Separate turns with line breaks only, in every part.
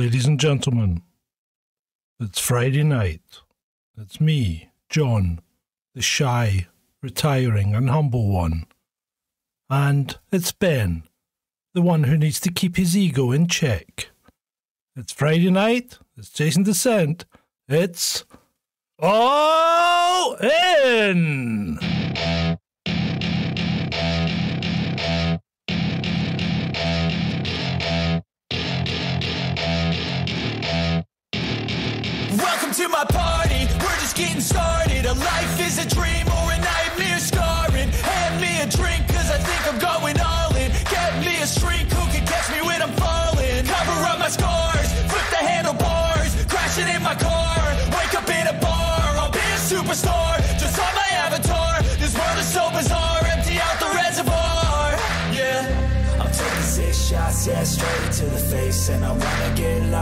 Ladies and gentlemen, it's Friday night. It's me, John, the shy, retiring, and humble one. And it's Ben, the one who needs to keep his ego in check. It's Friday night. It's Chasing Dissent. It's all in.
To my party, we're just getting started. A life is a dream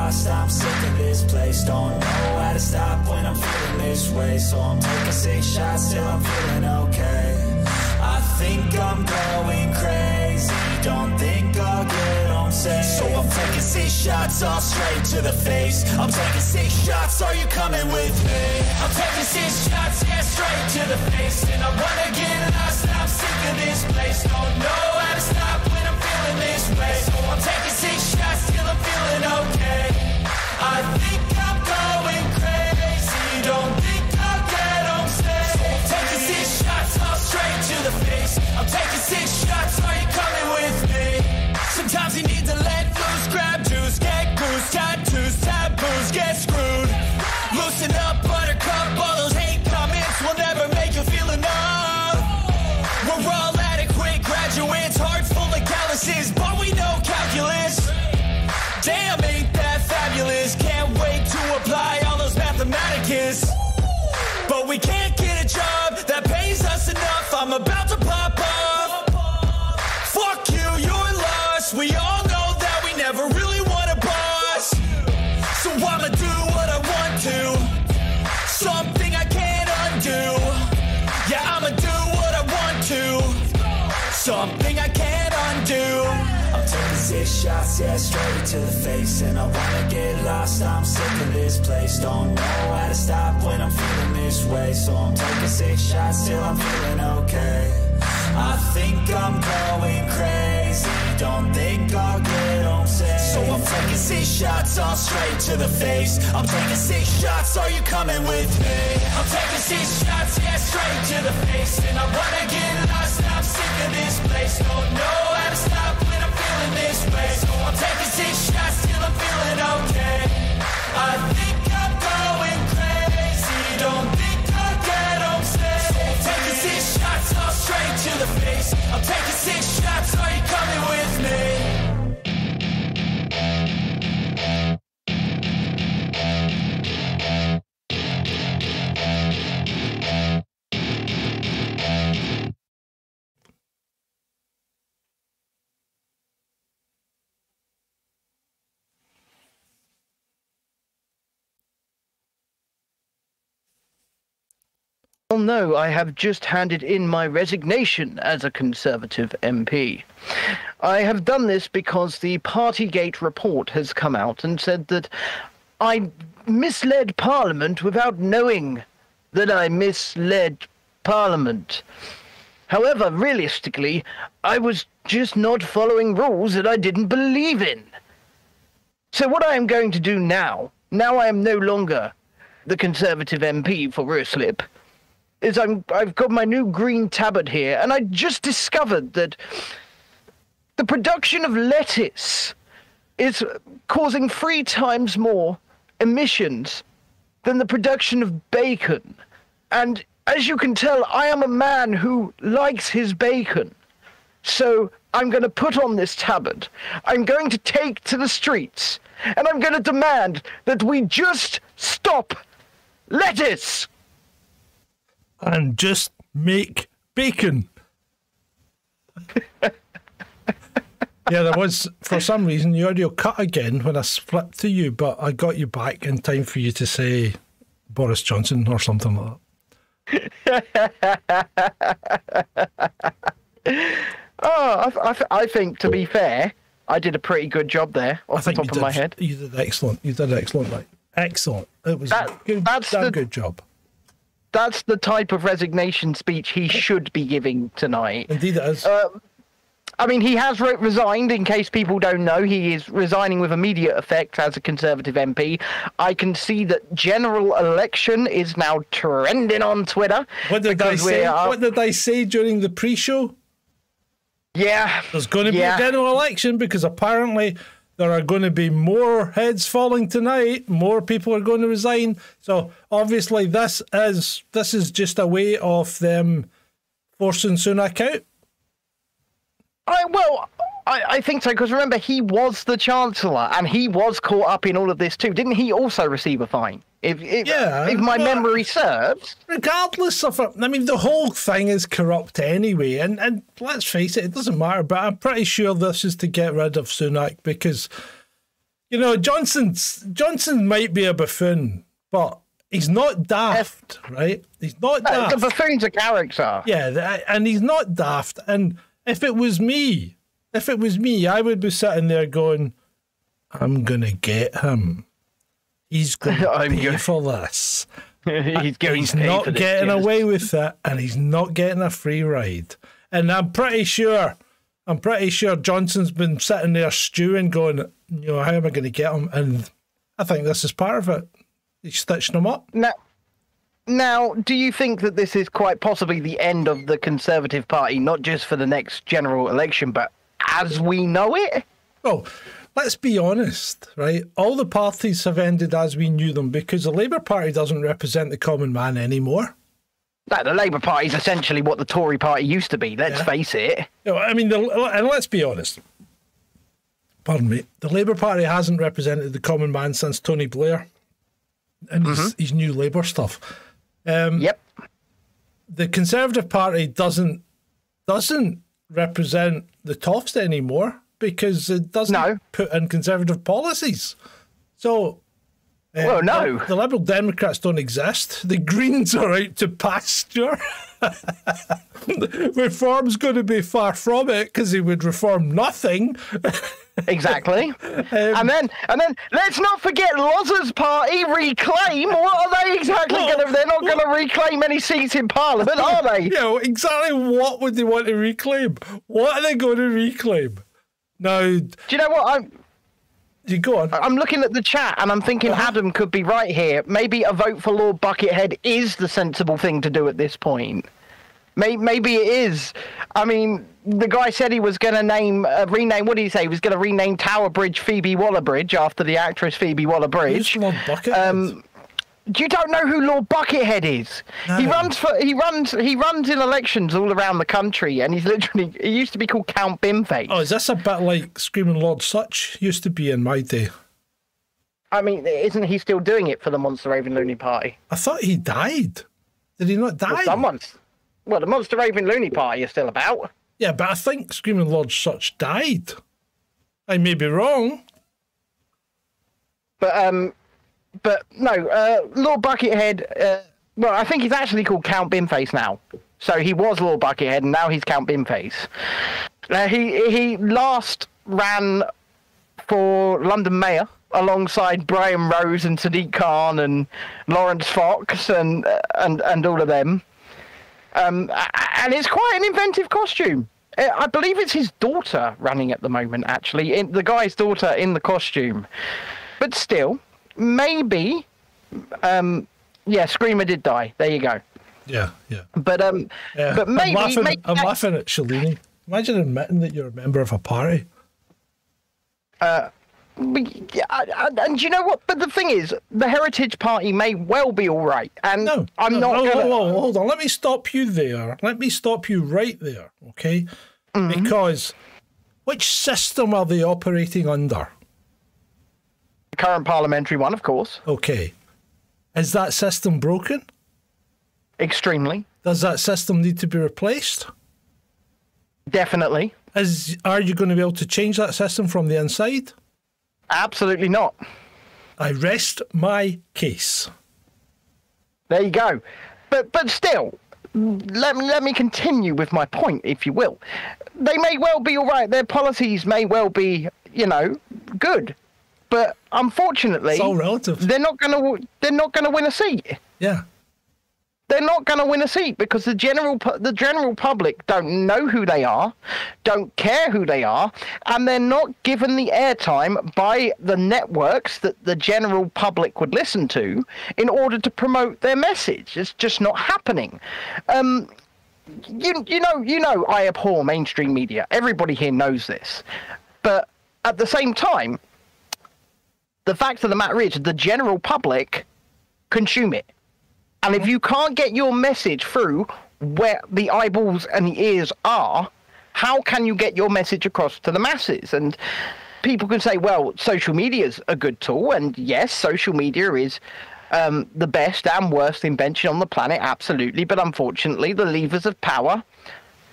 lost, I'm sick of this place. Don't know how to stop when I'm feeling this way. So I'm taking six shots till I'm feeling okay. I think I'm going crazy, don't think I'll get on safe. So I'm taking six shots all straight to the face. I'm taking six shots, are you coming with me? I'm taking six shots, yeah, straight to the face. And I wanna get lost, I'm sick of this place. Don't know how to stop when I'm feeling this way. So I'm taking six shots till I'm feeling okay. Sometimes you need to. Shots, yeah, straight to the face. And I wanna get lost, I'm sick of this place. Don't know how to stop when I'm feeling this way. So I'm taking six shots till I'm feeling okay. I think I'm going crazy. Don't think I'll get on safe. So I'm taking six shots all straight to the face. I'm taking six shots, are you coming with me? I'm taking six shots, yeah, straight to the face. And I wanna get lost, I'm sick of this place. Don't know how to this. So I'm taking six shots till I'm feeling okay. I think I'm going crazy. Don't think I'll get on safe. So I'm taking six shots all straight to the face. I'm taking six shots, are you coming with me?
Well, no, I have just handed in my resignation as a Conservative MP. I have done this because the Partygate report has come out and said that I misled Parliament without knowing that I misled Parliament. However, realistically, I was just not following rules that I didn't believe in. So, what I am going to do now, now I am no longer the Conservative MP for Ruislip, is I'm I've got my new green tabard here, and I just discovered that the production of lettuce is causing three times more emissions than the production of bacon. And as you can tell, I am a man who likes his bacon. So I'm going to put on this tabard. I'm going to take to the streets, and I'm going to demand that we just stop lettuce.
And just make bacon. yeah, there was for some reason the audio cut again when I flipped to you, but I got you back in time for you to say Boris Johnson or something like that.
Oh, I, I, I think to be fair, I did a pretty good job there off the top
did,
of my head.
You did excellent. You did excellent. Like excellent. It was
That-
a good,
that's
damn
the-
good job.
That's the type of resignation speech he should be giving tonight.
Indeed, it is.
Uh, I mean, he has re- resigned. In case people don't know, he is resigning with immediate effect as a Conservative MP. I can see that general election is now trending on Twitter.
what did I say?
are-
What did I say during the pre-show?
Yeah,
There's going to be
Yeah.
a general election because apparently there are going to be more heads falling tonight. More people are going to resign. So obviously, this is this is just a way of them forcing Sunak out.
I well, I, I think so because remember he was the chancellor and he was caught up in all of this too. Didn't he also receive a fine? If if,
Yeah,
if my memory serves.
regardless of it, I mean, the whole thing is corrupt anyway. And, and let's face it, it doesn't matter. But I'm pretty sure this is to get rid of Sunak because, you know, Johnson's Johnson might be a buffoon, but he's not daft, right? He's not
Uh, the
daft.
buffoon's a character.
yeah, and he's not daft. And if it was me, if it was me, I would be sitting there going, "I'm gonna get him. He's going to pay
gonna-
for this."
he's getting
he's not
for this,
getting
yes.
away with it and he's not getting a free ride and i'm pretty sure i'm pretty sure johnson's been sitting there stewing going you know how am i going to get him and i think this is part of it he's stitching him up
Now, now, do you think that this is quite possibly the end of the Conservative Party, not just for the next general election, but as we know it?
well let's be honest right all the parties have ended as we knew them because the labour party doesn't represent the common man anymore
No, the Labour Party is essentially what the Tory Party used to be. Let's
Yeah.
face it.
You know, I mean, the, and let's be honest. Pardon me. The Labour Party hasn't represented the common man since Tony Blair and his, his new Labour stuff. Um,
Yep.
The Conservative Party doesn't doesn't represent the toffs anymore because it doesn't
No.
put in conservative policies. So. uh,
Well, no.
The, the Liberal Democrats don't exist. The Greens are out to pasture. Reform's going to be far from it because he would reform nothing.
Exactly.
Um,
and then, and then, let's not forget Loz's party, Reclaim. What are they exactly
Well,
going to? They're not going to reclaim any seats in Parliament, are they?
you know, exactly what would they want to reclaim? What are they going to reclaim? Now,
Do you know what? I'm,
you go on.
I'm looking at the chat and I'm thinking
Uh-huh.
Adam could be right here. Maybe a vote for Lord Buckethead is the sensible thing to do at this point. May- Maybe it is. I mean, the guy said he was going to name, uh, rename. What did he say? He was going to rename Tower Bridge Phoebe Waller Bridge after the actress Phoebe Waller Bridge.
Lord Buckethead?
Um, you don't know who Lord Buckethead is.
No.
He runs for he runs he runs in elections all around the country, and he's literally he used to be called Count Binface.
oh, is this a bit like Screaming Lord Sutch used to be in my day?
I mean, isn't he still doing it for the Monster Raving Loony Party?
I thought he died. Did he not die?
Well, someone's. Well, the Monster Raving Loony Party is still about.
Yeah, but I think Screaming Lord Sutch died. I may be wrong.
But um, but no, uh, Lord Buckethead. Uh, well, I think he's actually called Count Binface now. So he was Lord Buckethead, and now he's Count Binface. Uh, he he last ran for London Mayor alongside Brian Rose and Sadiq Khan and Laurence Fox and uh, and and all of them. Um, and it's quite an inventive costume. Uh, I believe it's his daughter running at the moment. Actually, in, the guy's daughter in the costume. But still, maybe. Um, yeah, Screamer did die. There you go.
Yeah, yeah.
But um,
yeah.
but maybe
I'm laughing,
maybe
I'm laughing at Shalini. Imagine admitting that you're a member of a party.
Yeah, and, and you know what? But the thing is, the Heritage Party may well be all right, and
No,
I'm
no,
not
no,
gonna.
whoa, whoa, hold on. Let me stop you there. Let me stop you right there, okay?
Mm-hmm.
Because which system are they operating under?
The current parliamentary one, of course,
Okay. Is that system broken?
extremely,
Does that system need to be replaced?
definitely,
Is are you going to be able to change that system from the inside?
Absolutely not.
I rest my case.
There you go. But but still, let me let me continue with my point, if you will. They may well be all right. Their policies may well be, you know, good, but unfortunately,
It's all relative.
they're not going to they're not going to win a seat.
Yeah.
They're not going to win a seat because the general the general public don't know who they are, don't care who they are, and they're not given the airtime by the networks that the general public would listen to in order to promote their message. It's just not happening. Um, you you know you know I abhor mainstream media. Everybody here knows this, but at the same time, the fact of the matter is the general public consume it. And if you can't get your message through where the eyeballs and the ears are, how can you get your message across to the masses? And people can say, well, social media is a good tool. And yes, social media is um, the best and worst invention on the planet, absolutely. But unfortunately, the levers of power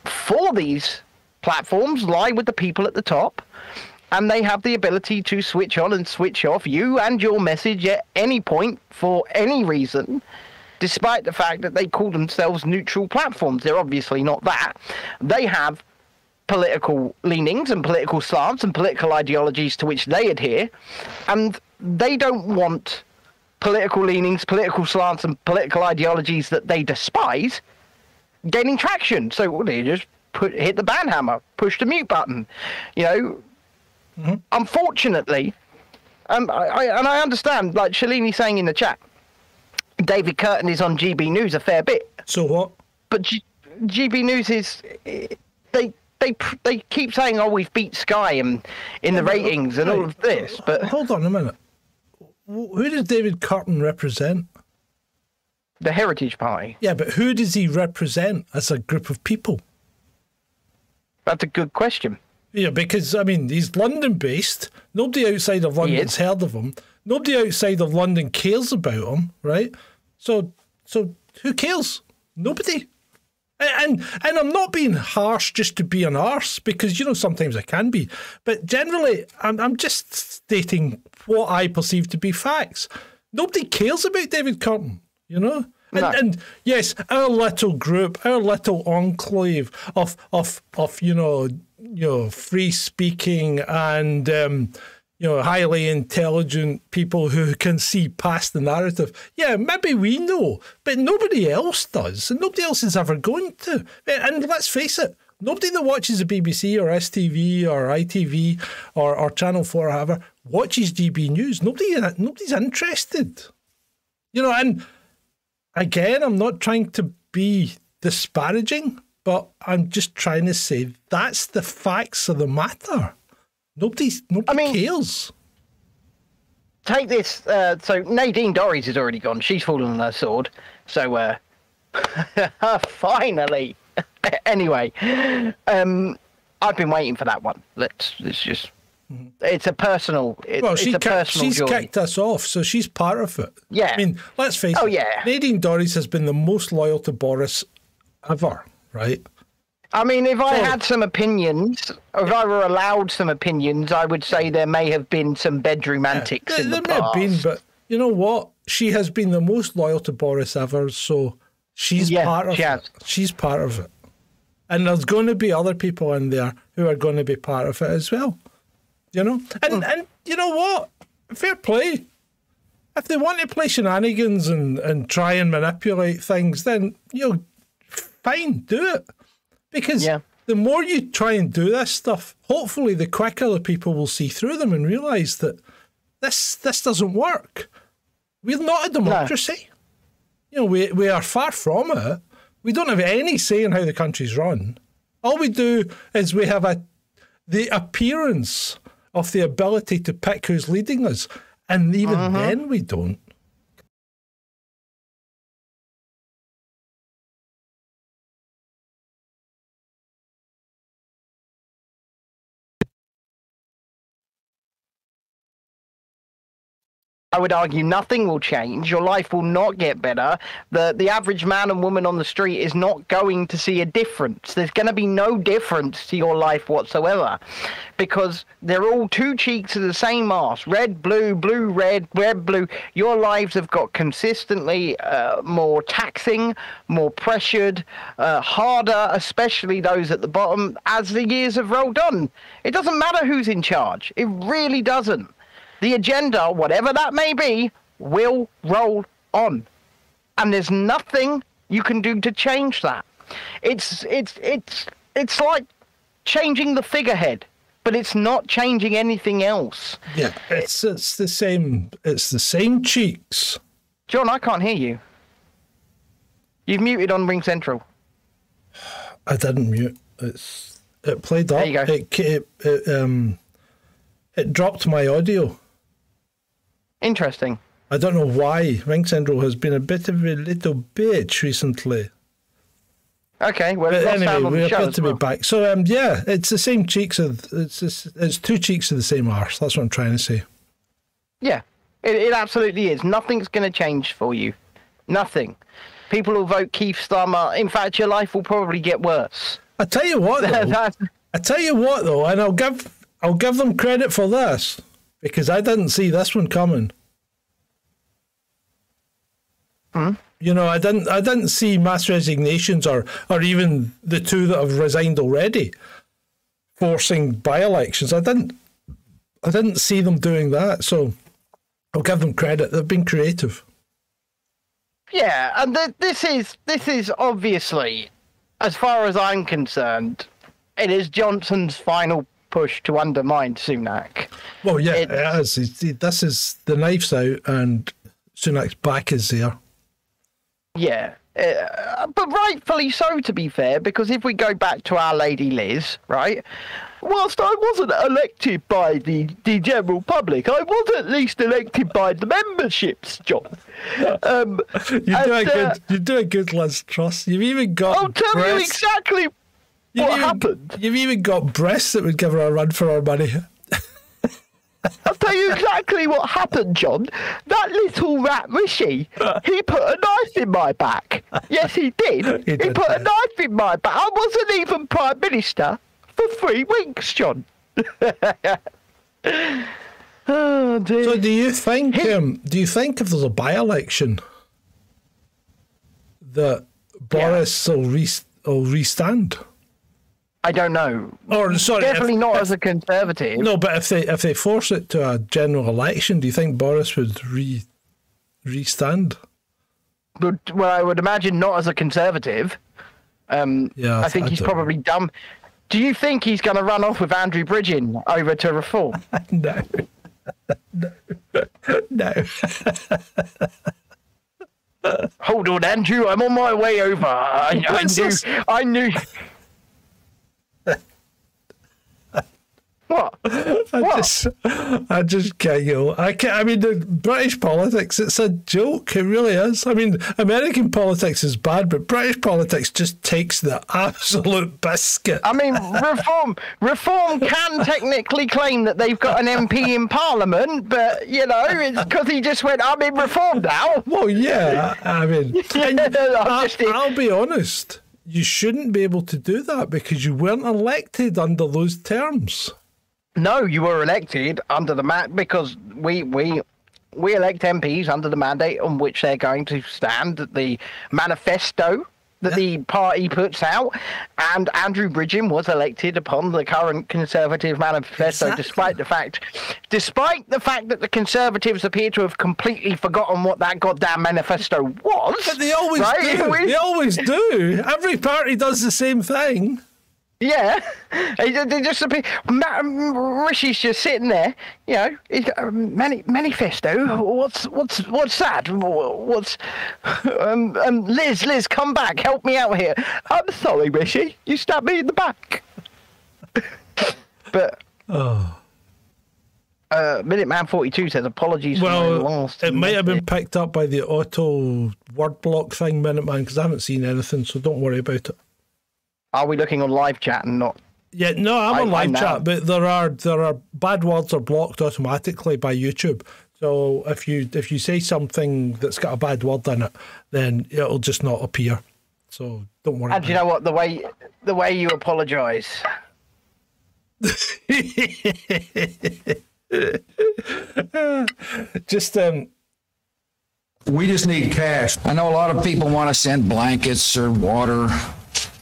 for these platforms lie with the people at the top. And they have the ability to switch on and switch off you and your message at any point for any reason despite the fact that they call themselves neutral platforms. They're obviously not that. They have political leanings and political slants and political ideologies to which they adhere, and they don't want political leanings, political slants, and political ideologies that they despise gaining traction. So they just put hit the ban hammer, push the mute button. You know, unfortunately, um, I, I, and I understand, like Shalini saying in the chat, David Kurten is on GB News a fair bit,
So what?
but G- GB News is they they they keep saying, "Oh, we've beat Sky in in the ratings and all of this," but
Hold on a minute. Who does David Kurten represent?
the Heritage Party.
Yeah, but who does he represent as a group of people?
That's a good question.
Yeah, because I mean he's London based. Nobody outside of London's heard of him. Nobody outside of London cares about him, right? So, so who cares? Nobody. And, and and I'm not being harsh just to be an arse because you know sometimes I can be, but generally I'm I'm just stating what I perceive to be facts. Nobody cares about David Kurten, you know. And,
No.
and yes, our little group, our little enclave of of of you know you know free speaking and um, you know highly intelligent people who can see past the narrative. Yeah, maybe we know, but nobody else does, and nobody else is ever going to. Eh, and let's face it. Nobody that watches the BBC or STV or ITV or, or Channel 4 or however watches GB News. Nobody, uh, nobody's interested. You know, and again, I'm not trying to be disparaging, but I'm just trying to say that's the facts of the matter. Nobody's nobody
mean-
cares.
Take this. Uh, so Nadine Dorries is already gone. She's fallen on her sword. So uh, finally. anyway, um, I've been waiting for that one. Let's. Let's just. It's a personal. It,
Well,
it's a
she's
joy.
kicked us off, so she's part of it.
Yeah.
I mean, let's face
Oh,
it.
yeah.
Nadine Dorries has been the most loyal to Boris ever, right?
I mean, if I had some opinions, if I were allowed some opinions, I would say there may have been some bedroom antics
There,
in the
there may have been, but you know what? She has been the most loyal to Boris ever, so she's
Yeah,
part of
she has.
it. She's part of it. And there's going to be other people in there who are going to be part of it as well. You know? And hmm. and you know what? Fair play. If they want to play shenanigans and, and try and manipulate things, then you know, fine, do it. Because
Yeah.
the more you try and do this stuff, hopefully the quicker the people will see through them and realise that this this doesn't work. We're not a democracy. You know, we we are far from it. We don't have any say in how the country's run. All we do is we have a the appearance of the ability to pick who's leading us, and even mm-hmm. then we don't.
I would argue nothing will change. Your life will not get better. The the average man and woman on the street is not going to see a difference. There's going to be no difference to your life whatsoever because they're all two cheeks of the same arse. Red, blue, blue, red, red, blue. Your lives have got consistently uh, more taxing, more pressured, uh, harder, especially those at the bottom as the years have rolled on. It doesn't matter who's in charge. It really doesn't the agenda, whatever that may be, will roll on. And there's nothing you can do to change that. It's it's it's it's like changing the figurehead, but it's not changing anything else.
Yeah, it's it's the same. It's the same cheeks.
John, I can't hear you. You've muted on Ring Central.
I didn't mute. It's it played up.
There you go.
It, it, it um it dropped my audio.
Interesting.
I don't know why. Ring Central has been a bit of a little bitch recently.
Okay, well,
But anyway, we
the show
to
well.
be back. So um, yeah, it's the same cheeks of it's it's, it's two cheeks of the same arse. That's what I'm trying to say.
Yeah, it, it absolutely is. Nothing's going to change for you. Nothing. People will vote Keith Starmer. In fact, your life will probably get worse.
I tell you what, though. I tell you what, though, and I'll give I'll give them credit for this because I didn't see this one coming. Hmm? You know, I didn't I didn't see mass resignations or or even the two that have resigned already forcing by elections. I didn't I didn't see them doing that. So I'll give them credit. They've been creative.
Yeah, and th- this is this is obviously, as far as I'm concerned, it is Johnson's final push to undermine Sunak.
Well, yeah,
It-
it is. It's- This is the knife's out and Sunak's back is there.
Yeah, uh, but rightfully so, to be fair, because if we go back to Our Lady Liz, right? Whilst I wasn't elected by the, the general public, I was at least elected by the memberships, John. Um,
You do a good.
uh,
you do a good, Liz Truss. You've even got.
I'll tell you exactly
you've
what
even-
happened.
You've even got breasts that would give her a run for her money.
I'll tell you exactly what happened, John. That little rat Rishi, he put a knife in my back. Yes, he did.
He
He,
did,
put
yeah.
a knife in my back. I wasn't even Prime Minister for three weeks, John. oh, dear.
So, do you think? Um, do you think if there's a by-election that Boris will, re- will restand?
I don't know.
Or sorry,
Definitely
if-
not
if-
as a Conservative.
No, but if they if they force it to a general election, do you think Boris would re restand?
But, well, I would imagine not as a Conservative. Um,
Yeah, I
I think
I
he's
know.
probably dumb. Do you think he's going to run off with Andrew Bridgen over to Reform?
No. no. no.
Hold on, Andrew. I'm on my way over. I, I knew. I knew. What?
I
What?
just, I just can't go. I can't. I mean, the British politics. It's a joke. It really is. I mean, American politics is bad, but British politics just takes the absolute biscuit.
I mean, reform. Reform can technically claim that they've got an MP in Parliament, but you know, it's because he just went, "I'm in reform now."
Well, yeah. I mean, I, I'll be honest. You shouldn't be able to do that because you weren't elected under those terms.
No, you were elected under the mat because we we we elect MPs under the mandate on which they're going to stand. The manifesto that the party puts out, and Andrew Bridgen was elected upon the current Conservative manifesto,
Exactly.
despite the fact, despite the fact that the Conservatives appear to have completely forgotten what that goddamn manifesto was.
But they always
right?
do. They always do. Every party does the same thing.
Yeah, they ju- they just appear. Ma- Rishi's just sitting there, you know. He's got a mani- manifesto. What's what's what's that? What's um, um Liz? Liz, come back. Help me out here. I'm sorry, Rishi. You stabbed me in the back. but
Oh.
uh, Minuteman forty two says apologies for
Well,
last.
it might have been picked up by the auto word block thing, Minute Man, because I haven't seen anything, so don't worry about it.
Are we looking on live chat and not?
Yeah, no, I'm
I-
on live
I'm
chat, but there are there are bad words are blocked automatically by YouTube. So if you if you say something that's got a bad word in it, then it'll just not appear. So don't worry.
And you
about
know what? The way the way you apologise.
Just um,
We just need cash.
I know a lot of people want to send blankets or water.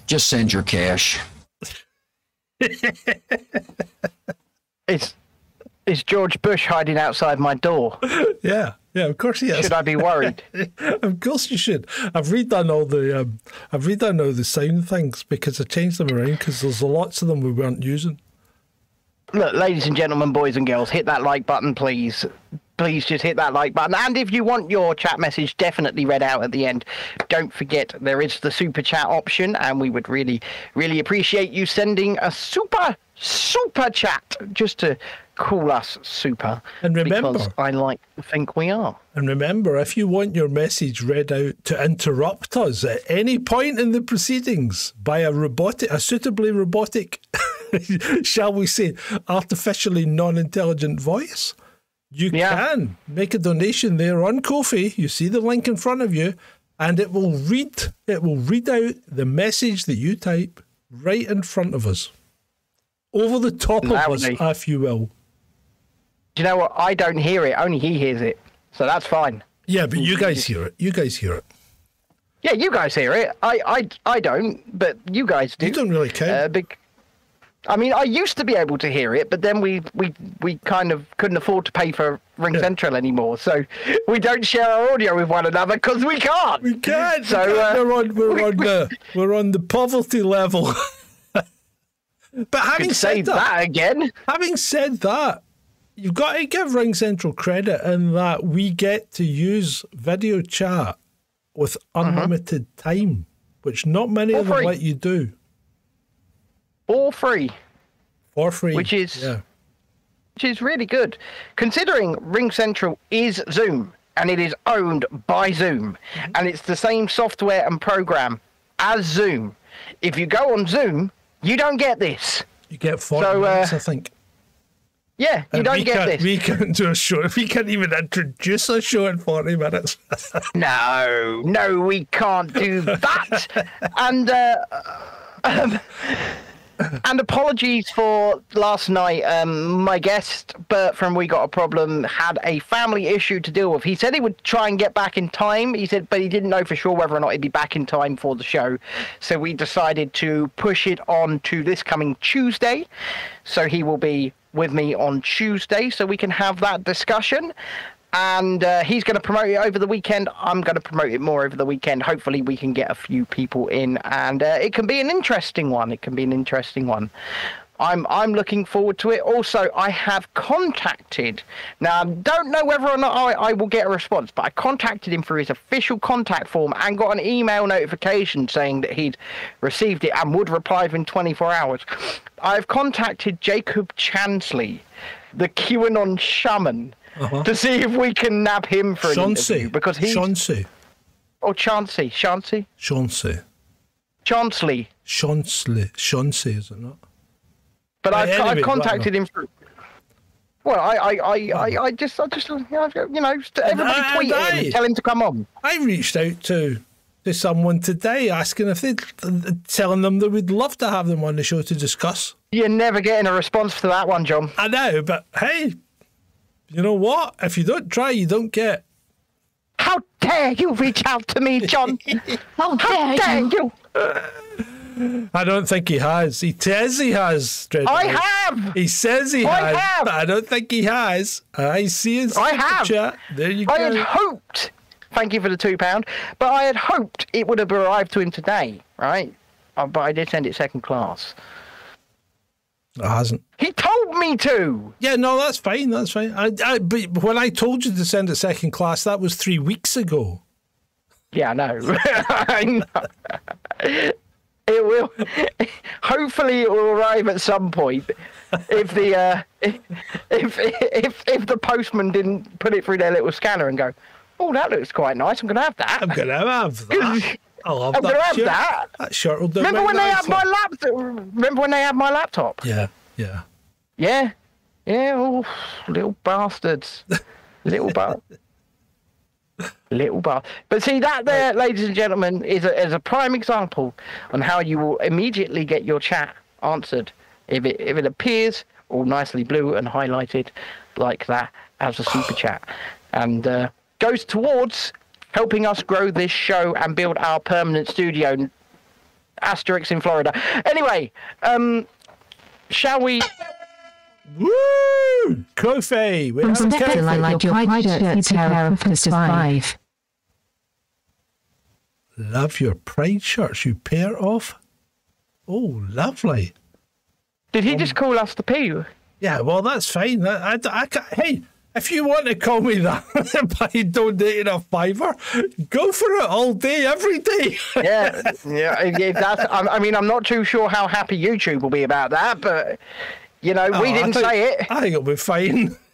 Just send your cash.
Is is George Bush hiding outside my door?
yeah, yeah. Of course he is.
Should I be worried?
of course you should. I've redone all the um, I've redone all the sound things because I changed them around because there's lots of them we weren't using.
Look, ladies and gentlemen, boys and girls, hit that like button, please. Please just hit that like button. And if you want your chat message definitely read out at the end, don't forget there is the super chat option, and we would really, really appreciate you sending a super, super chat just to call us super.
And remember-
because I like to think we are.
And remember, if you want your message read out to interrupt us at any point in the proceedings by a robotic, a suitably robotic, shall we say, artificially non-intelligent voice, you
Yeah.
can make a donation there on Kofi. You see the link in front of you, and it will read. It will read out the message that you type right in front of us, over the top of us,
Loudly.
if you will.
Do you know what? I don't hear it, only he hears it. So that's fine.
Yeah, but you guys hear it. You guys hear it.
Yeah, you guys hear it. I, I, I don't, but you guys do.
You don't really care.
Uh, I mean, I used to be able to hear it, but then we, we, we kind of couldn't afford to pay for Ring Central anymore, so we don't share our audio with one another because we can't.
We can't.
So,
we can't.
uh,
we're on we're
we-
on the we're on the poverty level. but having said that,
that again.
having said that, you've got to give Ring Central credit in that we get to use video chat with unlimited time, which not many
For
of them
free.
let you do
All free,
for free.
Which is-
yeah.
which is really good, considering Ring Central is Zoom and it is owned by Zoom, and it's the same software and program as Zoom. If you go on Zoom, you don't get this.
you get forty
So, uh,
minutes, I think.
Yeah, you
And
don't get this.
We can't do a show. We can't even introduce a show in forty minutes.
No, no, we can't do that. and uh, um, and apologies for last night. Um, my guest Bert from We Got a Problem had a family issue to deal with. He said he would try and get back in time. He said, but he didn't know for sure whether or not he'd be back in time for the show. So we decided to push it on to this coming Tuesday. So he will be with me on Tuesday, so we can have that discussion and uh, he's going to promote it over the weekend. I'm going to promote it more over the weekend. Hopefully, we can get a few people in, and uh, it can be an interesting one. It can be an interesting one. I'm I'm looking forward to it. Also, I have contacted. Now, I don't know whether or not I, I will get a response, but I contacted him through his official contact form and got an email notification saying that he'd received it and would reply within 24 hours. I've contacted Jacob Chansley, the QAnon shaman Uh-huh. to see if we can nab him for an
Chauncey,
interview because he's
Chauncey,
oh Chauncey, Chauncey,
Chauncey,
Chauncey.
Chauncey, Chauncey, is it not?
But I've,
anyway,
I've contacted him for. Well, I, I, I, I, I just, I just, you know, everybody
I-
tweet him
I-
tell him to come on.
I reached out to to someone today asking if they telling them that we'd love to have them on the show to discuss.
You're never getting a response to that one, John.
I know, but hey, you know what? If you don't try, you don't get.
How dare you reach out to me, John?
How
How
dare
dare
you?
you?
I don't think he has. He says he has. Dreadnought.
I have.
He says he
I
has,
have.
but I don't think he has. I see his
I have.
chat. There you go.
I had hoped. Thank you for the two pound, but I had hoped it would have arrived to him today, right? Uh, but I did send it second class.
It hasn't.
He told me to.
Yeah, no, that's fine. That's fine. I, I, but when I told you to send it second class, that was three weeks ago.
Yeah, I know. I know. It will. Hopefully, it will arrive at some point. If the uh, if, if if if the postman didn't put it through their little scanner and go, oh, that looks quite nice. I'm gonna have that.
I'm gonna have that. I love
I'm
that.
gonna have
shirt.
that.
That shirt will do
Remember
me
when they had my laptop? Remember when they had my laptop?
Yeah, yeah.
Yeah, yeah. Oh, little bastards, little bar, little bar. But see that there, ladies and gentlemen, is a, is a prime example on how you will immediately get your chat answered if it if it appears all nicely blue and highlighted like that as a super chat, and uh, goes towards helping us grow this show and build our permanent studio. Asterix in Florida. Anyway, um, shall we?
Woo! Kofi! We're
From
have
Spectre,
Kofi.
I like your pride shirts, you pair of Fister 5.
Love your pride shirts, you pair of. Oh, lovely.
Did he um, just call us the P?
Yeah, well, that's fine. I, I, I ca- hey, if you want to call me that by donating a fiver, go for it all day, every day.
Yeah, yeah. if that's, I, I mean, I'm not too sure how happy YouTube will be about that, but you know, we
Oh, I
didn't
think-
say it.
I think it'll be fine.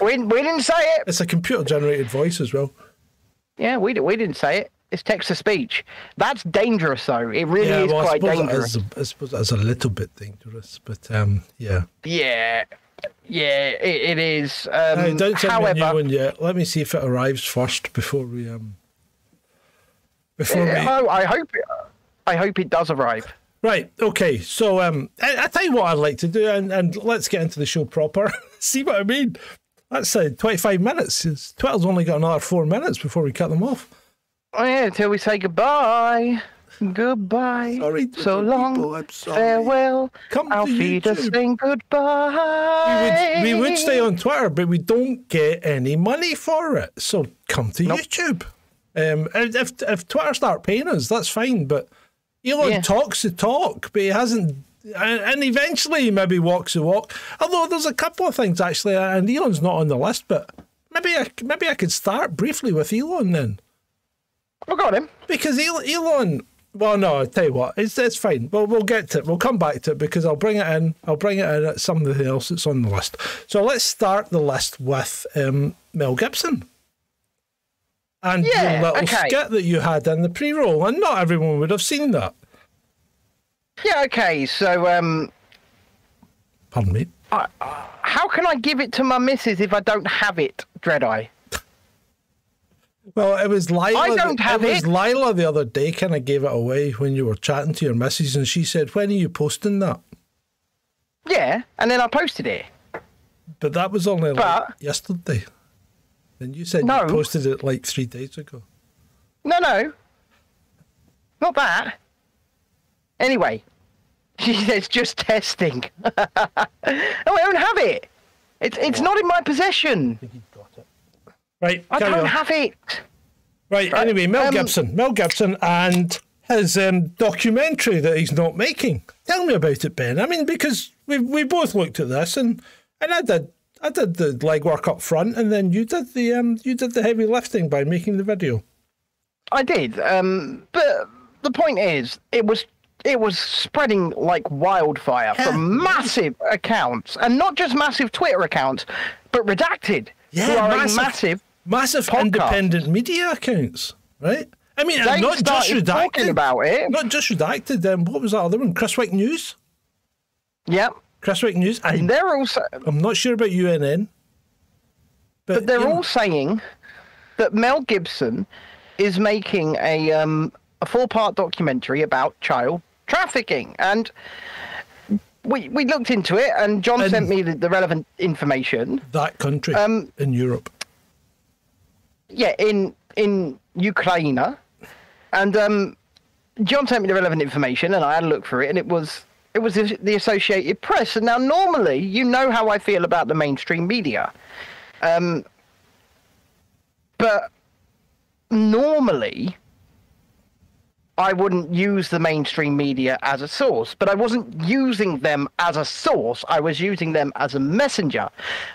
We, we didn't say it.
It's a computer generated voice as well.
Yeah, we we didn't say it. It's text to speech. That's dangerous, though. It really
yeah,
is
well,
quite dangerous.
is, I suppose that's a little bit dangerous, but um, yeah.
Yeah, yeah, it, it is. Um,
don't send me a new one yet. Let me see if it arrives first before we um. Before we.
oh, I hope it, I hope it does arrive.
Right. Okay. So um, I, I tell you what I'd like to do, and, and let's get into the show proper. See what I mean? That's uh, twenty-five minutes. It's, Twitter's only got another four minutes before we cut them off.
Oh yeah, until we say goodbye. Goodbye.
Sorry
so long.
people, I'm sorry.
Farewell.
Come
feet are
YouTube.
saying goodbye.
We would, we would stay on Twitter, but we don't get any money for it. So come to YouTube. Um, if if Twitter start paying us, that's fine. But Elon
Yeah.
talks the talk, but he hasn't. And, eventually, he maybe walks the walk. Although there's a couple of things actually, and Elon's not on the list, but maybe I maybe I could start briefly with Elon then.
We got him.
Because Elon, well, no, I'll tell you what, it's, it's fine. Well, we'll get to it. We'll come back to it because I'll bring it in. I'll bring it in at something else that's on the list. So let's start the list with um, Mel Gibson. And
Yeah,
your little
okay.
skit that you had in the pre roll. And not everyone would have seen that.
Yeah. Okay. So, um,
Pardon me.
how can I give it to my missus if I don't have it, Dreadeye?
Well, it was Lila.
I don't have
it was
it.
Lila the other day kind of gave it away when you were chatting to your missus, and she said, "When are you posting that?"
Yeah, and then I posted it.
But that was only like yesterday. And you said
No.
you posted it like three days ago.
No, no, not that. Anyway, she says just testing. oh, I don't have it. It's it's not in my possession.
I Right,
I don't
on.
have it.
right. Anyway, Mel
um,
Gibson, Mel Gibson, and his um, documentary that he's not making. Tell me about it, Ben. I mean, because we we both looked at this, and and I did I did the legwork up front, and then you did the um you did the heavy lifting by making the video.
I did, um, but the point is, it was it was spreading like wildfire from massive accounts, and not just massive Twitter accounts, but redacted. who are a massive.
massive
podcast.
independent media accounts, right? I mean,
They
not just redacted.
talking about it.
Not just redacted. Um, what was that other one? Chriswick News.
Yep,
Chriswick News. I,
and they're also,
I'm not sure about UNN, but,
but they're all saying that Mel Gibson is making a um, a four part documentary about child trafficking, and we we looked into it, and John
And-
sent me the, the relevant information.
that country
Um,
in Europe.
yeah, in in Ukraine, and um, John sent me the relevant information, and I had a look for it, and it was it was the Associated Press. And now, normally, you know how I feel about the mainstream media, um, but normally. I wouldn't use the mainstream media as a source, but I wasn't using them as a source. I was using them as a messenger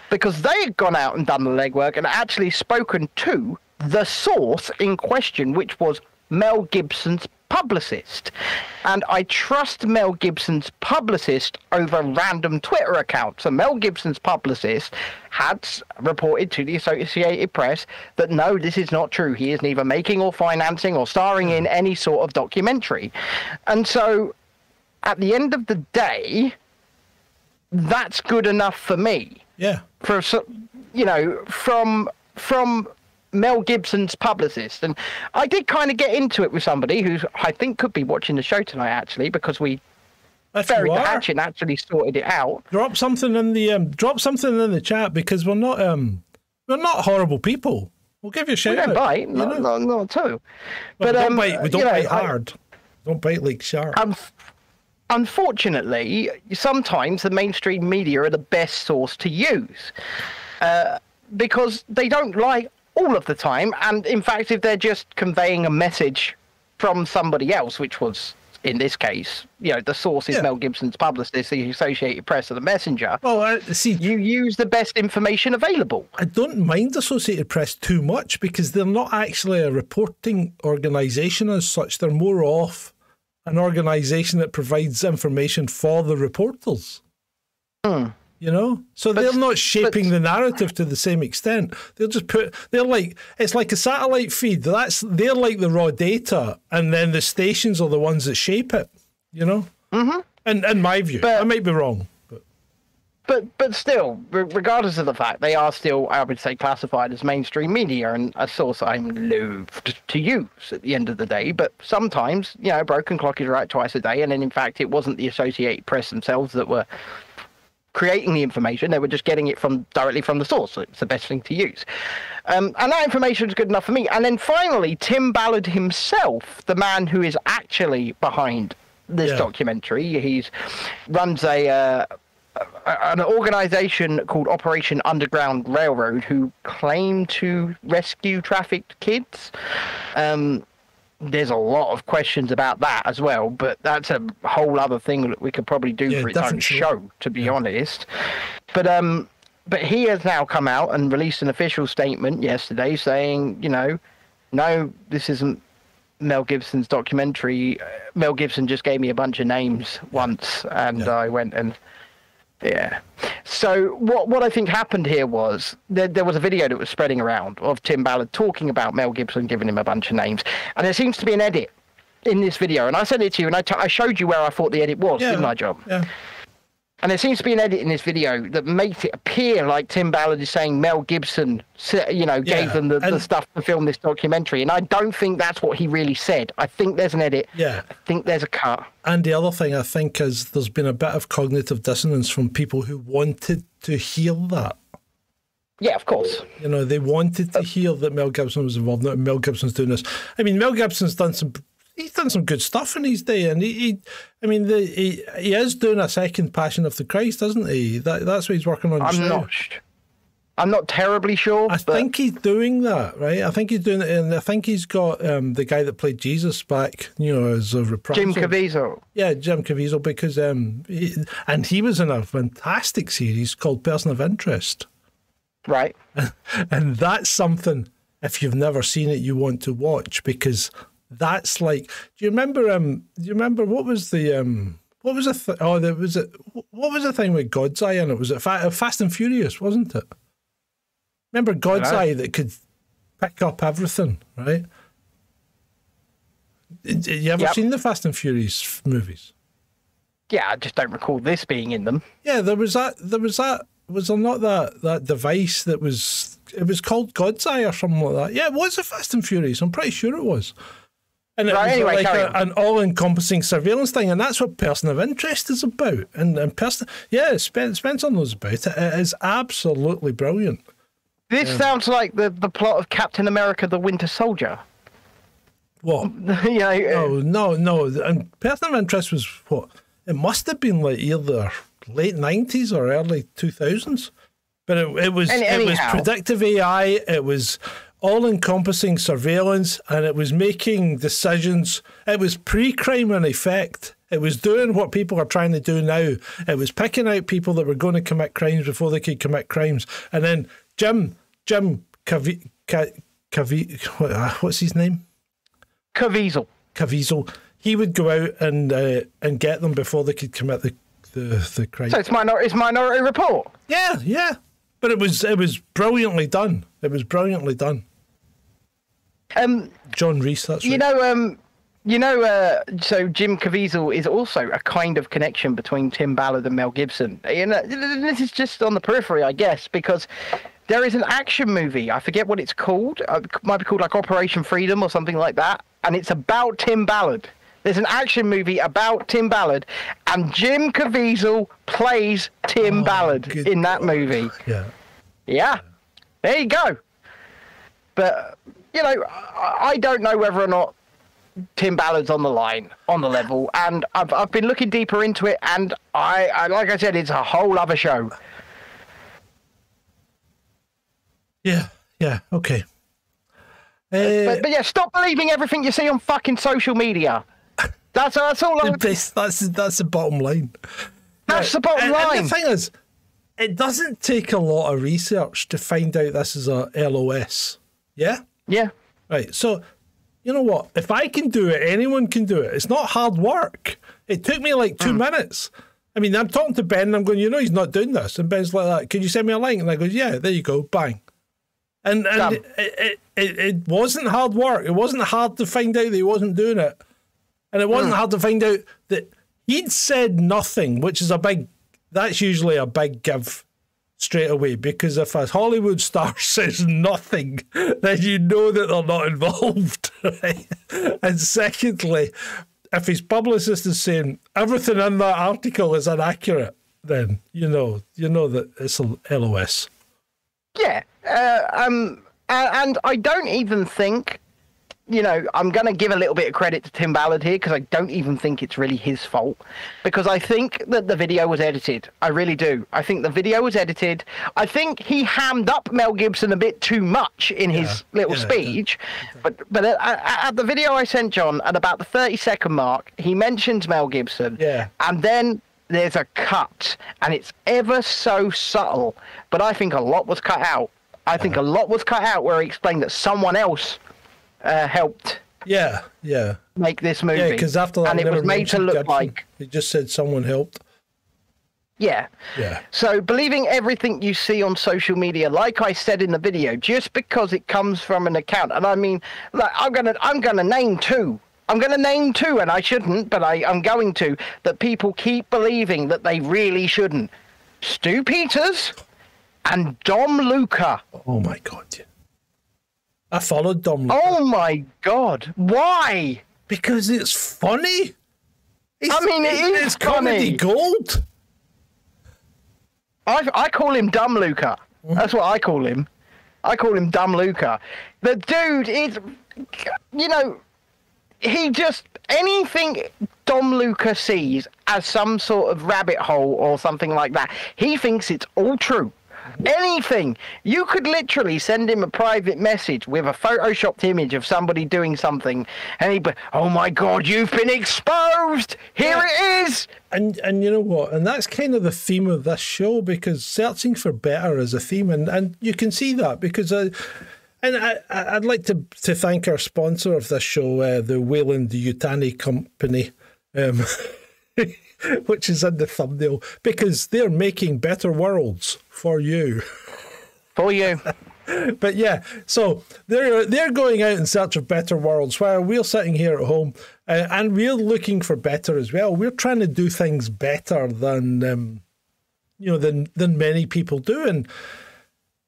because they had gone out and done the legwork and actually spoken to the source in question, which was Mel Gibson's publicist. And I trust Mel Gibson's publicist over random Twitter accounts. So Mel Gibson's publicist had reported to the Associated Press that no, this is not true. He is neither making or financing or starring in any sort of documentary. And so at the end of the day, that's good enough for me
Yeah.
for you know from from Mel Gibson's publicist, and I did kind of get into it with somebody who I think could be watching the show tonight actually because we
If
buried the hatchet and actually sorted it out.
drop something in the um, drop something in the chat because we're not um we're not horrible people. We'll give you a shout
We don't
out.
bite,
you
not,
know?
not, not at all.
Well,
But
we don't
um,
bite. We don't
you know,
bite
I-
hard. don't bite like sharks.
Um, unfortunately, sometimes the mainstream media are the best source to use uh, because they don't lie all of the time. And in fact, if they're just conveying a message from somebody else, which was in this case, you know, the source is
Yeah.
Mel Gibson's publicist, the Associated Press, or the Messenger.
well, I, see,
You use the best information available.
I don't mind Associated Press too much because they're not actually a reporting organisation as such. They're more of an organisation that provides information for the reporters. Hmm. You know, so they're not shaping the narrative to the same extent. They'll just put. They're like it's like a satellite feed. That's they're like the raw data, and then the stations are the ones that shape it. You know, mm-hmm. in in my view,
But-
I might be wrong. But
But but still, re- regardless of the fact, they are still, I would say, classified as mainstream media and a source I'm loathed to use at the end of the day. But sometimes, you know, broken clock is right twice a day. And then, in fact, it wasn't the Associated Press themselves that were creating the information; they were just getting it from directly from the source. So it's the best thing to use. Um, and that information is good enough for me. And then finally, Tim Ballard himself, the man who is actually behind this
Yeah.
documentary, he's runs a. Uh, an organization called Operation Underground Railroad who claim to rescue trafficked kids. Um, there's a lot of questions about that as well, but that's a whole other thing that we could probably do
Yeah,
for its own
show.
to be honest. But um, but he has now come out and released an official statement yesterday saying, you know, no, this isn't Mel Gibson's documentary. Mel Gibson just gave me a bunch of names once, and
Yeah.
I went and yeah. So what what I think happened here was there, there was a video that was spreading around of Tim Ballard talking about Mel Gibson giving him a bunch of names, and there seems to be an edit in this video, and I sent it to you, and I, t- I showed you where I thought the edit was, didn't I, John?
Yeah.
And there seems to be an edit in this video that makes it appear like Tim Ballard is saying Mel Gibson, you know, gave
Yeah,
them the, the stuff to film this documentary, and I don't think that's what he really said. I think there's an edit.
Yeah.
I think there's a cut.
And the other thing I think is there's been a bit of cognitive dissonance from people who wanted to hear that.
Yeah, of course.
You know, they wanted to uh, hear that Mel Gibson was involved. That Mel Gibson's doing this. I mean, Mel Gibson's done some. He's done some good stuff in his day, and he, he I mean, the, he he is doing a second Passion of the Christ, isn't he? That that's what he's working on.
I'm not. I'm not terribly sure.
I
but
think he's doing that, right? I think he's doing it, and I think he's got um, the guy that played Jesus back, you know, as a reprisal.
Jim Caviezel.
Yeah, Jim Caviezel, because um, he, and he was in a fantastic series called Person of Interest,
Right.
and that's something. If you've never seen it, you want to watch because that's like. Do you remember? Um, do you remember what was the um, what was the th- oh there was it what was the thing with God's Eye in it? Was it Fa- Fast and Furious? Wasn't it? Remember God's. Eye that could pick up everything, right? You ever
Yep.
seen the Fast and Furious movies?
Yeah, I just don't recall this being in them.
Yeah, there was that. There was that. Was there not that that device that was? It was called God's Eye or something like that. Yeah, it was a Fast and Furious. I'm pretty sure it was. And it
Right,
was
anyway,
like a, an all-encompassing surveillance thing, and that's what Person of Interest is about. And and person, yeah, Spen- Spencer knows about it. It is absolutely brilliant.
This sounds like the, the plot of Captain America: The Winter Soldier.
What?
know,
No, uh, no, no. And Person of Interest was what? It must have been like either late nineties or early two thousands. But it, it was
Any-
it was predictive AI. It was all encompassing surveillance, and it was making decisions. It was pre-crime in effect. It was doing what people are trying to do now. It was picking out people that were going to commit crimes before they could commit crimes. And then Jim Jim Cavi, Ca- Cavi, what's his name?
Caviezel.
Caviezel, he would go out and uh, and get them before they could commit the the, the crime.
So it's minority, it's Minority Report.
yeah, yeah. But it was it was brilliantly done. It was brilliantly done.
Um,
John Reese, that's right.
you know, um, you know, uh, so Jim Caviezel is also a kind of connection between Tim Ballard and Mel Gibson. You know, this is just on the periphery, I guess, because there is an action movie. I forget what it's called. Uh, it might be called like Operation Freedom or something like that, and it's about Tim Ballard. There's an action movie about Tim Ballard, and Jim Caviezel plays Tim
Oh,
Ballard in that movie.
yeah.
Yeah, there you go. But you know, I, don't know whether or not Tim Ballard's on the line, on the level, and I've I've been looking deeper into it, and I, I like I said, it's a whole other show.
Yeah, yeah, okay.
But,
Uh,
but yeah, stop believing everything you see on fucking social media. That's that's all. I,
that's, that's that's the bottom line.
that's the bottom
and,
line.
And the thing is, it doesn't take a lot of research to find out this is a LOS. Yeah?
Yeah,
Right. So, you know what? If I can do it, anyone can do it. It's not hard work. It took me like two
Hmm.
minutes. I mean, I'm talking to Ben and I'm going, you know, he's not doing this. And Ben's like that. Can you send me a link? And I go, yeah, there you go. Bang. And, and it, it, it, it wasn't hard work. It wasn't hard to find out that he wasn't doing it. And it wasn't hard to find out that he'd said nothing, which is a big, that's usually a big give straight away because if a Hollywood star says nothing, then you know that they're not involved. Right? And secondly, if his publicist is saying everything in that article is inaccurate, then you know you know that it's a LOS.
yeah. Uh, um, and I don't even think. You know, I'm going to give a little bit of credit to Tim Ballard here because I don't even think it's really his fault. Because I think that the video was edited. I really do. I think the video was edited. I think he hammed up Mel Gibson a bit too much in his little
yeah,
speech. But but at, at at the video I sent John, at about the 30 second mark, he mentions Mel Gibson.
Yeah.
And then there's a cut, and it's ever so subtle. But I think a lot was cut out. I think uh-huh. a lot was cut out where he explained that someone else uh, helped
Yeah, yeah,
make this movie.
yeah. Because after that,
and it was made to look
Gibson.
like
he just said someone helped.
yeah.
Yeah.
So believing everything you see on social media, like I said in the video, just because it comes from an account, and I mean, like I'm gonna, I'm gonna name two. I'm gonna name two, and I shouldn't, but I, I'm going to. That people keep believing that they really shouldn't. Stew Peters and Dom Lucre.
Oh my god. I followed Dom Lucre
Oh my God! Why?
because it's funny. It's,
I mean, it is
it's comedy
funny.
gold.
I I call him Dumb Luca. Mm-hmm. That's what I call him. I call him Dumb Luca. The dude is, you know, he just anything Dom Lucre sees as some sort of rabbit hole or something like that. He thinks it's all true. Anything. You could literally send him a private message with a photoshopped image of somebody doing something, and he'd be, "Oh my God, you've been exposed! Here it is!"
And and you know what? And that's kind of the theme of this show because searching for better is a theme, and, and you can see that because I, and I I- I'd like to to thank our sponsor of this show, uh, the Weyland Yutani Company. Um, which is in the thumbnail because they're making better worlds for you.
For you.
But yeah, so they're they're going out in search of better worlds, while we're sitting here at home uh, and we're looking for better as well. We're trying to do things better than um, you know than than many people do. And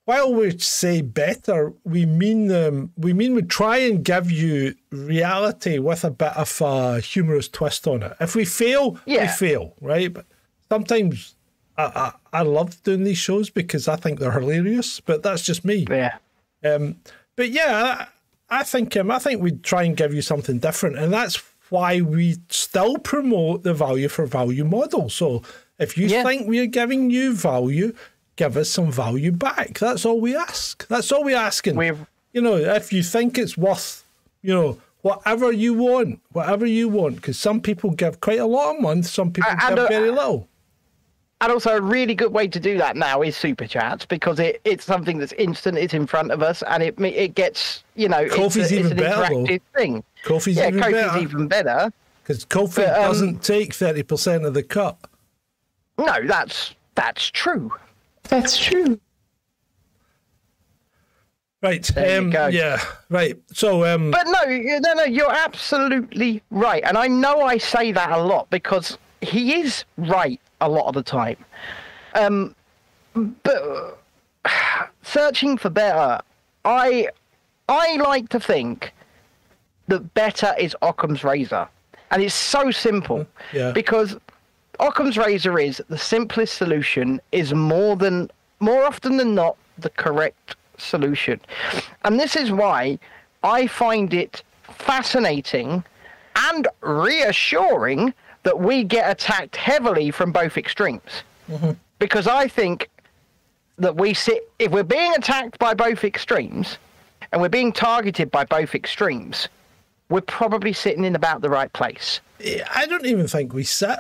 while we say better, we mean um, we mean we try and give you reality with a bit of a humorous twist on it. If we fail,
yeah.
we fail, right? But sometimes. I, I, I love doing these shows because I think they're hilarious, but that's just me.
Yeah.
Um, but yeah, I, I think um, I think we try and give you something different, and that's why we still promote the value for value model. So if you
Yeah.
think we are giving you value, give us some value back. That's all we ask. That's all we asking.
We've-
you know, if you think it's worth, you know, whatever you want, whatever you want, because some people give quite a lot a month, some people
and,
give very little.
And also, a really good way to do that now is super chats because it, it's something that's instant. It's in front of us, and it it gets you know
Coffee's
it's, a,
even
it's an
better, though.
thing.
Coffee's
yeah,
even
coffee's
better.
even better.
Because coffee
But, um,
doesn't take 30% of the cut.
No, that's that's true.
That's true.
Right.
There you
um,
go.
Yeah. Right. So, um,
But no, no, no, you're absolutely right, and I know I say that a lot because he is right a lot of the time. Um, but searching for better, I I like to think that better is Occam's razor, and it's so simple
Yeah.
because Occam's razor is the simplest solution is more than more often than not the correct solution. And this is why I find it fascinating and reassuring that we get attacked heavily from both extremes. Mm-hmm. Because I think that we sit if we're being attacked by both extremes and we're being targeted by both extremes, we're probably sitting in about the right place.
I don't even think we sit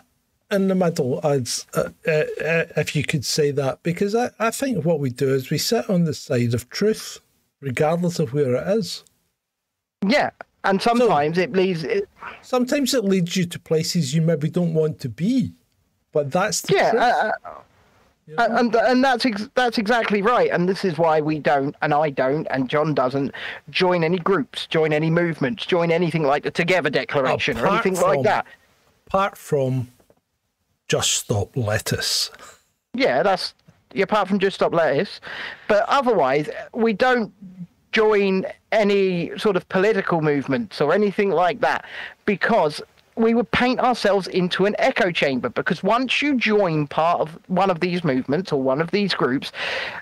in the middle, as uh, uh, uh, if you could say that, because I, I think what we do is we sit on the side of truth, regardless of where it is.
Yeah, and sometimes it leaves. It,
Sometimes it leads you to places you maybe don't want to be, but that's the
yeah,
truth.
uh, uh, and and that's ex- that's exactly right. And this is why we don't, and I don't, and John doesn't join any groups, join any movements, join anything like the Together Declaration or
Apart
anything like that.
Apart from just stop lettuce.
Yeah, that's apart from just stop lettuce, but otherwise we don't join any sort of political movements or anything like that because we would paint ourselves into an echo chamber because once you join part of one of these movements or one of these groups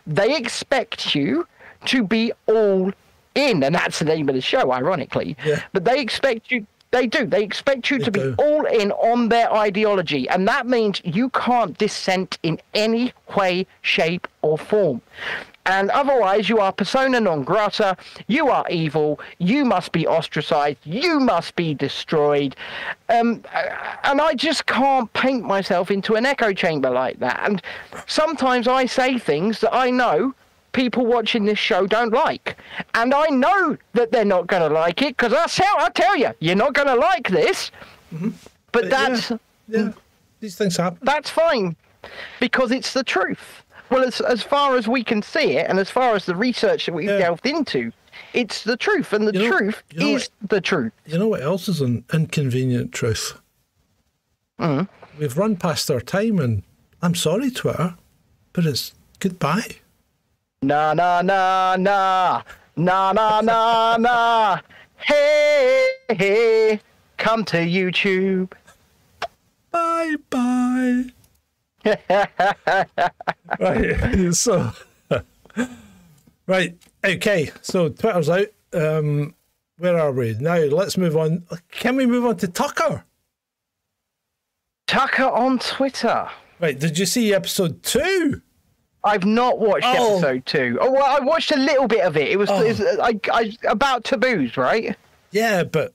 they expect you to be all in and that's the name of the show ironically
Yeah.
but they expect you they do. They expect you
They
to be all in on their ideology and that means you can't dissent in any way shape or form. And otherwise you are persona non grata. You are evil. You must be ostracized. You must be destroyed. Um, and i just can't paint myself into an echo chamber like that. And sometimes i say things that i know people watching this show don't like. And I know that they're not going to like it because I tell, I tell you, you're not going to like this. But that's
Yeah, these things happen.
that's fine because it's the truth. Well, as as far as we can see it, and as far as the research that we've
Yeah.
delved into, it's the truth, and the
You know-
truth
you know
is the truth.
You know what else is an inconvenient truth?
Mm.
We've run past our time, and I'm sorry, Twitter, but it's goodbye.
Na na na na na na na na. Hey hey, come to YouTube.
Bye bye. right. So, right. Okay. So Twitter's out. Um, where are we now? Let's move on. Can we move on to Tucker?
Tucker on Twitter.
Right. Did you see episode two?
I've not watched
Oh.
episode two. Oh, well, I watched a little bit of it. It was,
Oh.
it was I, I, about taboos, right?
Yeah, but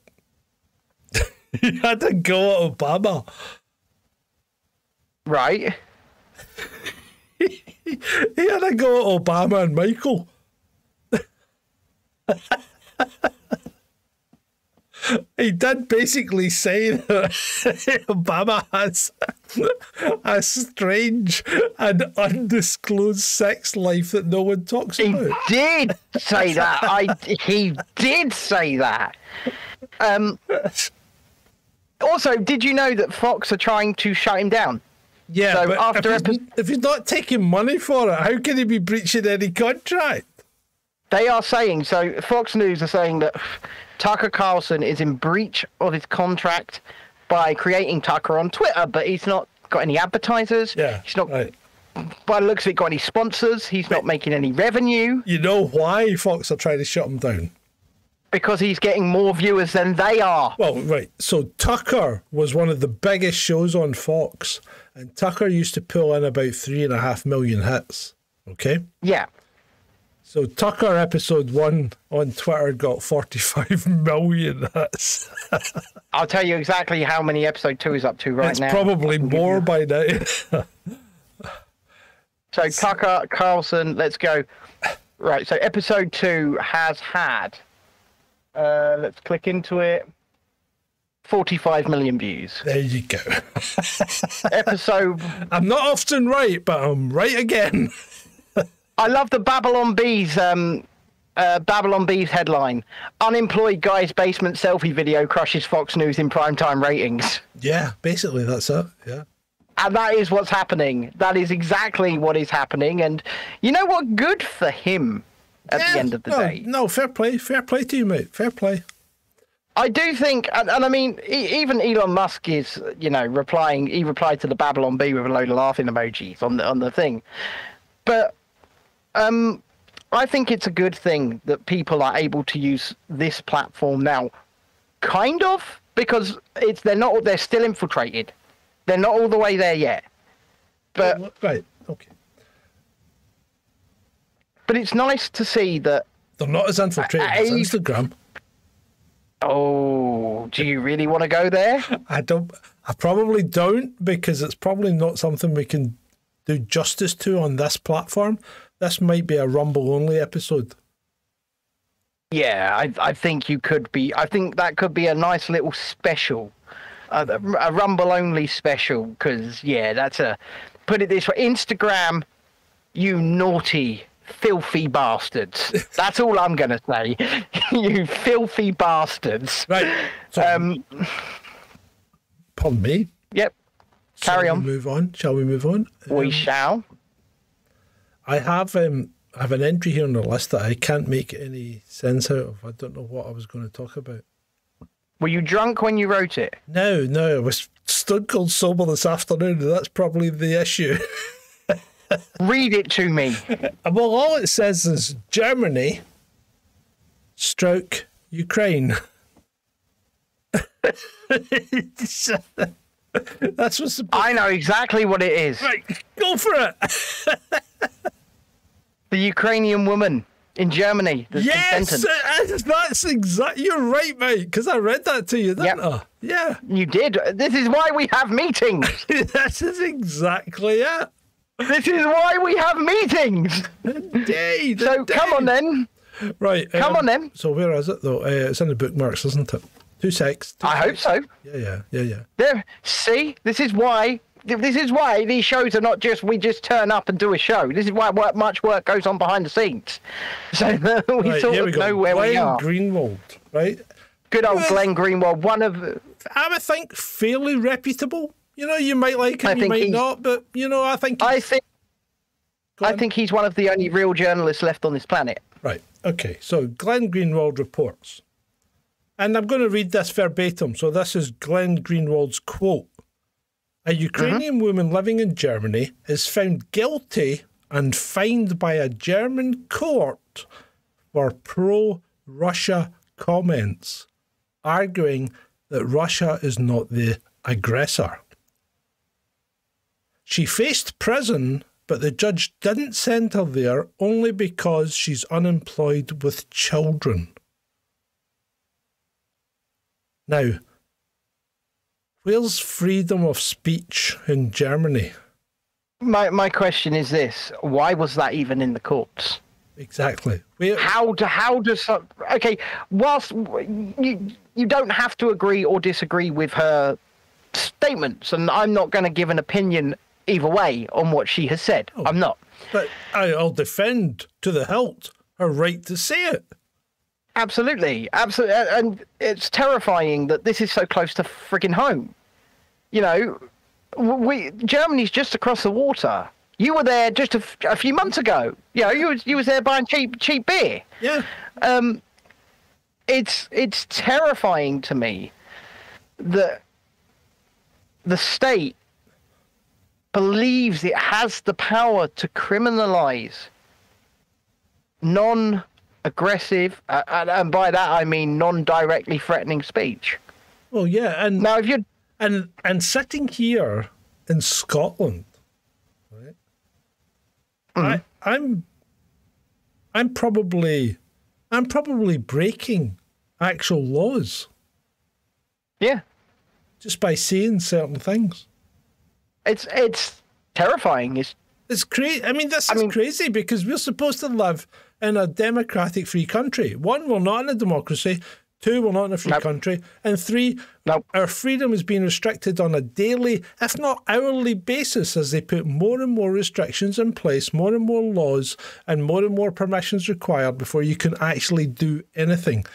he had to go at Obama.
Right.
He had to go at Obama and Michael. he did basically say that Obama has a strange and undisclosed sex life that no one talks
He
about.
He did say that. I he did say that. Um. Also, did you know that Fox are trying to shut him down?
Yeah,
So
but
after
if, he's,
epi-
if he's not taking money for it, how can he be breaching any contract?
They are saying so. Fox News are saying that Tucker Carlson is in breach of his contract by creating Tucker on Twitter, but he's not got any advertisers.
Yeah,
he's not.
right.
By the looks of it, got any sponsors. He's not making any revenue
You know why Fox are trying to shut him down?
because he's getting more viewers than they are.
Well, right. So Tucker was one of the biggest shows on Fox, and Tucker used to pull in about three and a half million hits. Okay.
Yeah.
So Tucker episode one on Twitter got 45 million hits.
I'll tell you exactly how many episode two is up to right
it's
now.
probably more by now.
So Tucker Carlson, let's go. Right. So episode two has had. Uh, let's click into it. Forty-five million views.
There you go.
Episode.
I'm not often right, but I'm right again.
I love the Babylon Bees. Um, uh, Babylon Bees headline: Unemployed guy's basement selfie video crushes Fox News in primetime ratings.
Yeah, basically that's it. Yeah.
And that is what's happening. That is exactly what is happening. And you know what? Good for him at
Yeah,
the end of the
no,
day.
No, fair play. Fair play to you, mate. Fair play.
I do think, and, and I mean, e- even Elon Musk is, you know, replying. He replied to the Babylon Bee with a load of laughing emojis on the on the thing. But um, I think it's a good thing that people are able to use this platform now, kind of, because it's they're not they're still infiltrated. They're not all the way there yet. But
Right. Okay.
but it's nice to see that.
They're not as infiltrated as Instagram.
Oh, do you really want to go there?
I don't. I probably don't because it's probably not something we can do justice to on this platform. This might be a Rumble only episode.
Yeah, I, I think you could be. I think that could be a nice little special, a, a Rumble only special. Because yeah, that's a. Put it this way: Instagram, you naughty, filthy bastards. That's all I'm gonna say. you filthy bastards.
Right. So,
Um.
pardon me.
Yep. Carry
Shall
on.
We move on. Shall we move on?
We
Um,
shall.
I have um I have an entry here on the list that I can't make any sense out of. I don't know what I was going to talk about.
Were you drunk when you wrote it?
No, no, I was stood cold sober this afternoon. and That's probably the issue.
Read it to me.
well, all it says is Germany, stroke Ukraine. That's what's
I know exactly what it is.
right. Go for it.
The Ukrainian woman in Germany that's
Yes, uh, that's exactly. You're right, mate. Because I read that to you, didn't
Yep.
I? Yeah,
You did. This is why we have meetings.
this is exactly it.
this is why we have meetings.
Indeed.
So come on
indeed.
then.
Right.
Come
um,
on then.
So where is it though? Uh, it's in the bookmarks, isn't it? Two secs. Two
I hope so.
Yeah, yeah, yeah, yeah.
There. See, this is why. This is why these shows are not just we just turn up and do a show. This is why work, much work goes on behind the scenes, so that we
Right,
sort of
we
know where
Glenn
we are.
Greenwald, right?
Good old Glenn Greenwald, one of
I would think fairly reputable. You know, you might like him,
I
you might not, but you know, I think.
I think I think he's one of the only real journalists left on this planet.
Right. Okay. So Glenn Greenwald reports. And I'm going to read this verbatim. So this is Glenn Greenwald's quote. A mm-hmm. Ukrainian woman living in Germany is found guilty and fined by a German court for pro Russia comments, arguing that Russia is not the aggressor. She faced prison, but the judge didn't send her there only because she's unemployed with children. Now, where's freedom of speech in Germany?
My my question is this: Why was that even in the courts?
Exactly. Where,
How do how does okay? Whilst you you don't have to agree or disagree with her statements, and I'm not going to give an opinion either way on what she has said. Oh, I'm not.
but I'll defend to the hilt her right to say it.
Absolutely, absolutely, and it's terrifying that this is so close to frigging home. You know, we Germany's just across the water. You were there just a, f- a few months ago. You know, you was you was there buying cheap cheap beer.
Yeah.
Um, it's it's terrifying to me that the state believes it has the power to criminalize non-aggressive, uh, and, and by that I mean non-directly threatening speech.
Well, yeah, and
Now, if you're
and and sitting here in Scotland, right? Mm-hmm. I, I'm I'm probably I'm probably breaking actual laws
yeah,
just by saying certain things.
it's it's terrifying. It's
It's crazy. I mean, this
I
is
mean-
crazy because we're supposed to live in a democratic free country. One, we're not in a democracy. Two, we're not in a free
Nope.
country. And three,
Nope.
our freedom is being restricted on a daily, if not hourly basis, as they put more and more restrictions in place, more and more laws, and more and more permissions required before you can actually do anything.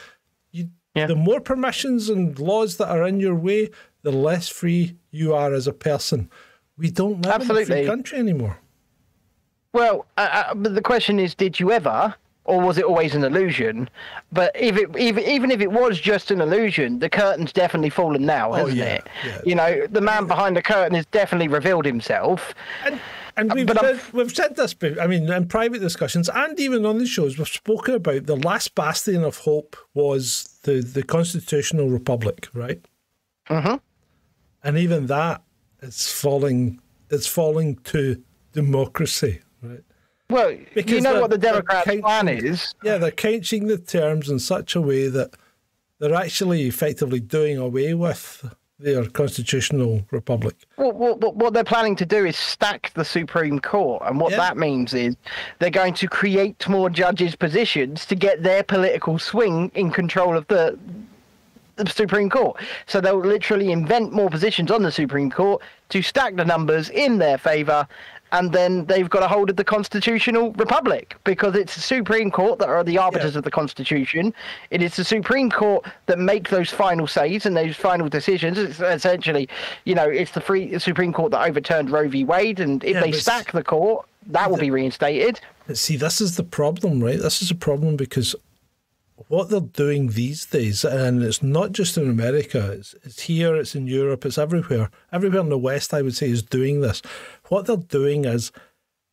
You,
Yeah.
The more permissions and laws that are in your way, the less free you are as a person. We don't live in a free country anymore.
Well, uh, uh, but the question is, did you ever, or was it always an illusion? But if it, even even if it was just an illusion, the curtain's definitely fallen now,
Oh,
hasn't
yeah,
it?
yeah.
You know, the man behind the curtain has definitely revealed himself.
And, and we've,
but
said, we've said this, I mean, in private discussions and even on the shows, we've spoken about the last bastion of hope was the, the constitutional republic, right?
Mhm.
And even that is falling, it's falling to democracy,
Well, you know what the Democrats' plan is.
Yeah, they're couching the terms in such a way that they're actually effectively doing away with their constitutional republic.
What, what, what- what they're planning to do is stack the Supreme Court. And what
Yeah.
that means is they're going to create more judges' positions to get their political swing in control of the, the Supreme Court. So they'll literally invent more positions on the Supreme Court to stack the numbers in their favour. And then they've got a hold of the constitutional republic because it's the Supreme Court that are the arbiters
Yeah.
of the Constitution. It is the Supreme Court that make those final says and those final decisions. It's essentially, you know, it's the free Supreme Court that overturned Roe v. Wade, and if
Yeah,
they
but
stack the court, that will be reinstated.
See, this is the problem, right? This is a problem because what they're doing these days, and it's not just in America, it's, it's here, it's in Europe, it's everywhere. Everywhere in the West, I would say, is doing this. What they're doing is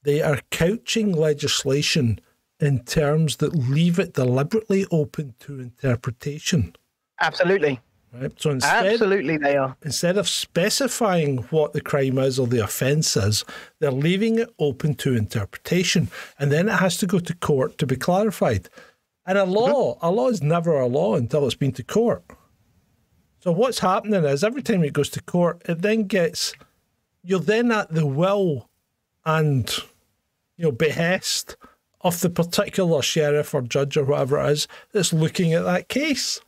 they are couching legislation in terms that leave it deliberately open to interpretation.
Absolutely,
Right? So instead,
absolutely, they are.
instead of specifying what the crime is or the offence is, they're leaving it open to interpretation. And then it has to go to court to be clarified. And a law, a law is never a law until it's been to court. So what's happening is every time it goes to court, it then gets you're then at the will and you know behest of the particular sheriff or judge or whatever it is that's looking at that case.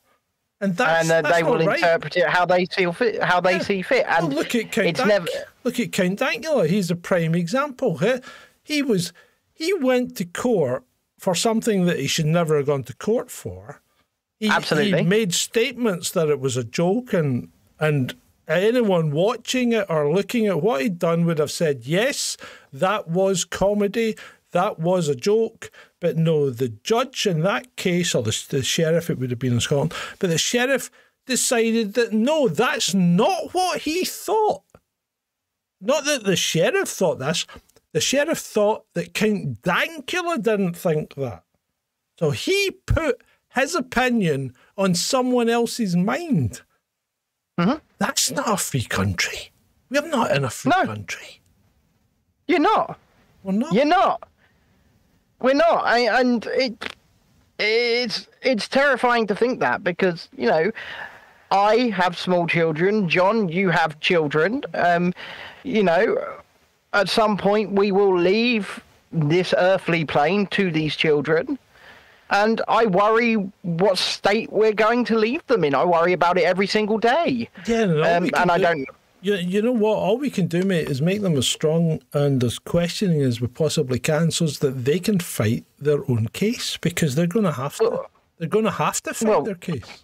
And that's,
And uh, they will
right.
interpret it how they see fit. How they
Yeah.
see fit.
Well,
And
look at Count
it's
Dank-
never.
look at Count Dankula. He's a prime example. He, he was he went to court for something that he should never have gone to court for. He,
Absolutely.
he made statements that it was a joke, and and anyone watching it or looking at what he'd done would have said, yes, that was comedy. That was a joke, but no, the judge in that case, or the, the sheriff, it would have been in Scotland, but the sheriff decided that no, that's not what he thought. Not that the sheriff thought this, the sheriff thought that Count Dankula didn't think that. So he put his opinion on someone else's mind. That's not a free country. We're not in a free
No.
country.
You're not.
We're not.
You're not. We're not. I, and it, it's it's terrifying to think that because you know, I have small children. John, you have children. Um, you know, at some point we will leave this earthly plane to these children. And I worry what state we're going to leave them in. I worry about it every single day.
Yeah, and,
Um, and I
do-
don't.
You, you know what? All we can do, mate, is make them as strong and as questioning as we possibly can, so that they can fight their own case because they're going to have to.
Well-
They're going to have to fight
well,
their case.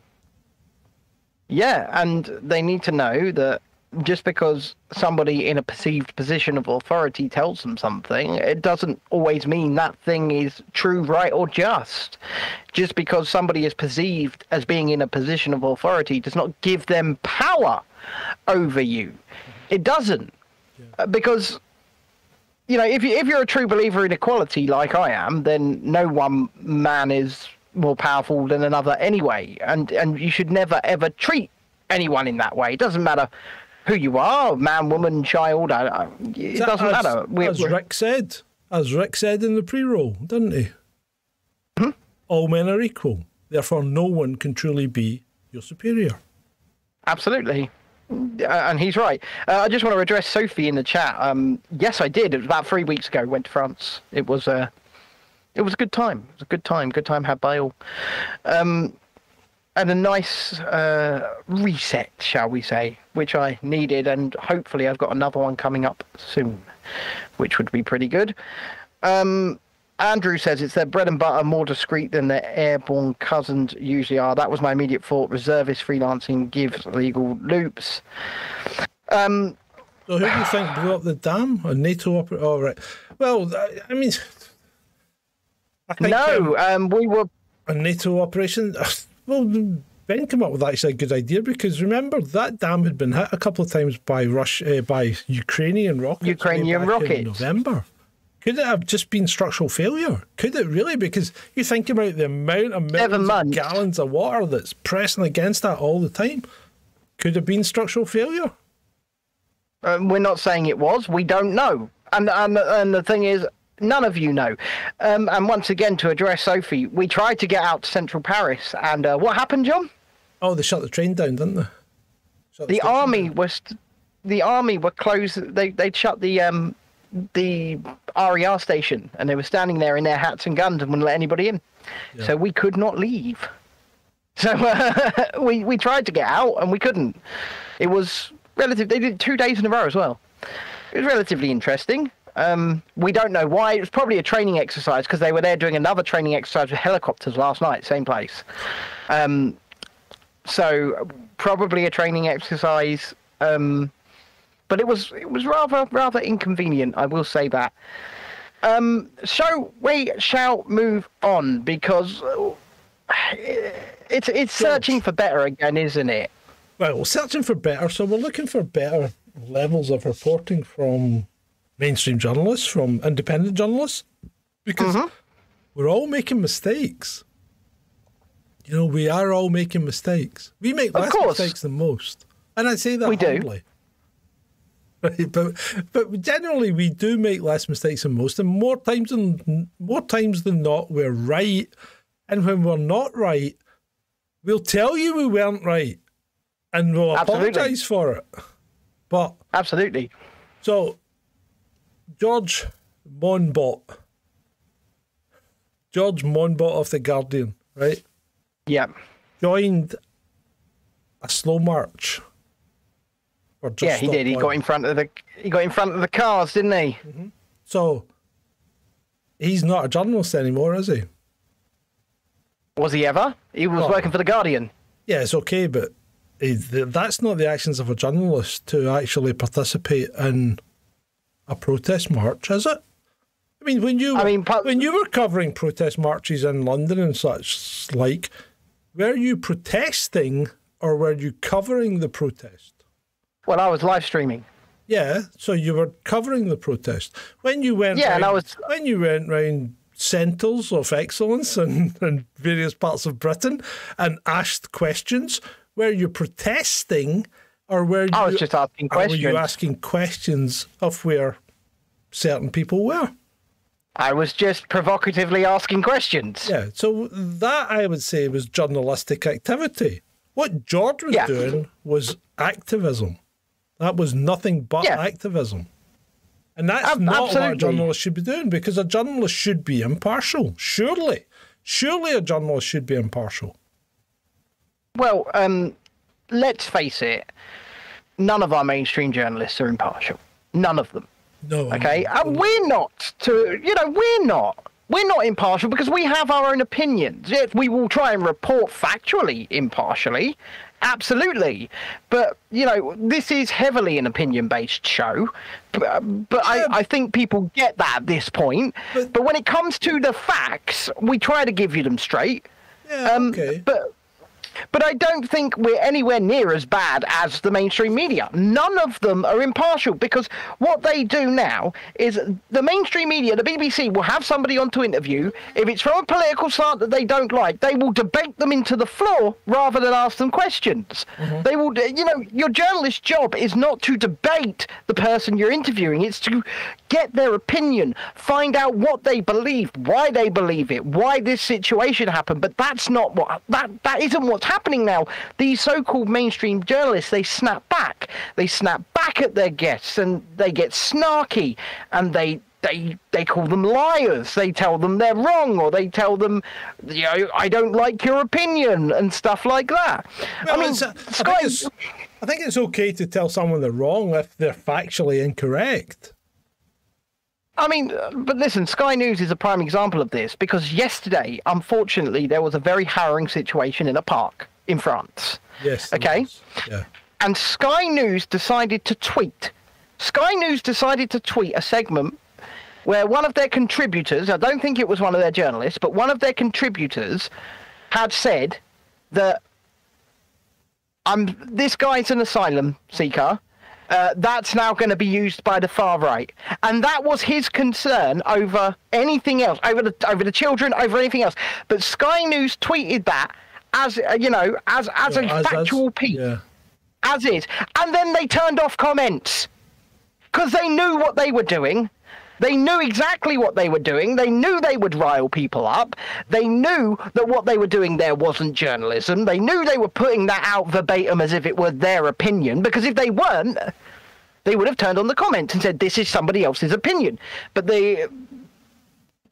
Yeah, and they need to know that just because somebody in a perceived position of authority tells them something, it doesn't always mean that thing is true, right, or just. Just because somebody is perceived as being in a position of authority does not give them power over you. It doesn't. Uh, Because you know, if you if you're a true believer in equality like I am, then no one man is more powerful than another anyway, and and you should never ever treat anyone in that way. It doesn't matter who you are, man, woman, child. I, I, it doesn't
as,
matter. We're-
as
we're-
Rick said, as Rick said in the pre-roll, didn't he?
Hmm?
All men are equal. Therefore, no one can truly be your superior.
Absolutely. Uh, and he's right. Uh, I just want to address Sophie in the chat. Um, yes, I did. It was about three weeks ago. Went to France. It was a, it was a good time. It was a good time. Good time had by all. Um, and a nice uh, reset, shall we say, which I needed, and hopefully I've got another one coming up soon, which would be pretty good. Um, Andrew says it's their bread and butter, more discreet than their airborne cousins usually are. That was my immediate thought. Reservist freelancing gives legal loops. Um,
So who do you think blew up the dam? A NATO operator? Oh, right. Well, I- I mean, I think
no,
um,
um, we were
a NATO operation. Well, Ben came up with actually a good idea because remember that dam had been hit a couple of times by Rush uh, by Ukrainian rockets.
Ukrainian rockets.
November. Could it have just been structural failure? Could it really? Because you think about the amount of millions of gallons of water that's pressing against that all the time. Could it have been structural failure?
Um, we're not saying it was. We don't know. And and and the thing is, none of you know. Um, and once again, to address Sophie, we tried to get out to central Paris, and uh, what happened, John?
Oh, they shut the train down, didn't they? Shut
The
station
army
down.
was, the army were closed. They they'd shut the um the RER station, and they were standing there in their hats and guns and wouldn't let anybody in. So we could not leave. So uh, we we tried to get out and we couldn't. It was relative. They did two days in a row as well. It was relatively interesting. Um, we don't know why. It was probably a training exercise because they were there doing another training exercise with helicopters last night, same place. Um, so probably a training exercise. Um, but it was it was rather rather inconvenient. I will say that. Um, so we shall move on because uh, it's it's searching for better again, isn't it?
Well, searching for better, so we're looking for better levels of reporting from mainstream journalists, from independent journalists, because
Mm-hmm.
we're all making mistakes. You know, we are all making mistakes. We make less mistakes than most, and I say that
We do.
Right, but but generally we do make less mistakes than most, and more times than more times than not we're right, and when we're not right, we'll tell you we weren't right, and we'll apologise for it. But
Absolutely.
so George Monbiot, George Monbiot of the Guardian, right,
Yep.
joined a slow march. Or just
Yeah, he did. He got in front of the he got in front of the cars, didn't he? Mm-hmm.
So he's not a journalist anymore, is he?
Was he ever? He was
Oh.
working for the Guardian.
Yeah, it's okay, but he, that's not the actions of a journalist to actually participate in a protest march, is it? I mean, when you
I mean,
when you were covering protest marches in London and such like, were you protesting or were you covering the protest?
Well, I was live streaming.
Yeah, so you were covering the protest when you went.
Yeah, and I was-
when you went round centres of excellence and, in various parts of Britain and asked questions. Were you protesting, or were you?
I was just asking
or Were you
questions.
asking questions of where certain people were?
I was just provocatively asking questions.
Yeah, so that I would say was journalistic activity. What George was
Yeah.
doing was activism. That was nothing but
Yeah.
activism. And that's
Ab-
not what a journalist should be doing because a journalist should be impartial. Surely. Surely a journalist should be impartial.
Well, um, let's face it. None of our mainstream journalists are impartial. None of them.
No.
Okay, and we're not to you know we're not we're not impartial because we have our own opinions. Yet we will try and report factually impartially, absolutely. But you know this is heavily an opinion-based show. But, but
Yeah.
I, I think people get that at this point.
But-
But, when it comes to the facts, we try to give you them straight.
Yeah,
Um,
okay.
But but I don't think we're anywhere near as bad as the mainstream media. None of them are impartial because what they do now is the mainstream media, the BBC, will have somebody on to interview. If it's from a political slant that they don't like, they will debate them into the floor rather than ask them questions. Mm-hmm. They will, you know, your journalist's job is not to debate the person you're interviewing, it's to get their opinion, find out what they believe, why they believe it, why this situation happened. But that's not what that that isn't what what's happening now. These so-called mainstream journalists, they snap back. They snap back at their guests, and they get snarky, and they they they call them liars. They tell them they're wrong, or they tell them, you know, I don't like your opinion and stuff like that.
Well,
I mean,
uh, I, think I think it's okay to tell someone they're wrong if they're factually incorrect.
I mean, uh, but listen, Sky News is a prime example of this because yesterday, unfortunately, there was a very harrowing situation in a park in France.
Yes.
Okay.
Yeah.
And Sky News decided to tweet. Sky News decided to tweet a segment where one of their contributors, I don't think it was one of their journalists, but one of their contributors had said that I'm this guy's an asylum seeker. Uh, that's now going to be used by the far right, and that was his concern over anything else, over the over the children, over anything else. But Sky News tweeted that as uh, you know, as as a
As- as-
factual piece
Yeah.
as is. And then they turned off comments because they knew what they were doing. They knew exactly what they were doing. They knew they would rile people up. They knew that what they were doing there wasn't journalism. They knew they were putting that out verbatim as if it were their opinion. Because if they weren't, they would have turned on the comments and said, "This is somebody else's opinion." But the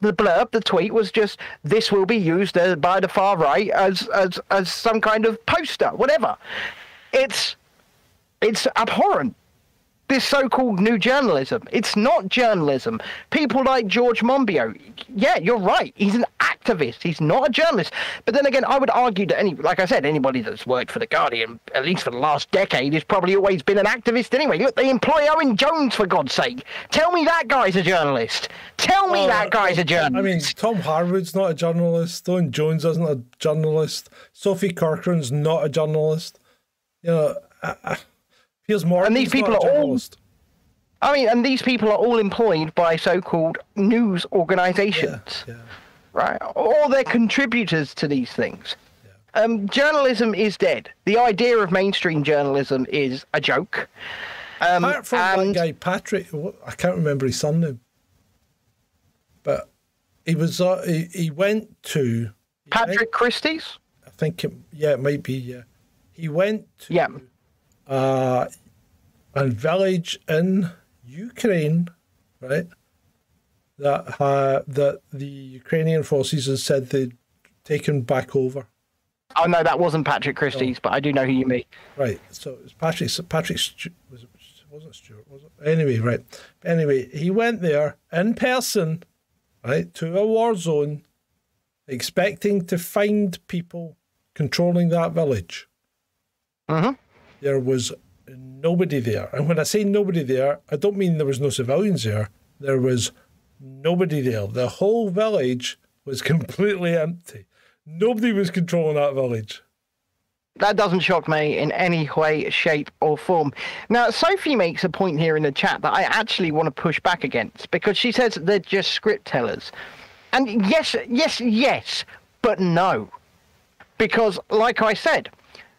the blurb, the tweet was just, "This will be used uh, by the far right as as as some kind of poster, whatever." It's it's abhorrent. This so-called new journalism. It's not journalism. People like George Monbiot. Yeah, you're right. He's an activist. He's not a journalist. But then again, I would argue that any, like I said, anybody that's worked for the Guardian, at least for the last decade, has probably always been an activist anyway. Look, they employ Owen Jones for God's sake. Tell me that guy's a journalist. Tell me
Well,
that guy's a journalist.
I mean, Tom Harwood's not a journalist. Owen Jones isn't a journalist. Sophie Corcoran's not a journalist. You know, uh, uh, Piers Morgan.
these people are all. I mean, and these people are all employed by so-called news organisations.
Yeah.
right? Or they're contributors to these things. Um, journalism is dead. The idea of mainstream journalism is a joke. Um,
Apart from that guy Patrick, I can't remember his surname, but he was. Uh, he, he went to.
Patrick Christie's,
I think it, yeah, it might be. Yeah, he went to
yeah,
uh, a village in Ukraine, right? That uh, that the Ukrainian forces has said they'd taken back over.
oh no, that wasn't Patrick Christie's, but I do know who you mean.
Right. So it's Patrick. Patrick Stu- was it, wasn't Stewart, was it? Anyway, right. Anyway, he went there in person, right, to a war zone, expecting to find people controlling that village.
hmm
There was nobody there, and when I say nobody there, I don't mean there was no civilians there. There was nobody there. The whole village was completely empty. Nobody was controlling that village.
That doesn't shock me in any way, shape, or form. Now, Sophie makes a point here in the chat that I actually want to push back against because she says they're just script tellers. And yes, yes, yes, but no. Because, like I said,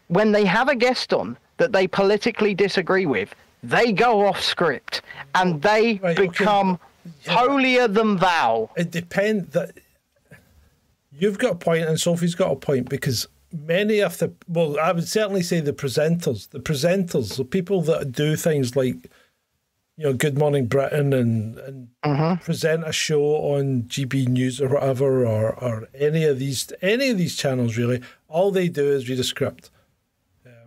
when they have a guest on that they politically disagree with, they go off script and they
Right, okay.
become holier than thou.
it depends that you've got a point and Sophie's got a point because many of the well, I would certainly say the presenters, the presenters, the people that do things like you know Good Morning Britain and and mm-hmm. present a show on GB News or whatever or or any of these any of these channels really, all they do is read a script.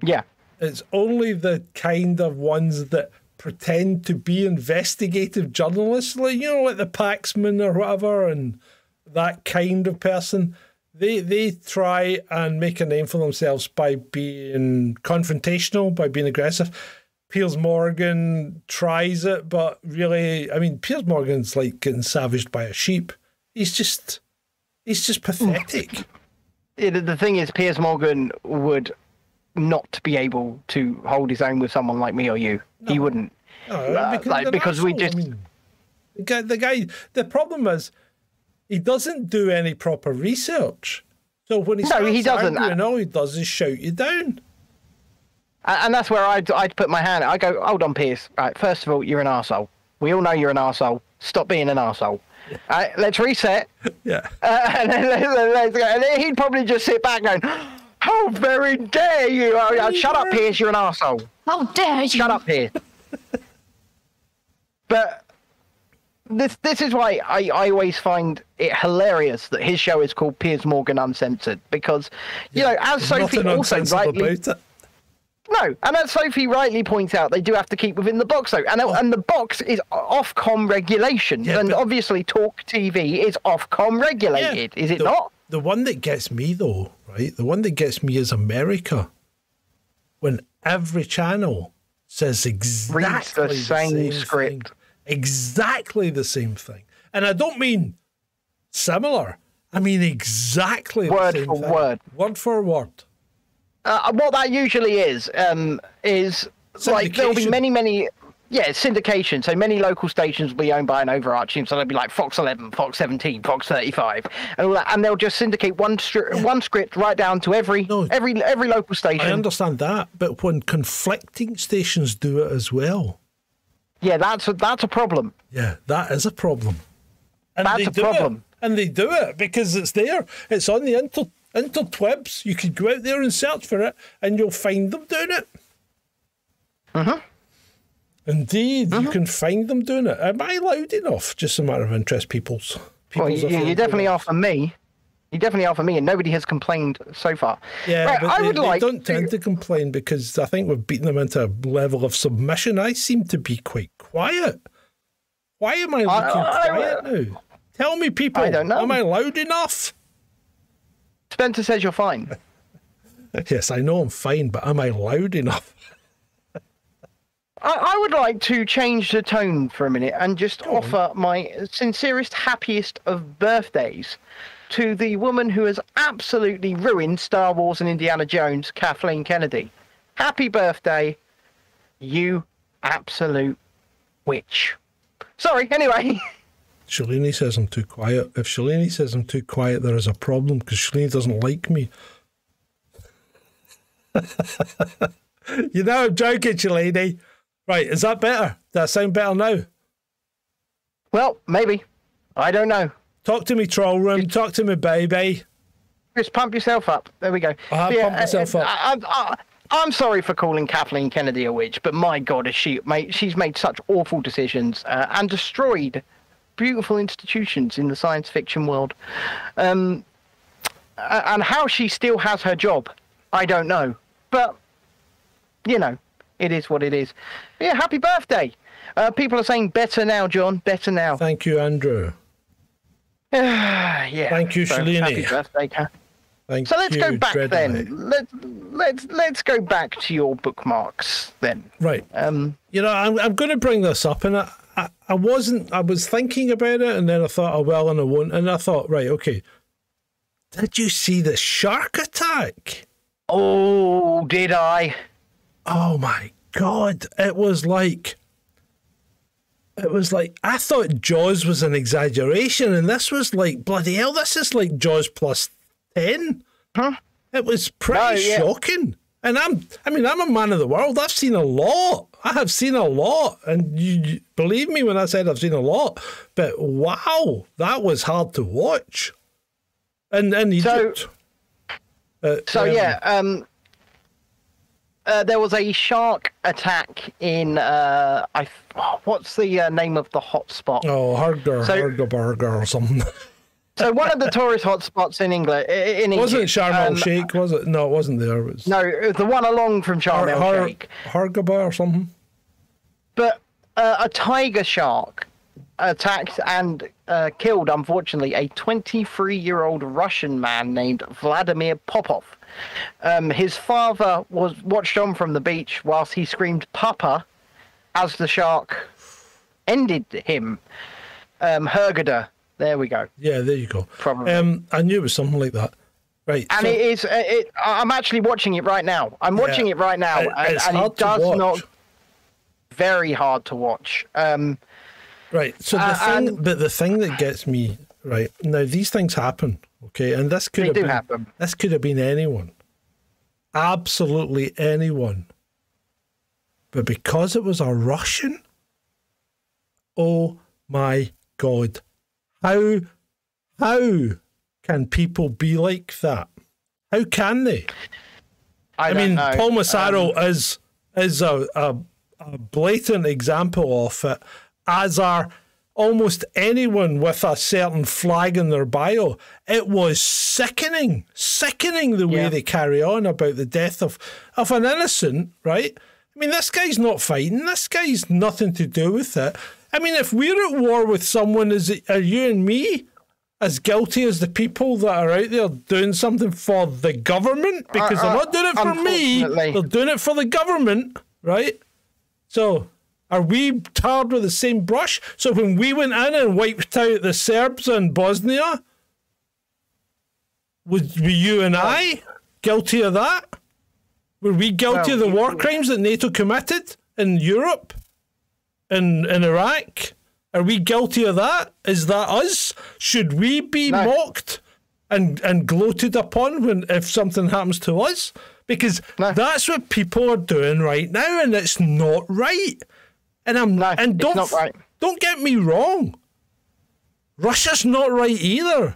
Yeah.
It's only the kind of ones that pretend to be investigative journalists, like you know, like the Paxman or whatever, and that kind of person. They they try and make a name for themselves by being confrontational, by being aggressive. Piers Morgan tries it, but really, I mean, Piers Morgan's like getting savaged by a sheep. He's just, he's just pathetic.
Mm. The, the thing is, Piers Morgan would not be able to hold his own with someone like me or you. He wouldn't.
No,
Uh, like, because we
asshole.
just-
I mean, the guy, the guy. The problem is, he doesn't do any proper research. So when he
No, he doesn't.
arguing, all he does is shout you down.
And that's where I'd, I'd put my hand. I go, hold on, Piers. Right, first of all, you're an arsehole. We all know you're an arsehole. Stop being an arsehole. Right, let's reset.
Yeah.
Uh, and then let's, let's go. And then he'd probably just sit back going, How very dare you! Oh, yeah, shut up, Piers. You're an asshole.
How dare you?
Shut up, Piers. but this this is why I, I always find it hilarious that his show is called Piers Morgan Uncensored because you know as
There's
Sophie
nothing
also rightly
about it.
no, and as Sophie rightly points out, they do have to keep within the box though, and oh. and the box is Ofcom regulations,
Yeah,
and
but-
obviously Talk TV is Ofcom regulated, is it
the,
not?
The one that gets me though, right? The one that gets me is America. When every channel says exactly the
same
same,
script.
thing. Exactly the same thing. And I don't mean similar. I mean exactly
Word
the same
for
thing.
word.
Word for word.
Uh, what that usually is um, is like there'll be many, many. Yeah, syndication. So many local stations will be owned by an overarching. So they'll be like Fox 11, Fox 17, Fox 35, and all that, and they'll just syndicate one stri- one script right down to every
No.
every every local station.
I understand that, but when conflicting stations do it as well,
Yeah, that's a, that's a problem.
Yeah, that is a problem. And
That's a problem.
It, and they do it because it's there. It's on the inter interwebs. You could go out there and search for it, and you'll find them doing it.
Mm-hmm.
Indeed, you mm-hmm. can find them doing it. Am I loud enough? Just a matter of interest, people's.
Well, you, you definitely are for me. You definitely are for me, and nobody has complained so far.
Yeah,
Right,
but
I
they,
would
they
like
don't
to-
tend to complain because I think we've beaten them into a level of submission. I seem to be quite quiet. Why am I looking
I-
quiet now? Tell me, people.
I don't know.
Am I loud enough?
Spencer says you're fine.
Yes, I know I'm fine, but am I loud enough?
I, I would like to change the tone for a minute and just offer my sincerest, happiest of birthdays to the woman who has absolutely ruined Star Wars and Indiana Jones, Kathleen Kennedy. Happy birthday, you absolute witch. Sorry, anyway.
Shalini says I'm too quiet. If Shalini says I'm too quiet, there is a problem because Shalini doesn't like me. you know I'm joking, Shalini. Right, is that better? Does that sound better now?
well, maybe. I don't know.
Talk to me, troll room. Talk to me, baby.
Just pump yourself up. There we go.
I have
Yeah,
pumped myself
uh,
up.
I, I, I, am sorry for calling Kathleen Kennedy a witch, but my God, is she made, she's made such awful decisions uh, and destroyed beautiful institutions in the science fiction world. Um, and how she still has her job, I don't know. But, you know, it is what it is. Yeah, happy birthday. Uh, people are saying better now, John. Better now.
Thank you, Andrew.
yeah.
Thank you,
so,
Shalini.
Happy birthday, Kath.
Thank
So let's
you,
go back then. Let let's let's go back to your bookmarks then.
Right.
Um,
You know, I'm, I'm going to bring this up, and I, I, I wasn't, I was thinking about it, and then I thought, oh, well, and I won't. And I thought, right, okay. Did you see the shark attack?
oh, did I?
Oh my God. It was like, it was like, I thought Jaws was an exaggeration, and this was like, bloody hell, this is like Jaws plus 10.
Huh?
It was pretty
No, yeah.
shocking. And I'm, I mean, I'm a man of the world. I've seen a lot. I have seen a lot. And you, you believe me when I said I've seen a lot. But wow, that was hard to watch. And
So-
Egypt. Uh,
So
um,
yeah, um, uh, there was a shark attack in uh, I what's the uh, name of the hotspot?
Oh, Harger,
So-
or something.
So one of the tourist hotspots in England, in Egypt.
wasn't Sharm el
um,
Sheikh, was it? No, it wasn't there. It was
No, it was the one along from Sharm el
Har-
Sheikh.
Hargaba or something.
But uh, a tiger shark attacked and uh, killed, unfortunately, a 23 year old Russian man named Vladimir Popov. Um, his father was watched on from the beach whilst he screamed Papa as the shark ended him. Um, Hurghada. There we go.
Yeah, there you go.
Probably.
Um, I knew it was something like that. Right.
And
so-
it is. Uh, it, I'm actually watching it right now. I'm watching it right now,
It-
and,
it's
and
hard
it does
watch.
not. Very hard to watch. Um,
Right. So the
Uh,
thing,
and-
but the thing that gets me right now, these things happen. Okay, and this could
They
have been,
happen.
This could have been anyone, absolutely anyone. But because it was a Russian, oh my god, how how can people be like that? How can they?
I,
I mean,
know.
Paul Massaro
Um,
is is a, a a blatant example of it, as are almost anyone with a certain flag in their bio. It was sickening, sickening the way
Yeah.
they carry on about the death of of an innocent. Right? I mean, this guy's not fighting. This guy's nothing to do with it. I mean, if we're at war with someone, is it, are you and me? As guilty as the people that are out there doing something for the government because they're
Uh,
not doing it for me, they're doing it for the government, right? So, are we tarred with the same brush? So, when we went in and wiped out the Serbs in Bosnia, was were you and I guilty of that? Were we guilty
Well,
of the war crimes that NATO committed in Europe, in in Iraq? Are we guilty of that? Is that us? Should we be
No.
mocked and and gloated upon when if something happens to us? Because
No.
that's what people are doing right now, and it's not right. And I'm
No,
and don't
not right.
don't get me wrong. Russia's not right either.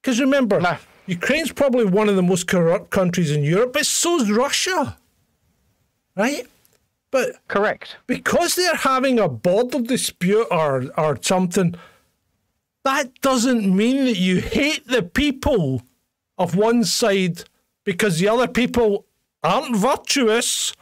Because remember,
No.
Ukraine's probably one of the most corrupt countries in Europe, but so's Russia. Right? But
correct.
because they're having a border dispute or or something, that doesn't mean that you hate the people of one side because the other people aren't virtuous.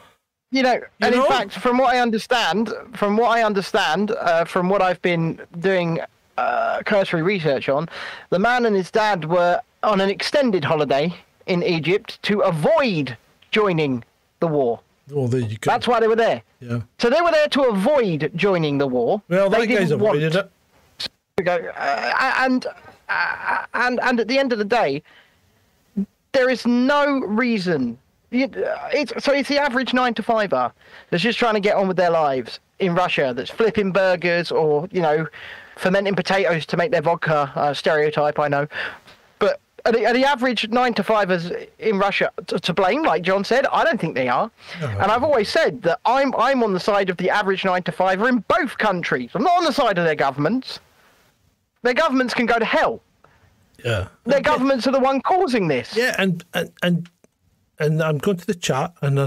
You know, and
know?
in fact, from what I understand, from what I understand, uh, from what I've been doing uh, cursory research on, the man and his dad were on an extended holiday in Egypt to avoid joining the war.
Oh, there you go.
That's why they were there.
yeah.
So they were there to avoid joining the war.
Well,
they
guy's
didn't want
avoided it.
to go, uh, and uh, and and at the end of the day, there is no reason. You- It's so it's the average nine to fiver that's just trying to get on with their lives in Russia. That's flipping burgers or you know, fermenting potatoes to make their vodka. Uh, stereotype, I know, but. Are the, are the average nine to fivers in Russia to, to blame? Like John said, I don't think they are. And I've always said that I'm I'm on the side of the average nine to fiver in both countries. I'm not on the side of their governments. Their governments can go to hell.
Yeah.
Their governments are the one causing this.
Yeah, and and and, and I'm going to the chat, and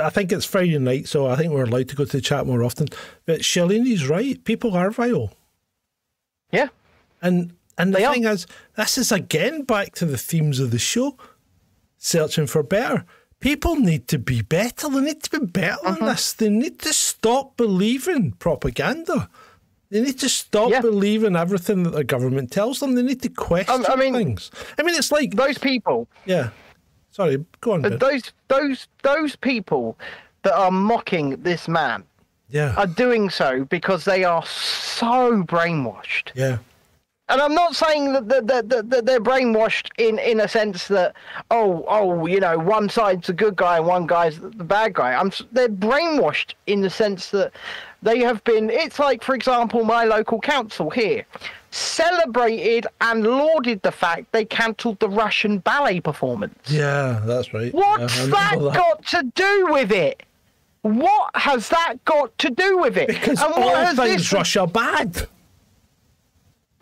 I think it's Friday night, so I think we're allowed to go to the chat more often. But Shalini's right; people are vile,
Yeah.
and and the
are.
thing is, this is again back to the themes of the show: searching for better. People need to be better. They need to be better
Uh-huh.
than this. They need to stop believing propaganda. They need to stop
Yeah.
believing everything that the government tells them. They need to question
I mean-
things. I mean, it's like
Those people,
yeah. Sorry, go on.
uh,
Ben.
those those those people that are mocking this man
Yeah.
are doing so because they are so brainwashed.
yeah.
And I'm not saying that, that, that, that, that they're brainwashed in, in a sense that, oh, oh, you know, one side's the good guy and one guy's the bad guy. I'm, they're brainwashed in the sense that they have been, it's like, for example, my local council here celebrated and lauded the fact they cancelled the Russian ballet performance.
Yeah, that's right.
What's
Yeah, I
that got to do with it? What has that got to do with it?
Because
and
all
what
things
this
Russia bad.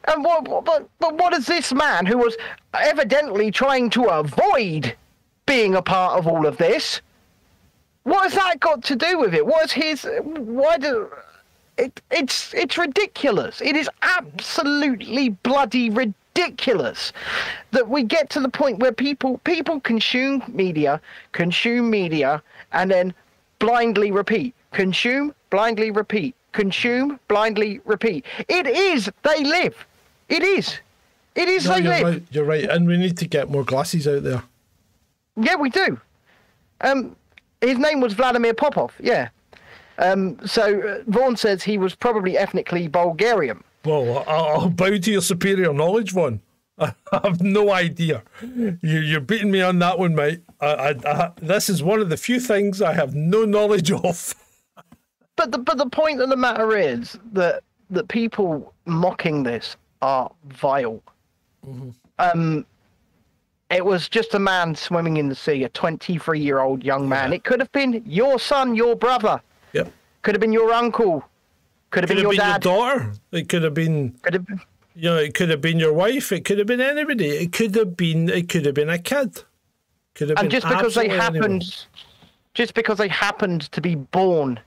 And what, what- but, but what is this man who was evidently trying to avoid being a part of all of this? What has that got to do with it? What's his? Why do? It, it's it's ridiculous. It is absolutely bloody ridiculous that we get to the point where people people consume media, consume media, and then blindly repeat, consume, blindly repeat, consume, blindly repeat. It is they live. It is. It is
No,
they
you're
live.
right. You're right. And we need to get more glasses out there.
Yeah, we do. Um, his name was Vladimir Popov. Yeah. Um, so uh, Vaughan says he was probably ethnically Bulgarian.
Well, I'll, bow to your superior knowledge, one. I have no idea. You, you're beating me on that one, mate. I, I, I, this is one of the few things I have no knowledge of.
But the but the point of the matter is that that people mocking this are vile. Um, it was just a man swimming in the sea, a 23 year old young man. It could have been your son, your brother. Could have been your uncle, could have
Could
been
have
your
been
dad.
your daughter. It could have been,
Could have been,
you know, it could have been your wife. It could have been anybody. It could have been, it could have been a kid. Could have
and just because they
absolutely anyone.
happened, just because they happened to be born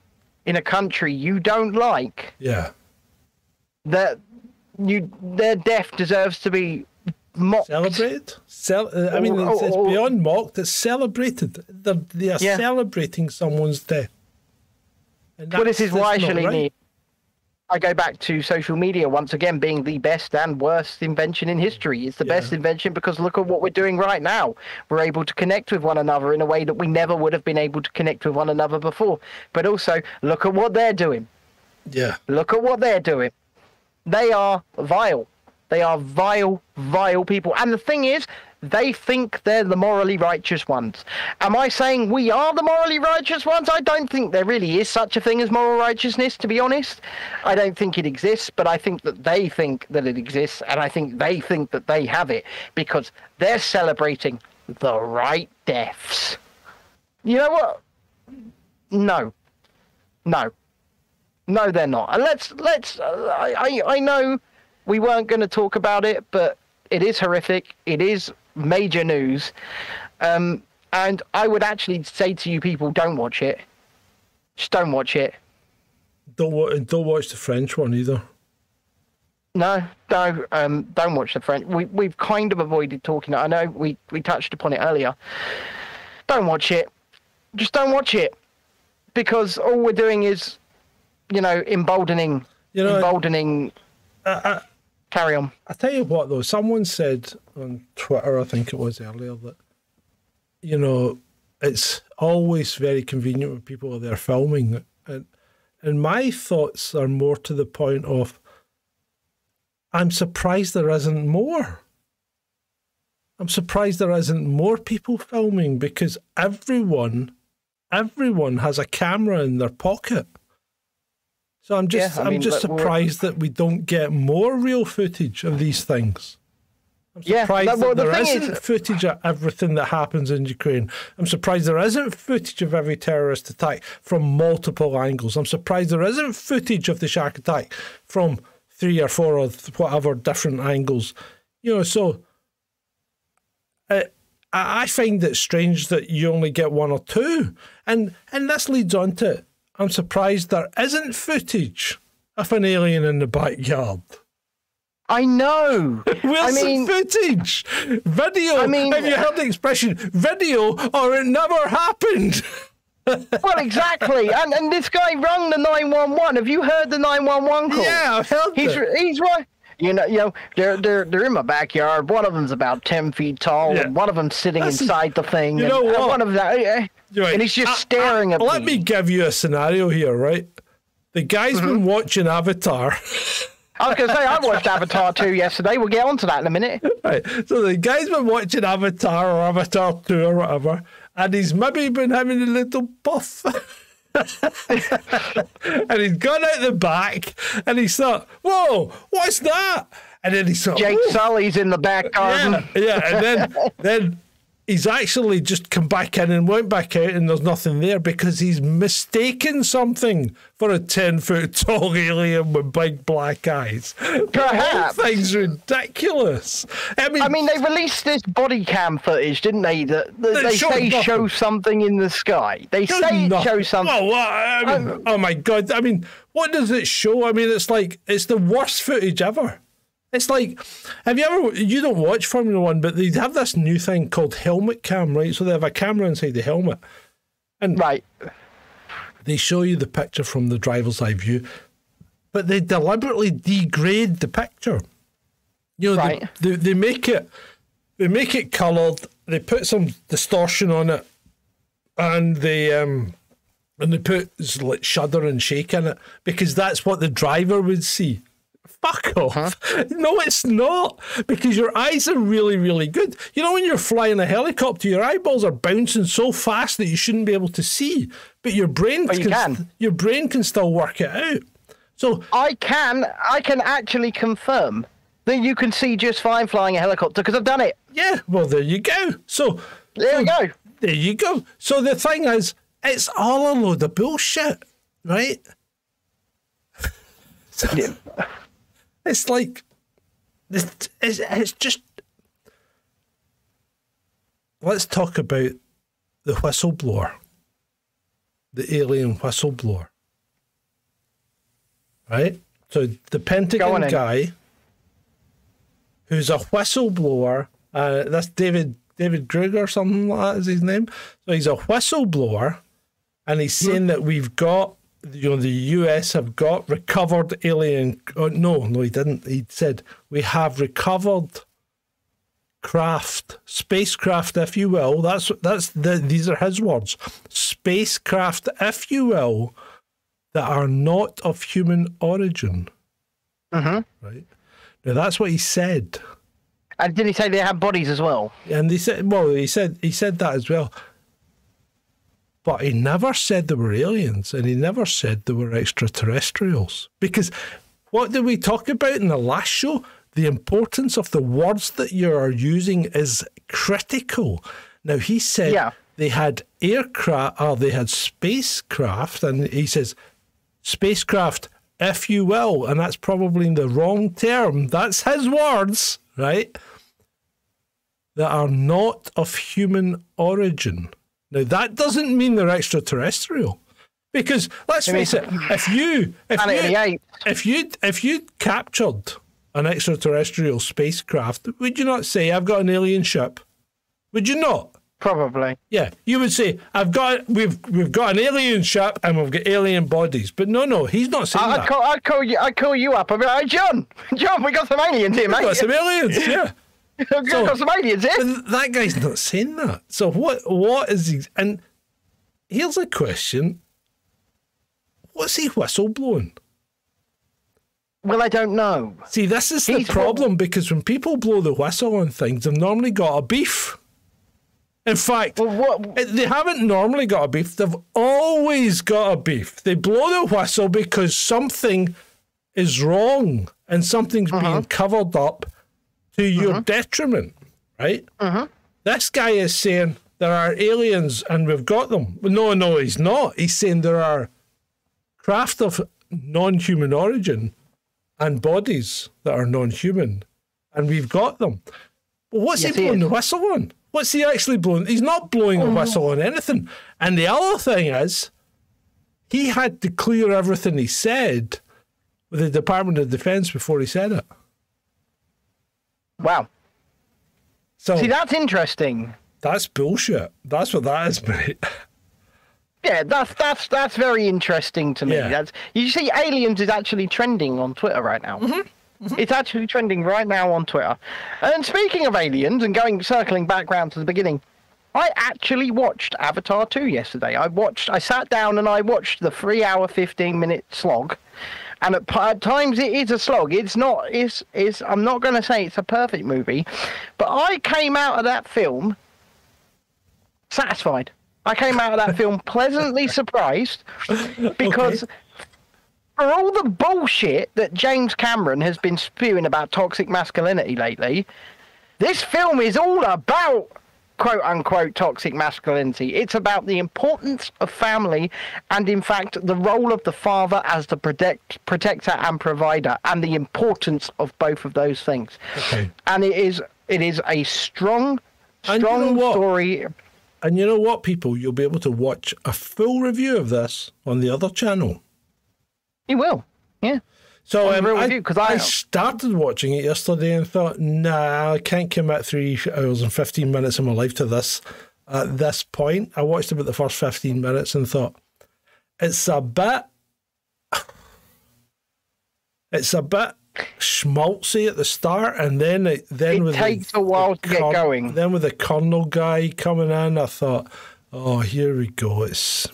in a country you don't like,
Yeah.
that you their death deserves to be mocked.
Celebrated? Cel- uh, I mean,
Or-
it's, it's beyond mocked. It's celebrated. They're, they are
Yeah.
celebrating someone's death.
Well, this is why, Shalini,
right.
I go back to social media once again being the best and worst invention in history. It's the
Yeah.
best invention because look at what we're doing right now. We're able to connect with one another in a way that we never would have been able to connect with one another before. But also, look at what they're doing.
Yeah.
Look at what they're doing. They are vile. They are vile, vile people. And the thing is, they think they're the morally righteous ones. Am I saying we are the morally righteous ones? I don't think there really is such a thing as moral righteousness, to be honest. I don't think it exists, but I think that they think that it exists, and I think they think that they have it because they're celebrating the right deaths. You know what? No. No. No, they're not. And let's let's. Uh, I I I know we weren't going to talk about it, but it is horrific. It is major news, um, and I would actually say to you people, don't watch it. Just don't watch it.
Don't, wa- don't watch the French one either.
No, no, um, don't watch the French. We we've kind of avoided talking. I know we we touched upon it earlier. Don't watch it. Just don't watch it, because all we're doing is, you know, emboldening,
You know,
emboldening. Carry on.
I tell you what, though, someone said on Twitter, I think it was earlier, that you know it's always very convenient when people are there filming, and and my thoughts are more to the point of I'm surprised there isn't more. I'm surprised there isn't more people filming because everyone, everyone has a camera in their pocket. So I'm just,
Yeah, I
I'm
mean,
just surprised that we don't get more real footage of these things. I'm
Yeah,
surprised
that- well,
that
the
there
thing is-
isn't footage of everything that happens in Ukraine. I'm surprised there isn't footage of every terrorist attack from multiple angles. I'm surprised there isn't footage of the shark attack from three or four or whatever different angles. You know, so uh, I I find it strange that you only get one or two, and and this leads on to I'm surprised there isn't footage of an alien in the backyard.
I know.
Where's
I mean,
footage? Video.
I mean-
have you heard the expression video or it never happened?
well, exactly. And and this guy rung the nine one one. Have you heard the nine one one call?
Yeah, I've heard
He's
it.
he's right. You know, you know, they're they're they're in my backyard. One of them's about ten feet tall,
Yeah.
and one of them's sitting
Listen,
inside the thing.
you
and,
know what?
one of them, eh,
Right.
and he's just
I-
staring
I-
at
Let me give you a scenario here, right? The guy's
Mm-hmm.
been watching Avatar.
I was gonna say I watched Avatar two yesterday. We'll get onto that in a minute.
Right. So the guy's been watching Avatar or Avatar 2 or whatever, and he's maybe been having a little puff. and he's gone out the back and he's thought, Whoa, what's that? And then he thought,
Jake. Sully's in the back garden.
Yeah, yeah. And then then he's actually just come back in and went back out and there's nothing there because he's mistaken something for a 10 foot tall alien with big black eyes.
Perhaps.
Whole thing's ridiculous. I mean,
I mean, they released this body cam footage, didn't they? That, that
That
they say
nothing.
show something in the sky. They
Does
say it
nothing.
shows something.
What, I mean,
Um,
oh my god! I mean, what does it show? I mean, it's like it's the worst footage ever. It's like, have you ever? You don't watch Formula One, but they have this new thing called helmet cam, right? So they have a camera inside the helmet, And
Right.
they show you the picture from the driver's eye view, but they deliberately degrade the picture. You know,
Right.
they, they, they make it they make it coloured. They put some distortion on it, and they um and they put like shudder and shake in it because that's what the driver would see. Fuck off! No, it's not because your eyes are really, really good. You know, when you're flying a helicopter, your eyeballs are bouncing so fast that you shouldn't be able to see, but your brain
But you
can,
can.
your brain can still work it out. So
I can, I can actually confirm that you can see just fine flying a helicopter because I've done it.
yeah, well there you go. So
There
so
go.
There you go. So the thing is, it's all a load of bullshit, right? So, It's like, it's, it's, it's just. let's talk about the whistleblower, the alien whistleblower. Right? So the Pentagon guy who's a whistleblower, uh, that's David David Kruger or something like that is his name. So he's a whistleblower and he's saying that we've got you know the US have got recovered alien oh, no, no he didn't. He said we have recovered craft, spacecraft, if you will. That's that's the, these are his words. Spacecraft, if you will, that are not of human origin. Mm-hmm. Right. Now that's what he said,
And did he say they have bodies as well?
and they said, well, he said he said that as well. But he never said they were aliens, and he never said they were extraterrestrials. Because what did we talk about in the last show? The importance of the words that you are using is critical. Now he said
Yeah.
they had aircraft, or they had spacecraft, and he says spacecraft, if you will, and that's probably the wrong term. That's his words, right? That are not of human origin. Now that doesn't mean they're extraterrestrial, because let's face it, if you if
Planet of the
you if you if you captured an extraterrestrial spacecraft, would you not say I've got an alien ship? Would you not?
Probably.
Yeah, you would say I've got we've we've got an alien ship and we've got alien bodies. But no, no, he's not saying
I- I'd
that.
call, I'd call you. I'd call you up. I'd be like, hey, John, John, we got some aliens here,
We've got some aliens, yeah.
We've got some aliens here.
That guy's not saying that. So what? What is he? And here's a question: What's he whistleblowing?
Well, I don't know.
See, this is
He's
the problem because when people blow the whistle on things, they've normally got a beef. In fact,
Well, what?
they haven't normally got a beef. They've always got a beef. They blow the whistle because something is wrong and something's uh-huh. being covered up to your mm-hmm. detriment, right? Mm-hmm. This guy is saying there are aliens and we've got them. No, no, he's not. He's saying there are craft of non human origin and bodies that are non human and we've got them. Well, what's
Yes,
he
he
blowing
is.
the whistle on? What's he actually blowing? He's not blowing a mm. whistle on anything. And the other thing is, he had to clear everything he said with the Department of Defense before he said it.
Wow.
So
See, that's interesting.
that's bullshit. That's what that is, mate.
Yeah, that's that's that's very interesting to me.
Yeah.
That's you see, aliens is actually trending on Twitter right now. Mm-hmm. Mm-hmm. It's actually trending right now on Twitter. And speaking of aliens, and going circling back round to the beginning, I actually watched Avatar 2 yesterday. I watched, I sat down and I watched the three-hour, fifteen-minute slog. And at, at times it is a slog. It's not. It's. It's. I'm not going to say it's a perfect movie, but I came out of that film satisfied. I came out of that film pleasantly surprised because for all the bullshit that James Cameron has been spewing about toxic masculinity lately, this film is all about quote unquote toxic masculinity. It's about the importance of family and, in fact, the role of the father as the protect, protector and provider, and the importance of both of those things.
Okay.
And it is it is a strong,
And you know
strong story.
And you know what, people? You'll be able to watch a full review of this on the other channel.
You will, yeah.
So um, I,
I-
I started watching it yesterday and thought, nah, I can't commit three hours and 15 minutes of my life to this at this point. I watched about the first 15 minutes and thought, it's a bit, it's a bit schmaltzy at the start, and then it, then
It
with
takes
the,
a while
the
to get going.
Then with the Colonel guy coming in, I thought, oh, here we go. It's,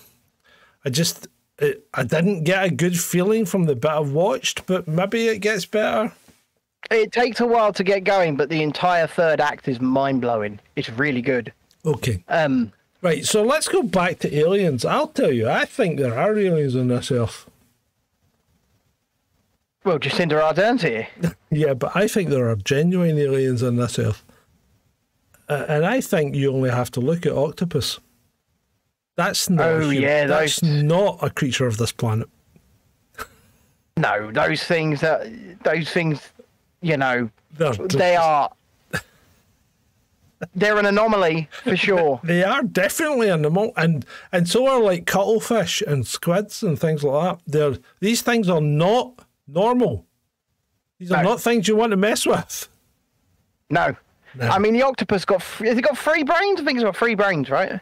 I just, it, I didn't get a good feeling from the bit I've watched, but maybe it gets better.
It takes a while to get going, but the entire third act is mind blowing. It's really good.
Okay.
Um,
Right, so let's go back to aliens. I'll tell you, I think there are aliens on this earth.
well, Jacinda Ardern's here.
Yeah, but I think there are genuine aliens on this earth. Uh, and I think you only have to look at octopus. That's not.
Oh,
a
yeah,
that's
those-
not a creature of this planet.
No, those things that those things, you know,
They're
they are. they're an anomaly for sure.
They are definitely an anomaly, and and so are like cuttlefish and squids and things like that. They're these things are not normal. These are
No.
not things you want to mess with.
No. I mean, the octopus got. Has it got three brains? I think it's got three brains, right?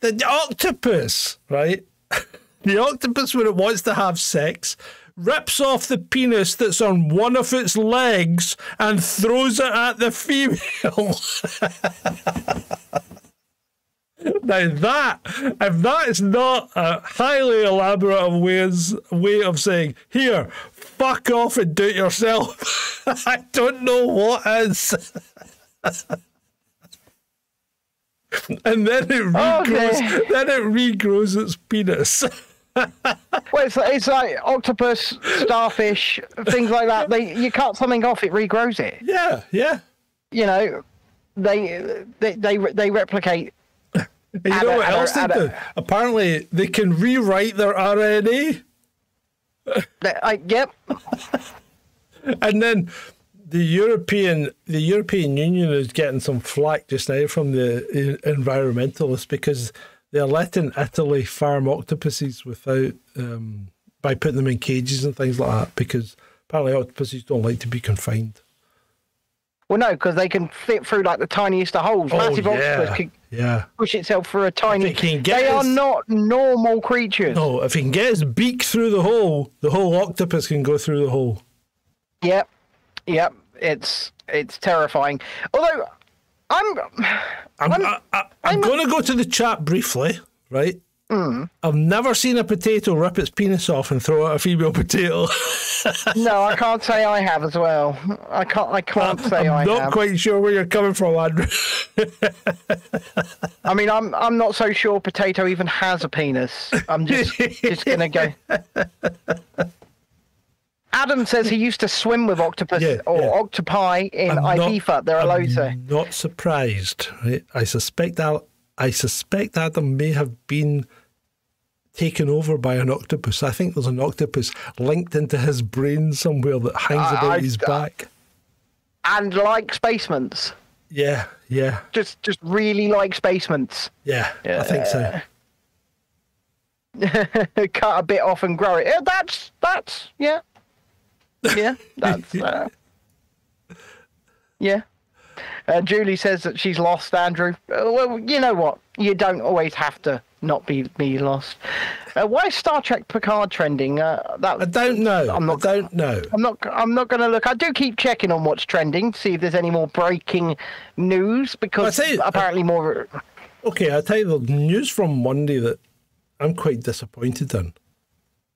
The, octopus, right? the octopus, when it wants to have sex, rips off the penis that's on one of its legs and throws it at the female. now that, if that is not a highly elaborate ways, way of saying, here, fuck off and do it yourself, I don't know what is. and then it
Oh,
regrows.
dear.
then it regrows its penis.
Well, it's, it's like octopus, starfish, things like that. They you cut something off, it regrows it.
yeah, yeah.
You know, they they they, they replicate.
And you know
a-
what
add a-
else they
a-
do? Apparently, they can rewrite their RNA,
I, yep.
and then the European the European Union is getting some flack just now from the environmentalists because they're letting Italy farm octopuses without um, by putting them in cages and things like that because apparently octopuses don't like to be confined.
Well, no, because they can fit through like the tiniest of holes. Massive
oh,
octopus
yeah,
can
yeah.
push itself through a tiny.
it can get
They are not normal creatures.
No, if he can get his beak through the hole, the whole octopus can go through the hole.
Yep, yep. It's it's terrifying. Although I'm
I'm,
I'm-
I, I, I'm, going to go to the chat briefly, right? Mm. I've never seen a potato rip its penis off and throw out a female potato.
no, I can't say I have as well. I can't. I can't say
I'm
I
not
have.
quite sure where you're coming from, Andrew.
I mean, I'm I'm not so sure potato even has a penis. I'm just just gonna go. Adam says he used to swim with octopus
Yeah,
or
yeah.
octopi in
I'm not-
Ibiza. There are
I'm
loads there.
Not surprised. Right? I suspect that I suspect Adam may have been taken over by an octopus. I think there's an octopus linked into his brain somewhere that hangs
I-
about
I-
his back.
And like spacements,
Yeah, yeah,
just just really like spacements.
yeah. I think so.
Cut a bit off and grow it. Yeah, that's that's yeah, yeah. That's uh, yeah. Uh, Julie says that she's lost Andrew. Uh, well, you know what? You don't always have to not be be lost. Uh, why is Star Trek Picard trending? Uh, that
I don't know.
I'm not-
I don't know.
I'm not. I'm not going to look. I do keep checking on what's trending, to see if there's any more breaking news because
Well, I say-
apparently more.
Okay, I'll tell you the news from Monday that I'm quite disappointed in.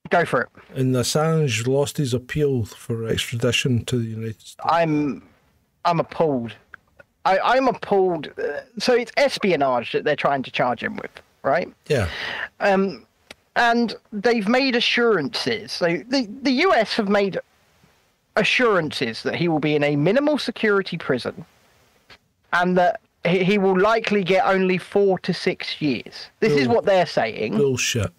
Go for it.
And Assange lost his appeal for extradition to the United States.
I'm I'm appalled. I, I'm appalled. Uh, So it's espionage that they're trying to charge him with, right?
Yeah.
Um, And they've made assurances. So the the US have made assurances that he will be in a minimal security prison, and that he, he will likely get only four to six years. This is what they're saying.
Bullshit.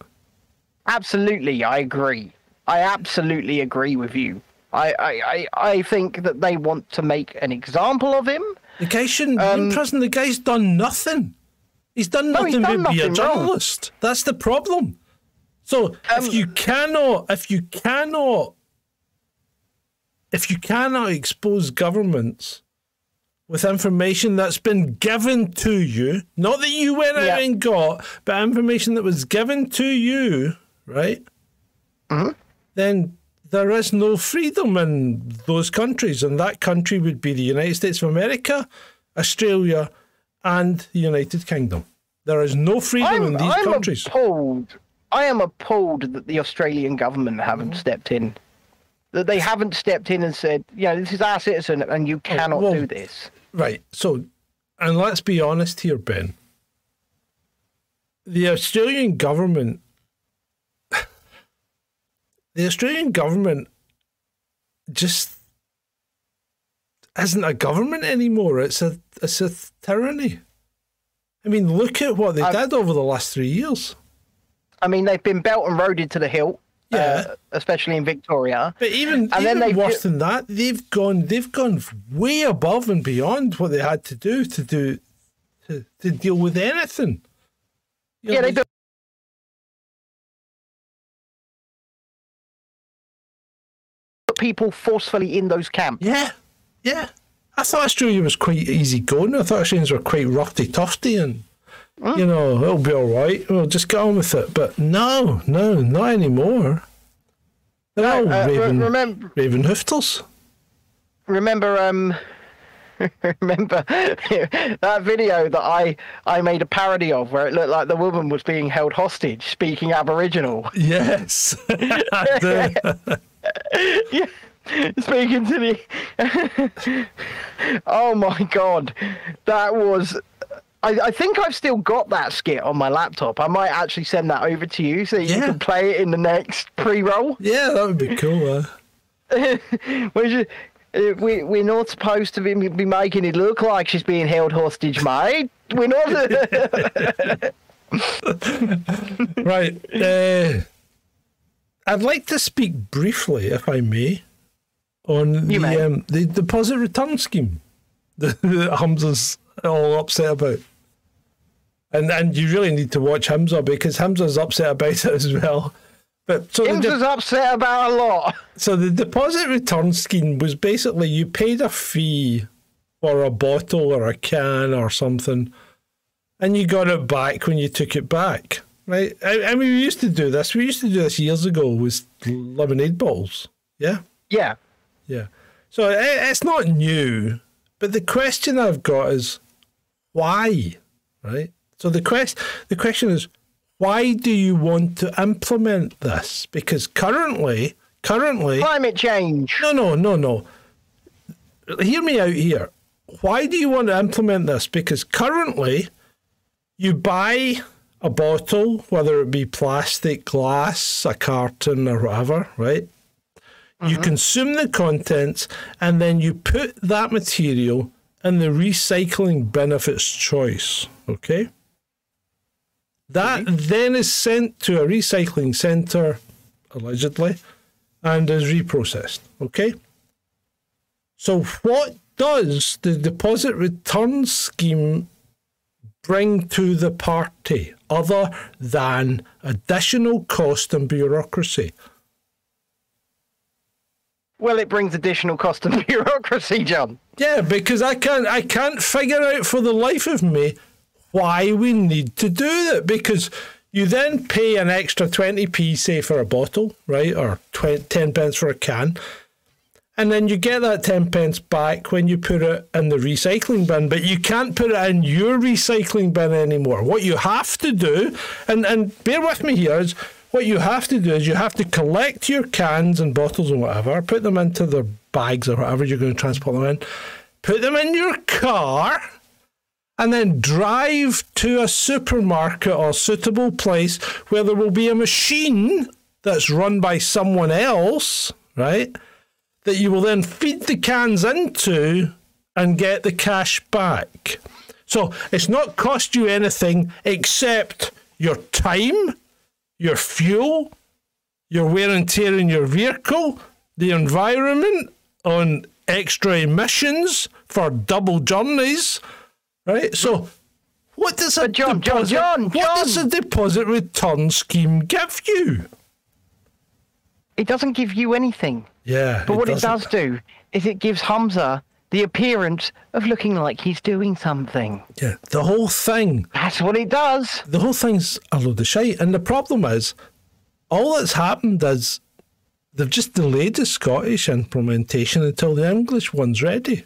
Absolutely, I agree. I absolutely agree with you. I, I, I, I think that they want to make an example of him.
The guy shouldn't be in prison. The guy's done nothing. He's done
Um, No,
nothing
he's
but
done
be a
nothing wrong.
journalist. That's the problem. So
Um,
if you cannot, if you cannot, if you cannot expose governments with information that's been given to you, not that you went
Yeah.
out and got, but information that was given to you, right?
Mm-hmm.
Then there is no freedom in those countries, and that country would be the United States of America, Australia, and the United Kingdom. There is no freedom in
I'm,
these
I'm
countries.
appalled. I am appalled that the Australian government haven't stepped in. That they haven't stepped in and said, you know, this is our citizen and you cannot
well-
do this.
Right. So, and let's be honest here, Ben. The Australian government, the Australian government just isn't a government anymore. It's a it's a tyranny. I mean, look at what they
I'm-
did over the last three years.
I mean, they've been belt and roaded to the hilt,
Yeah.
uh, especially in Victoria.
But even,
And then
even
they've
worse
ju-
than that, they've gone they've gone way above and beyond what they had to do to do to, to deal with anything. You
Yeah,
know,
they do. Put people forcefully in those camps.
Yeah, yeah. I thought Australia was quite easy going. I thought Australians were quite roughy tufty and, you know, it'll be all right. We'll just get on with it. But no, no, not anymore. They're all
Uh,
raven,
remember,
raven hoofters.
remember, um, remember that video that I I made a parody of, where it looked like the woman was being held hostage, speaking Aboriginal.
Yes.
Yeah, speaking to the. oh my god, that was. I, I think I've still got that skit on my laptop. I might actually send that over to you so you
Yeah.
can play it in the next pre-roll.
yeah, that would be cool. Uh.
Should- uh, we we're not supposed to be, be making it look like she's being held hostage, mate. We're not.
Right. Uh, I'd like to speak briefly, if I may, on
You
the um, the deposit return scheme that, Hamza's all upset about. And and you really need to watch Hamza because Hamza's upset about it as well. But so the, de-
upset about a lot.
so the deposit return scheme was basically you paid a fee for a bottle or a can or something, and you got it back when you took it back. Right? I, I mean, we used to do this. We used to do this years ago with lemonade bottles. Yeah,
Yeah.
yeah. So it, it's not new, but the question I've got is why, right? So the quest the question is why do you want to implement this? Because currently, currently,
Climate change.
no, no, no, no. Hear me out here. Why do you want to implement this? Because currently, you buy a bottle, whether it be plastic, glass, a carton, or whatever, right? You mm-hmm. consume the contents and then you put that material in the recycling bin of its choice, okay? That then is sent to a recycling centre, allegedly, and is reprocessed. Okay. So, what does the deposit return scheme bring to the party other than additional cost and bureaucracy?
Well, it brings additional cost and bureaucracy, John.
Yeah, because I can't I can't figure out for the life of me why we need to do that. Because you then pay an extra twenty p say for a bottle, right, or 20, ten pence for a can, and then you get that ten pence back when you put it in the recycling bin. But you can't put it in your recycling bin anymore. What you have to do, and and bear with me here, is what you have to do is you have to collect your cans and bottles and whatever, put them into their bags or whatever you're going to transport them in, put them in your car, and then drive to a supermarket or suitable place where there will be a machine that's run by someone else, right? That you will then feed the cans into and get the cash back. So it's not cost you anything except your time, your fuel, your wear and tear in your vehicle, the environment on extra emissions for double journeys, right? So, what does a
John, John,
deposit,
John,
what does a deposit return scheme give you?
It doesn't give you anything.
Yeah,
But what it
doesn't.
does do is it gives Humza the appearance of looking like he's doing something.
Yeah, the whole thing,
That's what it does.
the whole thing's a load of shite. And the problem is, all that's happened is they've just delayed the Scottish implementation until the English one's ready.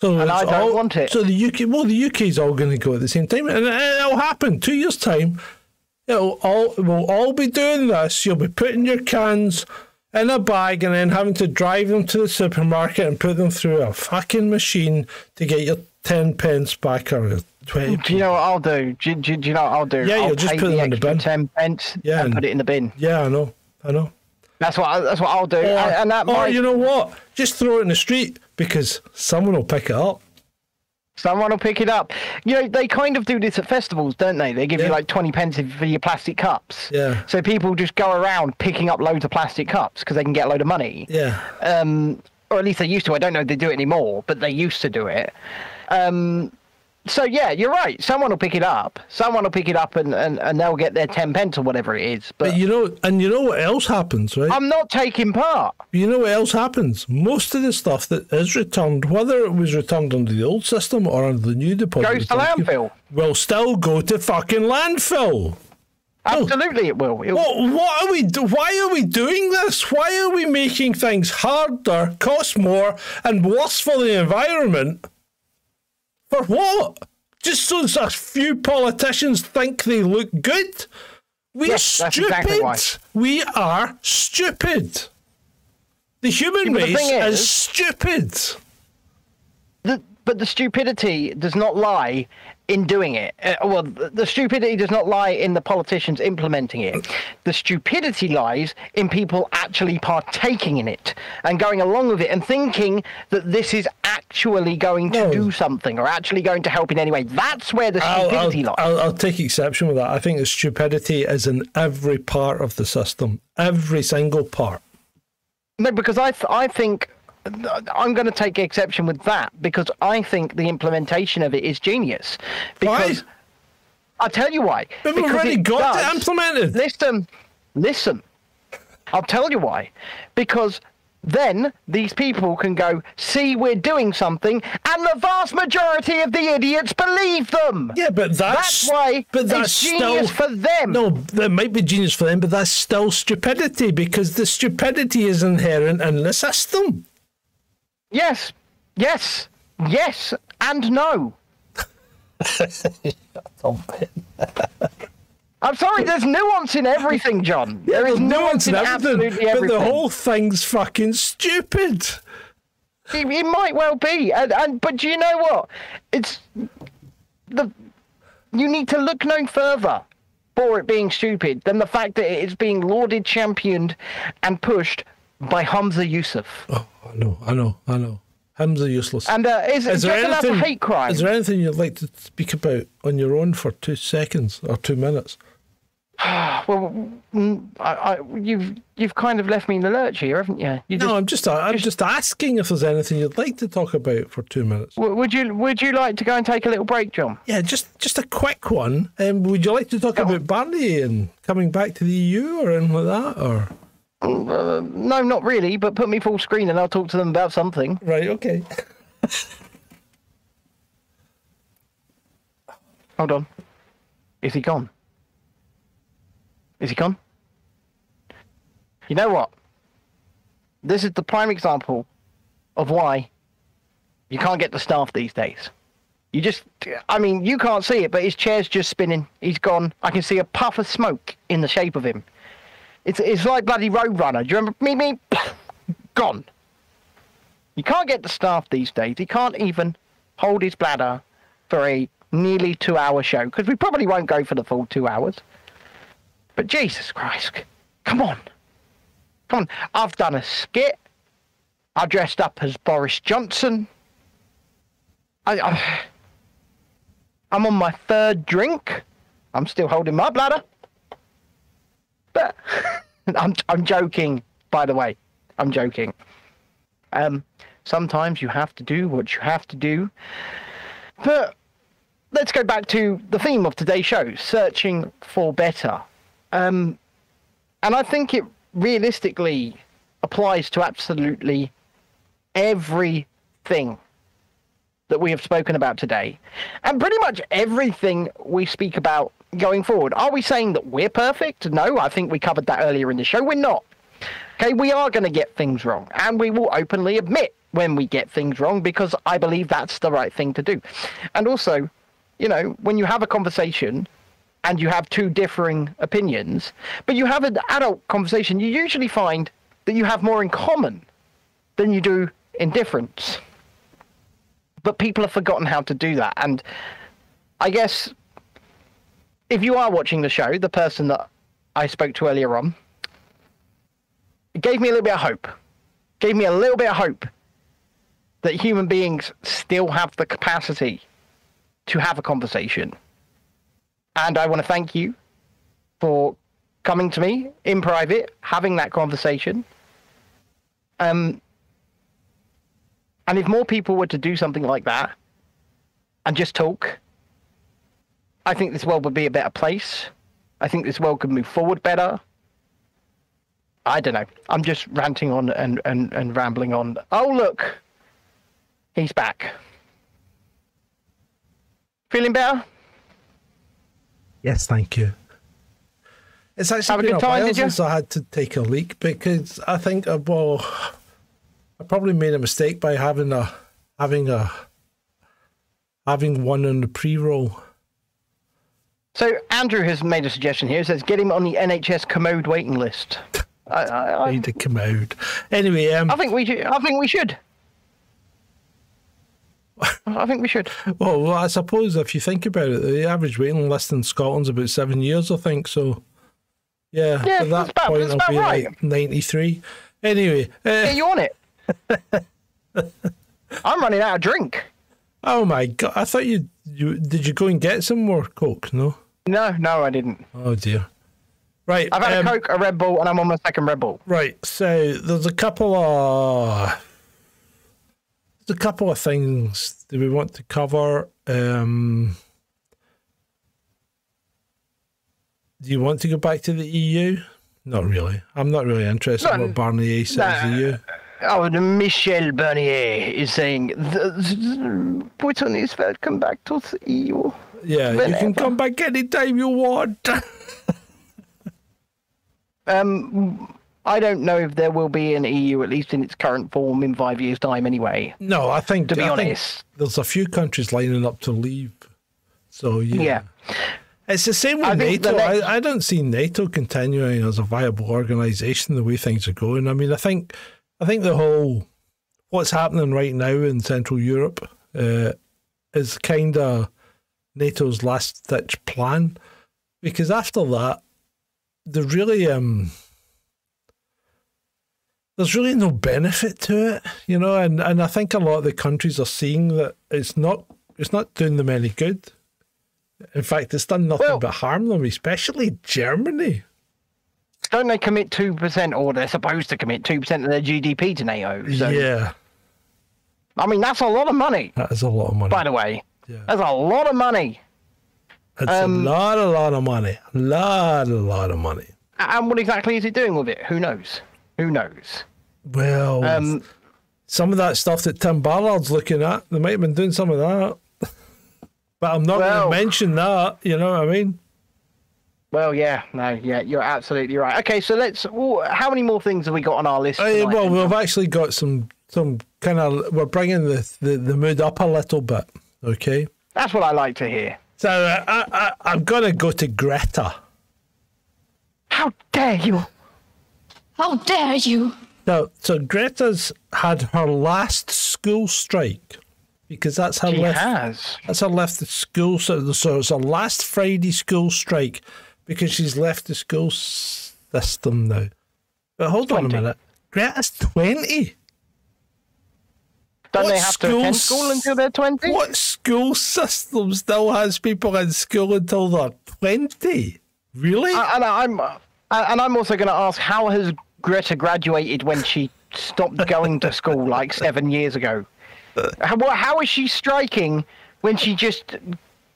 So
And I don't
all-
want it.
So the UK, well, the UK's all going to go at the same time, and it'll happen two years' time. It'll all we'll all be doing this. You'll be putting your cans in a bag and then having to drive them to the supermarket and put them through a fucking machine to get your ten pence back or your twenty.
Do you know what I'll do? Do, do, do you know what I'll do?
Yeah,
I'll
you'll just put
the
them in the bin.
ten pence
Yeah,
and put it in the bin.
Yeah, I know, I know.
That's what I, that's what I'll do.
Or,
and, and that
or
might
you know what? Just throw it in the street because someone will pick it up.
Someone will pick it up. You know, they kind of do this at festivals, don't they? They give
Yeah.
you like twenty pence for your plastic cups.
Yeah.
So people just go around picking up loads of plastic cups because they can get a load of money.
Yeah,
um, or at least they used to. I don't know if they do it anymore, but they used to do it. Um, so yeah, you're right. Someone will pick it up. Someone will pick it up and, and, and they'll get their ten pence or whatever it is. But,
But you know, and you know what else happens, right?
I'm not taking part.
You know what else happens? Most of the stuff that is returned, whether it was returned under the old system or under the new deposit,
Goes to landfill.
will still go to fucking landfill.
Absolutely, it will. It will.
What, what are we? Do- why are we doing this? Why are we making things harder, cost more, and worse for the environment? For what? Just so a few politicians think they look good? We're
Yes, that's
stupid.
exactly.
We are stupid. The human
Yeah, but the
race is,
is-
stupid.
the, but the stupidity does not lie in doing it. Uh, well, the, the stupidity does not lie in the politicians implementing it. The stupidity lies in people actually partaking in it and going along with it and thinking that this is actually going to
No.
do something or actually going to help in any way. That's where the
I'll,
stupidity
I'll,
lies.
I'll, I'll take exception with that. I think the stupidity is in every part of the system, every single part.
No, because I, th- I think I'm going to take exception with that because I think the implementation of it is genius. Because
Why?
I'll tell you why. Because
already
it
got it implemented.
Listen, listen. I'll tell you why. Because then these people can go, see, we're doing something, and the vast majority of the idiots believe them.
Yeah, but that's,
That's why
but
it's
that's
genius
still,
for them.
No, that might be genius for them, but that's still stupidity because the stupidity is inherent in the system.
Yes, yes, yes, and no. I'm sorry, there's nuance in everything, John. there is
There's
nuance in
everything,
absolutely
but the whole thing's fucking stupid.
It, it might well be, and, and but do you know what? It's the you need to look no further for it being stupid than the fact that it is being lauded, championed, and pushed by Humza Yousaf.
Oh, I know, I know, I know. Humza useless.
And uh, is,
is there
that's a
anything?
hate crime?
Is there anything you'd like to speak about on your own for two seconds or two minutes?
Well, mm, I, I, you've you've kind of left me in the lurch here, haven't you? you
No, I'm just I'm just asking if there's anything you'd like to talk about for two minutes.
w- would you would you like to go and take a little break, John?
Yeah, just just a quick one. Um, would you like to talk about Barnier and coming back to the EU or anything like that? Or
Uh, no, not really. But put me full screen and I'll talk to them about something.
right? Okay.
Hold on. Is he gone? Is he gone? You know what? This is the prime example of why you can't get the staff these days. You just, I mean, you can't see it, but his chair's just spinning. He's gone. I can see a puff of smoke in the shape of him. It's, it's like bloody Roadrunner. Do you remember me? Me? Gone. You can't get the staff these days. He can't even hold his bladder for a nearly two hour show because we probably won't go for the full two hours. But Jesus Christ, come on. Come on. I've done a skit. I dressed up as Boris Johnson. I, I, I'm on my third drink. I'm still holding my bladder. But I'm, I'm joking, by the way. I'm joking. Um, sometimes you have to do what you have to do. But let's go back to the theme of today's show searching for better. Um, and I think it realistically applies to absolutely everything that we have spoken about today, and pretty much everything we speak about going forward. Are we saying that we're perfect? No, I think we covered that earlier in the show. We're not. Okay, we are going to get things wrong, and we will openly admit when we get things wrong because I believe that's the right thing to do. And also, you know, when you have a conversation and you have two differing opinions, but you have an adult conversation, you usually find that you have more in common than you do in difference. But people have forgotten how to do that. And I guess if you are watching the show, the person that I spoke to earlier on, gave me a little bit of hope. Gave me a little bit of hope that human beings still have the capacity to have a conversation. And I want to thank you for coming to me in private, having that conversation. Um, and if more people were to do something like that, and just talk, I think this world would be a better place. I think this world could move forward better. I don't know. I'm just ranting on and, and, and rambling on. Oh, look. He's back. Feeling better?
Yes, thank you. It's
Have a
actually been
good
a
time,
while
did you?
since I had to take a leak because I think uh, well, I probably made a mistake by having a having a having one on the pre-roll.
So Andrew has made a suggestion here. He says get him on the NHS commode waiting list. I, I, I,
Need a commode. anyway. Um,
I think we should. I think we should. I think we should.
well, well, I suppose if you think about it, the average waiting list in Scotland's about seven years, I think. So, yeah,
Yeah,
at that
about-
point, I'll be
right.
like ninety-three. Anyway, uh,
Get you on it. I'm running out of drink.
oh my god! I thought you you did you go and get some more coke? No.
No, no, I didn't.
Oh dear. Right.
I've had
um,
a Coke, a Red Bull, and I'm on my second Red Bull.
Right. So there's a couple of there's a couple of things that we want to cover. Um, do you want to go back to the EU? Not really. I'm not really interested in what Barnier says
no.
to you.
Oh, and Michel Barnier is saying, "The- Britain is welcome back to the EU.
Yeah, you can come back anytime you want.
Um, I don't know if there will be an EU, at least in its current form, in five years' time. Anyway,
no, I think
To be
I
honest.
there's a few countries lining up to leave. So yeah.
yeah.
It's the same with
I
NATO.
next-
I, I don't see NATO continuing as a viable organisation the way things are going. I mean, I think I think the whole what's happening right now in Central Europe uh, is kind of NATO's last ditch plan because after that, there really um there's really no benefit to it, you know, and, and I think a lot of the countries are seeing that it's not it's not doing them any good. In fact, it's done nothing
Well-
but harm them, especially Germany.
Don't they commit 2%, or they're supposed to commit 2% of their GDP to NATO? So,
yeah,
I mean, that's a lot of money,
that is a lot of money.
by the way.
Yeah.
That's a lot of money.
That's
um,
a lot, a lot of money. A lot, a lot of money.
And what exactly is he doing with it? Who knows? Who knows?
Well,
Um,
some of that stuff that Tim Ballard's looking at, they might have been doing some of that. but I'm not
Well-
going to mention that, you know what I mean?
well, yeah, no, yeah, you're absolutely right. Okay, so let's. ooh, how many more things have we got on our list?
Uh, well, we've actually got some, some kind of, we're bringing the, the, the mood up a little bit, okay?
That's what I like to hear.
So uh, I, I, I'm going to go to Greta.
How dare you?
How dare you?
So, so Greta's had her last school strike because that's her
She
left.
has.
That's her left the school. So, so it's her last Friday school strike because she's left the school system now. But hold on a minute. Greta's twenty.
Don't
What
they have to attend school until they're 20?
What school system still has people in school until they're twenty? Really?
Uh, and I'm uh, and I'm also going to ask how has Greta graduated when she stopped going to school like seven years ago? How, how is she striking when she just,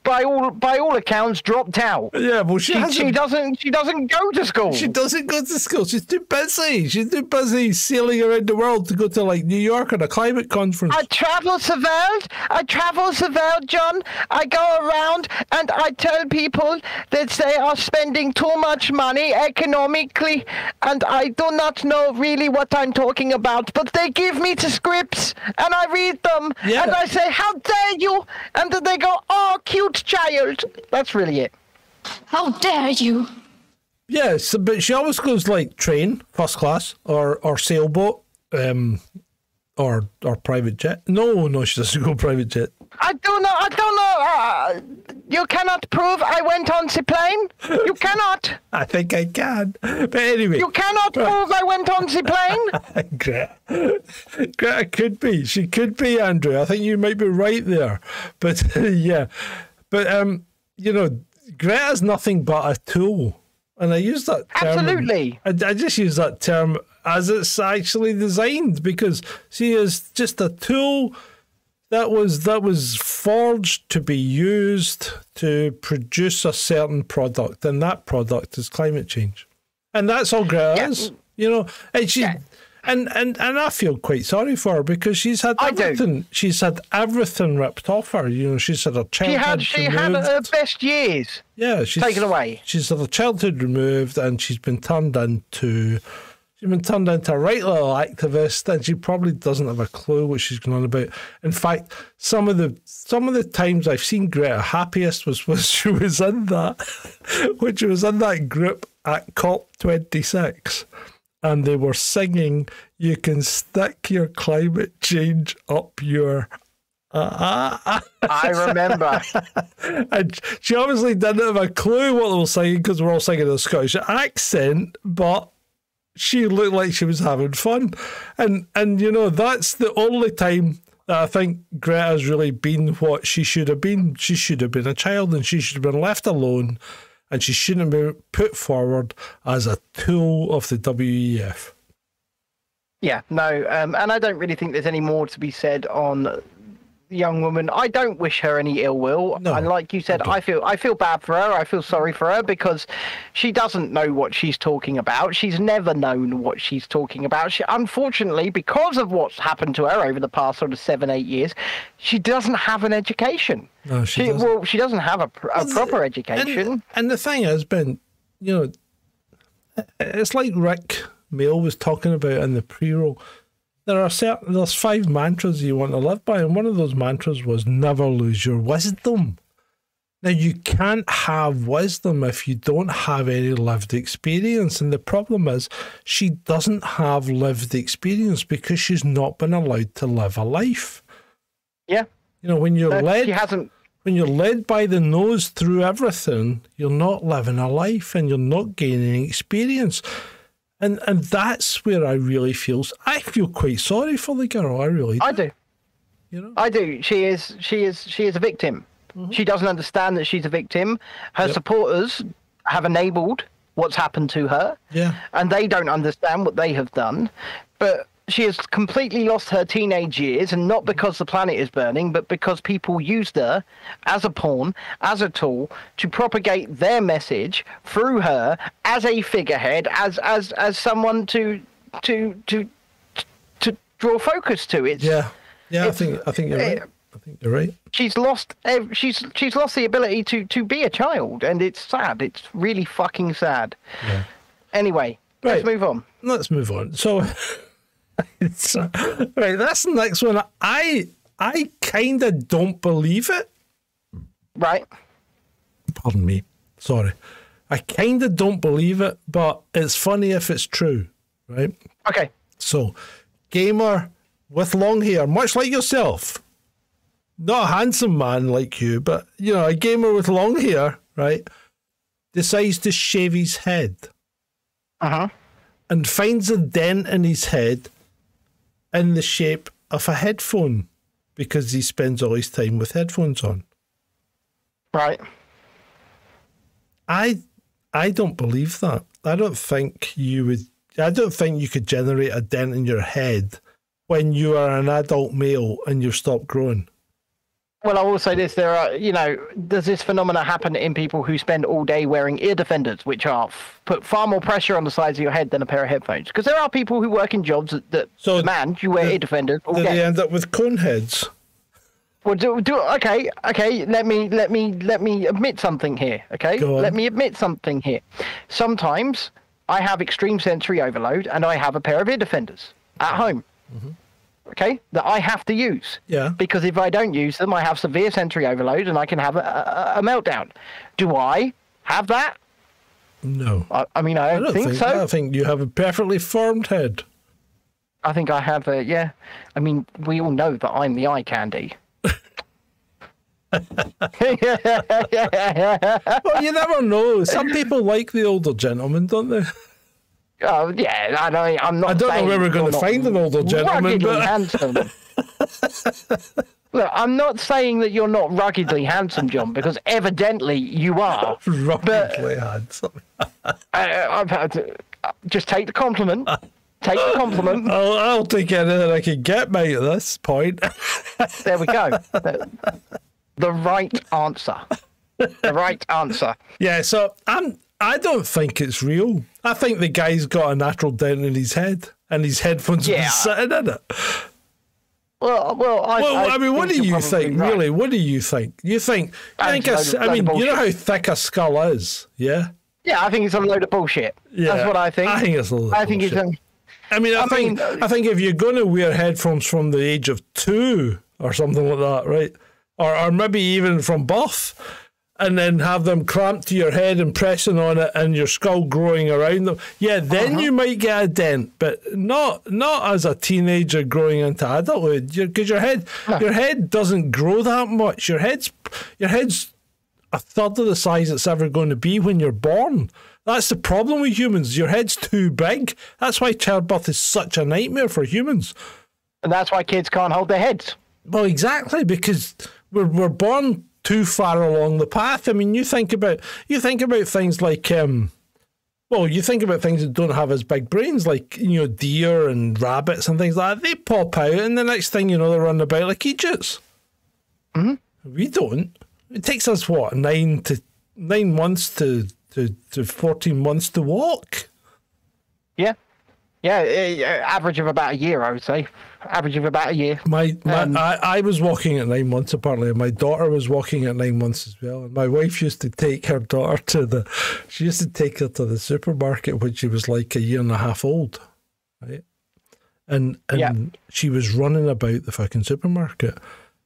by all by all accounts, dropped out?
yeah, well, she,
She, she doesn't she doesn't go to school.
She doesn't go to school. She's too busy. She's too busy sailing around the world to go to like New York at a climate conference.
I travel the world. I travel the world, John. I go around and I tell people that they are spending too much money economically, and I do not know really what I'm talking about. But they give me the scripts and I read them,
Yeah.
and I say, "How dare you?" And then they go, "Oh, cute child." That's really it.
How dare you?
yes, but she always goes like train, first class, or or sailboat, um, or or private jet. No, no, she doesn't go private jet.
I don't know. I don't know. Uh, you cannot prove I went on the plane. You cannot.
I think I can. But anyway,
You cannot prove I went on the plane.
Greta. Greta could be. She could be, Andrew. I think you might be right there. But yeah. But um, you know, Greta's nothing but a tool. And I use that term.
Absolutely.
I, I just use that term as it's actually designed because she is just a tool that was that was forged to be used to produce a certain product, and that product is climate change, and that's all Greta
Yeah.
is. You know, and she.
Yeah.
And, and and I feel quite sorry for her because she's had
I do.
everything. She's had everything ripped off her. You know, she's had her
She had she had her best years.
Yeah, she's
taken away.
She's had her childhood removed, and she's been turned into she's been turned into a right little activist, and she probably doesn't have a clue what she's going on about. In fact, some of the some of the times I've seen Greta happiest was when she was in that when she was in that group at COP twenty six. And they were singing, "You can stick your climate change up your
I remember.
and she obviously didn't have a clue what they were singing because we're all singing in a Scottish accent, but she looked like she was having fun. And and you know, that's the only time that I think Greta's really been what she should have been. She should have been a child and she should have been left alone and she shouldn't be put forward as a tool of the WEF.
Yeah, no, um, and I don't really think there's any more to be said on young woman. I don't wish her any ill will.
No,
and like you said, I feel I feel bad for her. I feel sorry for her because she doesn't know what she's talking about. She's never known what she's talking about. She, unfortunately, because of what's happened to her over the past sort of seven, eight years, she doesn't have an education.
No, she doesn't.
well, she doesn't have a, a proper education.
And, and the thing has been, you know, it's like Rick Mail was talking about in the pre-roll. There are certain there's five mantras you want to live by, and one of those mantras was never lose your wisdom. Now you can't have wisdom if you don't have any lived experience, and the problem is she doesn't have lived experience because she's not been allowed to live a life.
yeah,
You know, when you're
no,
led
she hasn't.
when you're led by the nose through everything, you're not living a life and you're not gaining experience. And and that's where I really feel I feel quite sorry for the girl. I really do.
I do.
you know?
I do. She is. She is. She is a victim. Mm-hmm. She doesn't understand that she's a victim. Her supporters have enabled what's happened to her,
Yeah.
and they don't understand what they have done. But she has completely lost her teenage years, and not because the planet is burning, but because people used her as a pawn, as a tool to propagate their message through her as a figurehead, as as as someone to to to to draw focus to. It's
Yeah. Yeah, I think I think you're right. I think you're right.
she's lost she's she's lost the ability to to be a child and it's sad it's really fucking sad Yeah. anyway let's move on
Let's move on. So uh, right, this next one I I kinda don't believe it.
right
Pardon me. Sorry. I kinda don't believe it, but it's funny if it's true, right?
okay
So, gamer with long hair, much like yourself, not a handsome man like you, but you know, a gamer with long hair, right, decides to shave his head
uh-huh
and finds a dent in his head in the shape of a headphone because he spends all his time with headphones on.
right
I I don't believe that. I don't think you would I don't think you could generate a dent in your head when you are an adult male and you've stopped growing.
Well i will say this there are you know does this phenomena happen in people who spend all day wearing ear defenders which are f- put far more pressure on the sides of your head than a pair of headphones because there are people who work in jobs that, that
So
demand you wear
the-
ear defenders all
they end up with cone heads?
Well, do, do okay, okay. Let me let me let me admit something here. Okay, let me admit something here. Sometimes I have extreme sensory overload, and I have a pair of ear defenders at mm-hmm. home. Mm-hmm. Okay, that I have to use.
Yeah.
Because if I don't use them, I have severe sensory overload, and I can have a, a, a meltdown. Do I have that?
No.
I, I mean, I
I
don't,
don't
think,
think,
so.
I think you have a perfectly formed head.
I think I have a yeah. I mean, we all know that I'm the eye candy.
Well, you never know. Some people like the older gentleman, don't they?
Oh yeah, I know. I'm not.
I don't know where we're gonna find an older gentleman,
ruggedly
but-
handsome. Look, I'm not saying that you're not ruggedly handsome, John, because evidently you are.
Ruggedly handsome.
I, I've had to, uh, just take the compliment. Take the compliment.
I'll, I'll take anything I can get, mate, at this point.
There we go. The, the right answer. The right answer.
yeah, so I'm, I don't think it's real. I think the guy's got a natural dent in his head and his headphones
Yeah.
sitting in it.
Well, well, I,
Well, I, mean, what do you think,
right.
really? What do you think? You think, I
I
think,
think
a,
it's a
I mean, you know how thick a skull is, yeah?
Yeah, I think it's a load of bullshit.
Yeah.
That's what I think.
I think it's a load of
I think it's
bullshit.
a,
I mean, I,
I
think
mean,
I think if you're going to wear headphones from the age of two or something like that, right, or or maybe even from birth, and then have them clamped to your head and pressing on it, and your skull growing around them, yeah, then
Uh-huh.
you might get a dent, but not not as a teenager growing into adulthood, because your head your head doesn't grow that much. Your head's your head's a third of the size it's ever going to be when you're born. That's the problem with humans. Your head's too big. That's why childbirth is such a nightmare for humans.
and that's why kids can't hold their heads.
Well, exactly because we're we're born too far along the path. I mean, you think about you think about things like um, well, you think about things that don't have as big brains, like you know, deer and rabbits and things like that. They pop out, and the next thing you know, they're running about like idiots. Mm-hmm. We don't. It takes us what nine to nine months to to, to fourteen months to walk.
Yeah. Yeah, eh, eh, average of about a year, I would say. Average of about a year.
My, my
Um,
I, I was walking at nine months apparently, and my daughter was walking at nine months as well. And my wife used to take her daughter to the, she used to take her to the supermarket when she was like a year and a half old, right? And and
Yeah.
she was running about the fucking supermarket,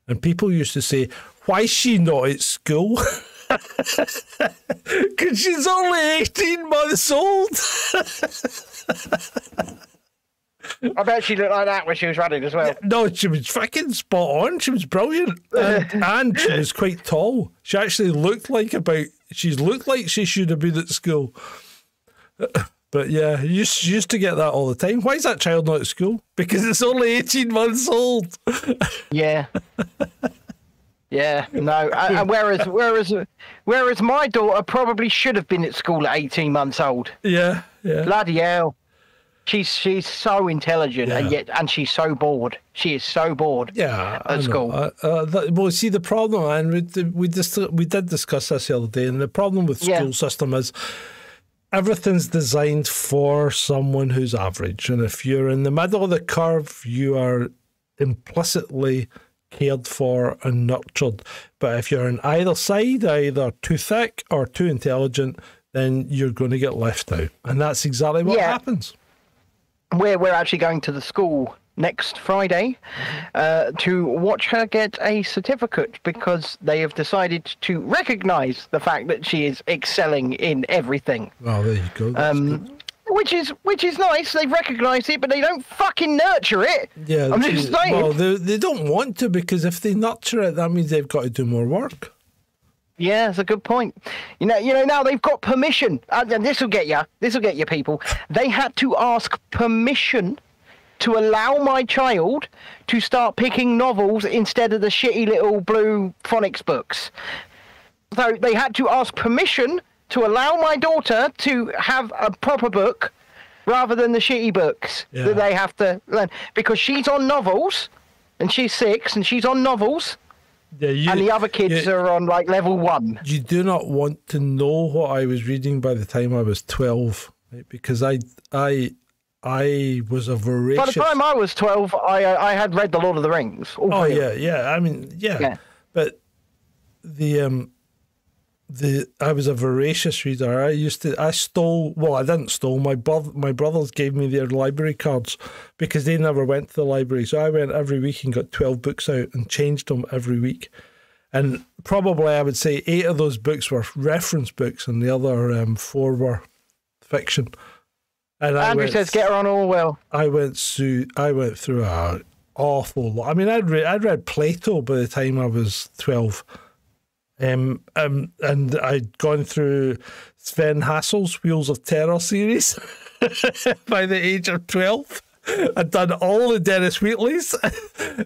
and people used to say, "Why is she not at school?" Because she's only eighteen months old.
I bet she looked like that when she was running as well.
No, she was fucking spot on. She was brilliant, and, and she was quite tall. She actually looked like about. She looked like she should have been at school. But yeah, you used, to get that all the time. Why is that child not at school? Because it's only eighteen months old.
Yeah. Yeah, no. And and whereas, whereas, whereas my daughter probably should have been at school at 18 months old.
Yeah, yeah.
Bloody hell. She's she's so intelligent and yet and she's so bored. She is so bored.
Yeah,
at
know.
school.
Uh, uh, that, well, see, the problem, and we did- we just we did discuss this the other day, and the problem with
Yeah.
school system is everything's designed for someone who's average, and if you're in the middle of the curve, you are implicitly cared for and nurtured. But if you're on either side, either too thick or too intelligent, then you're going to get left out, and that's exactly what
Yeah.
happens.
We're we're actually going to the school next Friday uh, to watch her get a certificate because they have decided to recognise the fact that she is excelling in everything.
Well, there you go.
Um, which is which is nice. They've recognised it, but they don't fucking nurture it.
Yeah,
I'm just saying.
Well, they, they don't want to because if they nurture it, that means they've got to do more work.
Yeah, that's a good point. You know, you know now they've got permission, uh, and this will get you. This will get you, people. They had to ask permission to allow my child to start picking novels instead of the shitty little blue phonics books. So they had to ask permission to allow my daughter to have a proper book rather than the shitty books
Yeah.
that they have to learn because she's on novels and she's six and she's on novels
Yeah, you,
and the other kids
you,
are on like level one.
You do not want to know what I was reading by the time I was twelve, right? because I, I, I was a voracious.
By the time I was 12, I uh, I had read The Lord of the Rings.
Oh
three of them.
yeah, yeah. I mean, yeah.
Yeah.
But the um the I was a voracious reader. I used to I stole well, I didn't stole. My brother my brothers gave me their library cards because they never went to the library. So I went every week and got twelve books out and changed them every week. And probably I would say eight of those books were reference books and the other um, four were fiction. And I
Andrew
went
says, get her on Orwell.
I went through. I went through a awful lot. I mean, I'd read, I'd read Plato by the time I was twelve, um, um, and I'd gone through Sven Hassel's Wheels of Terror series by the age of twelve. I'd done all the Dennis Wheatleys.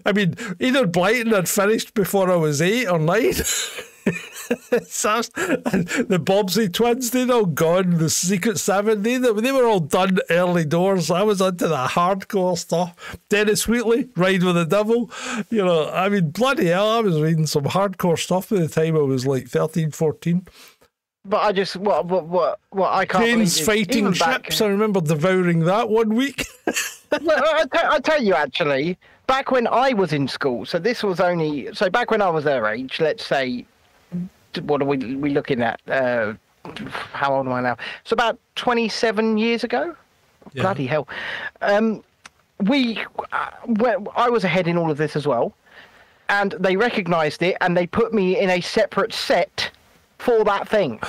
I mean, Enid Blyton had finished before I was eight or nine. The Bobbsey twins, they'd all gone. The Secret Seven, they, they were all done early doors. I was into the hardcore stuff. Dennis Wheatley, Ride with the Devil. You know, I mean, bloody hell, I was reading some hardcore stuff by the time I was like 13, 14.
But I just what what what, what I can't. Is
fighting
even back-
ships. I remember devouring that one week.
well, I, I tell you actually, back when I was in school, so this was only so back when I was their age. Let's say, what are we we looking at? Uh, how old am I now? So about twenty-seven years ago.
Yeah.
Bloody hell. Um, we, uh, well, I was ahead in all of this as well, and they recognised it and they put me in a separate set for that thing.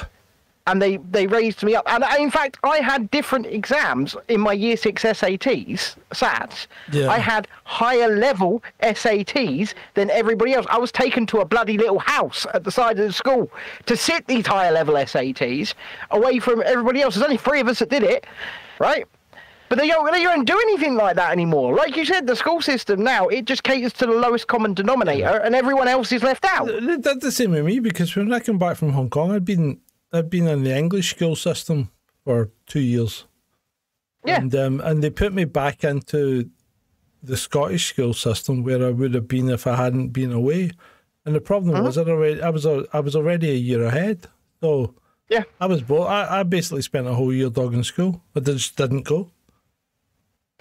And they, they raised me up. And uh, in fact, I had different exams in my year six SATs, SATs.
Yeah.
I had higher level SATs than everybody else. I was taken to a bloody little house at the side of the school to sit these higher level SATs away from everybody else. There's only three of us that did it, right? But they don't, they don't do anything like that anymore. Like you said, the school system now, it just caters to the lowest common denominator and everyone else is left out.
Did the same with me because when I came back from Hong Kong, I'd been I'd been in the English school system for two years.
Yeah.
And um, and they put me back into the Scottish school system where I would have been if I hadn't been away. And the problem was I'd already I was a, I was already a year ahead. So
Yeah.
I was bored. I, I basically spent a whole year dogging school. I just didn't go.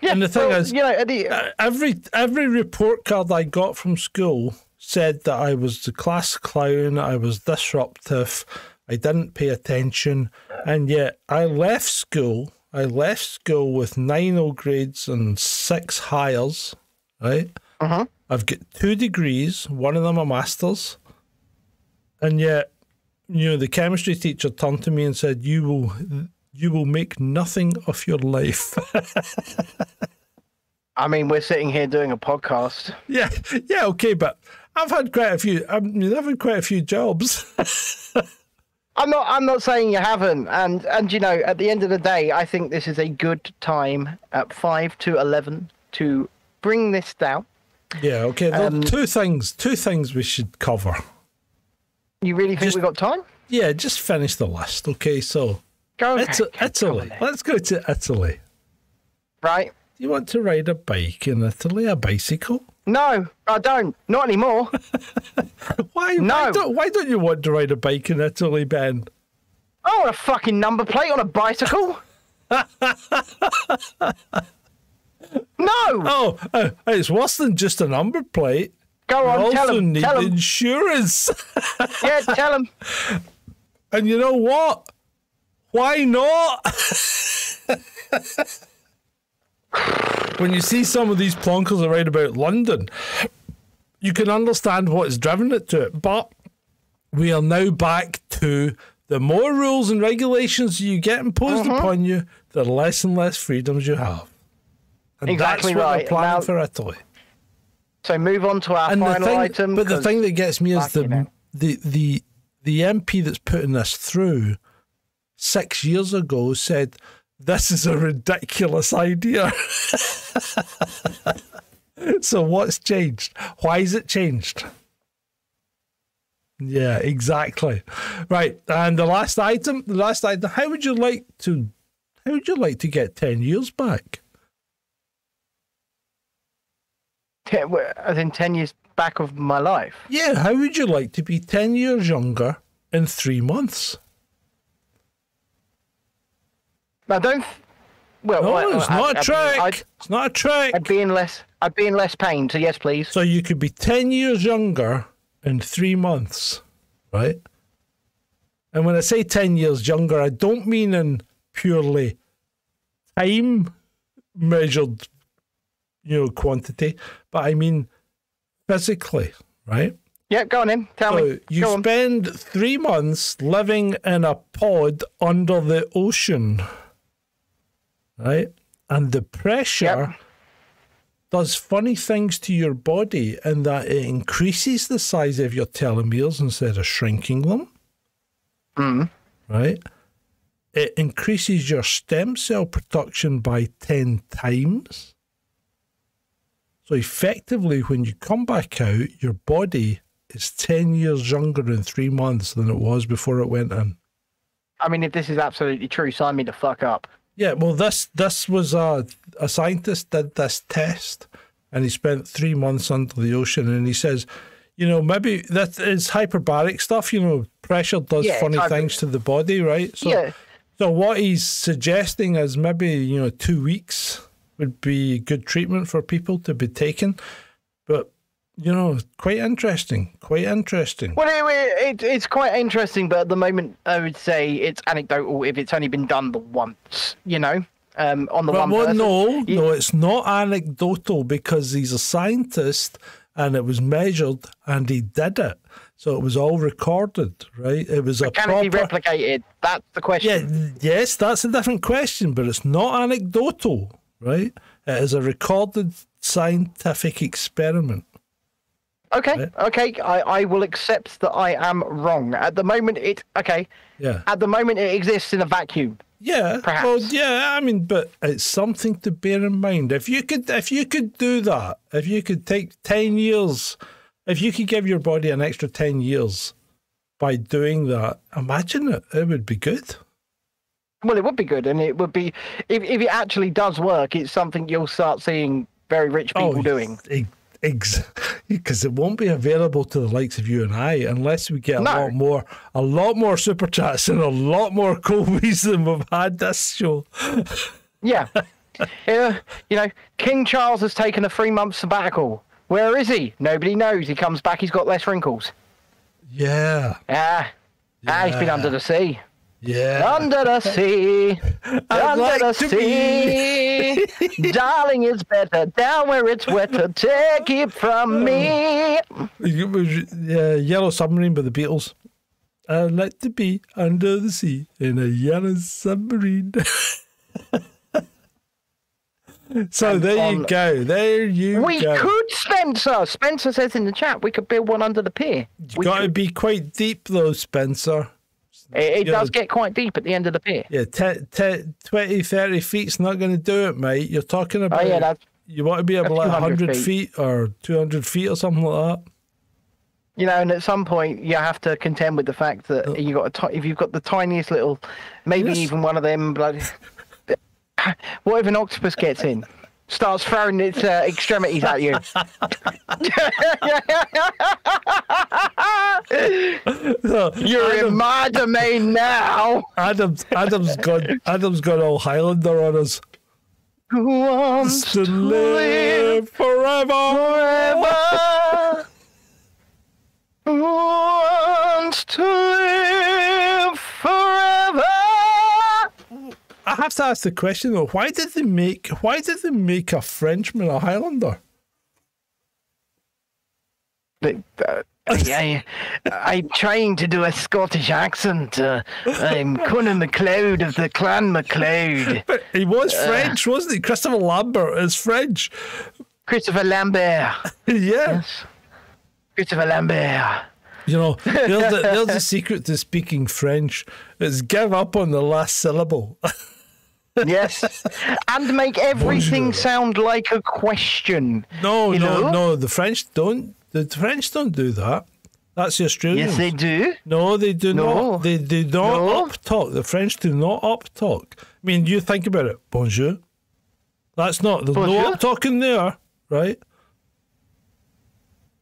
Yeah,
And the thing
well,
is-
you know,
Uh, every every report card I got from school said that I was the class clown, I was disruptive, I didn't pay attention, and yet I left school. I left school with nine O grades and six Highers. Right.
Uh-huh.
I've got two degrees, one of them a master's, and yet, you know, the chemistry teacher turned to me and said, "You will, you will make nothing of your life."
I mean, we're sitting here doing a podcast.
Yeah, yeah, okay, but I've had quite a few. I mean, I've had quite a few jobs.
I'm not. I'm not saying you haven't. And and you know, at the end of the day, I think this is a good time at five to eleven to bring this down.
yeah, okay.
Um,
two things. Two things we should cover.
You really think
Just-
we got time?
Yeah, just finish the list. Okay, so
Go
it's
ahead, go
Italy.
on.
Let's go to Italy.
Right?
Do you want to ride a bike in Italy? A bicycle?
No, I don't. Not anymore.
Why? Why
No.
don't, why don't you want to ride a bike in Italy, Ben?
I want a fucking number plate on a bicycle. no.
Oh, uh, it's worse than just a number plate.
Go
You
on.
also
Tell him.
need
Tell him.
insurance.
Yeah, tell him.
And you know what? Why not? When you see some of these plonkers around about London, you can understand what has driven it to it. But we are now back to the more rules and regulations you get imposed
Mm-hmm.
upon you, the less and less freedoms you have. And
Exactly
that's what
right.
planning
Now-
for Italy.
So move on to our
And
final
thing,
item.
but the thing that gets me is the, the the the MP that's putting this through six years ago said this is a ridiculous idea. so what's changed? Why is it changed? Yeah, exactly. Right, and the last item, the last item. How would you like to? How would you like to get ten years back?
Te- w- as in 10 years back of my life.
Yeah, how would you like to be 10 years younger in three months?
I don't. Well,
No,
well,
it's
I-
not a
I-
trick.
I'd,
it's not a trick.
I'd be in less. I'd be in less pain. So yes, please.
so you could be 10 years younger in three months, right? And when I say 10 years younger, I don't mean in purely time measured, you know, quantity, but I mean physically, right?
Yeah, go on in. Tell
So
me.
you
Go on.
spend three months living in a pod under the ocean, right? And the pressure
Yep.
does funny things to your body in that it increases the size of your telomeres instead of shrinking them. Mm-hmm. Right? It increases your stem cell production by 10 times. So effectively, when you come back out, your body is 10 years younger in three months than it was before it went in.
I mean, if this is absolutely true, sign me the fuck up.
Yeah, well, this this was a a scientist did this test, and he spent three months under the ocean, and he says, you know, maybe that is hyperbaric stuff. You know, pressure does
Yeah,
funny things to the body, right? So,
Yeah.
so what he's suggesting is maybe you know two weeks would be good treatment for people to be taken, you know, quite interesting, quite interesting.
Well, it, it, it's quite interesting, but at the moment, I would say it's anecdotal if it's only been done the once, you know, um, on the
But
one
well,
person.
no,
You-
no, it's not anecdotal because he's a scientist and it was measured and he did it. So it was all recorded, right? It was a
Can it be replicated? That's the question.
Yeah, yes, that's a different question, but it's not anecdotal, right? It is a recorded scientific experiment.
Okay, okay, I, I will accept that I am wrong. At the moment, it okay.
Yeah.
At the moment, it exists in a vacuum.
Yeah,
Perhaps.
well, yeah. I mean, but it's something to bear in mind. If you could, if you could do that, if you could take ten years, if you could give your body an extra ten years by doing that, imagine it. It would be good.
Well, it would be good, and it would be if if it actually does work. It's something you'll start seeing very rich oh, people doing.
Because it won't be available to the likes of you and I unless we get a
No.
lot more, a lot more super chats and a lot more Colbys than we've had this show.
Yeah. yeah. You know, King Charles has taken a three month sabbatical. Where is he? Nobody knows. He comes back, he's got less wrinkles.
Yeah,
Ah. Ah, he's been under the sea.
Yeah.
Under the sea. under
like
the sea. Darling, it's better down where it's wetter. Take it from me.
Uh, Yellow Submarine by the Beatles. I'd like to be under the sea in a yellow submarine. so there you go. There you
We
go.
could, Spencer. Spencer says in the chat, we could build one under the pier.
you
We
got to be quite deep though, Spencer.
It it does get quite deep at the end of the pier.
Yeah, te- te- 20, 30 feet's not going to do it, mate. You're talking about
Oh, yeah, that's,
you want to be able like 100 feet. or 200 feet or something like that.
you know, and at some point you have to contend with the fact that uh. you got a if you've got the tiniest little, maybe
Yes.
even one of them. Bloody, what if an octopus gets in, starts throwing its uh, extremities at you?
So,
You're in my domain now.
Adam's, Adam's got Adam's got all Highlander on us.
Who wants
To live forever.
forever? Who wants to live
I have to ask the question though. Why did they make? Why did they make a Frenchman a Highlander?
But, uh, I, I, I'm trying to do a Scottish accent. Uh, I'm Connor MacLeod of the Clan MacLeod.
But he was French, wasn't he? Christopher Lambert is French.
Christopher Lambert.
yeah.
Christopher Lambert.
You know, there's the, there's the secret to speaking French is give up on the last syllable.
Yes. and make everything
Bonjour.
sound like a question.
no, no,
know?
no. The French don't. The French don't do that. That's the Australians.
Yes, they do.
No, they do
No.
not. They do not
No.
up talk. The French do not up talk. I mean, you think about it. Bonjour. That's not. There's no
Bonjour.
up talking there, right?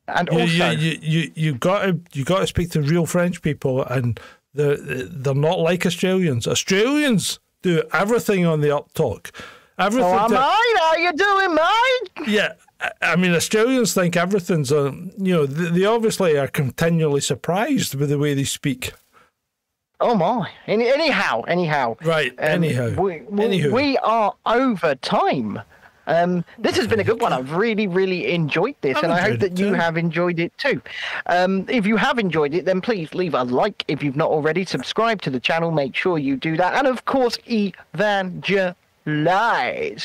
And
You,
also,
you, you, you, you got to you got to speak to real French people, and they're they're not like Australians. Australians do everything on the up talk. Everything.
oh,
to-
I? How you doing, mate?
yeah, I- mean, Australians think everything's on. You know, they, obviously are continually surprised with the way they speak.
Oh my. Any, anyhow, anyhow.
Right.
Um,
anyhow.
we, we,
Anywho.
we are over time. Um, this has been a good one. I've really, really enjoyed this,
I've
and I hope that you have enjoyed it too. Um, if you have enjoyed it, then please leave a like if you've not already. Subscribe to the channel. Make sure you do that, and of course, evangelize.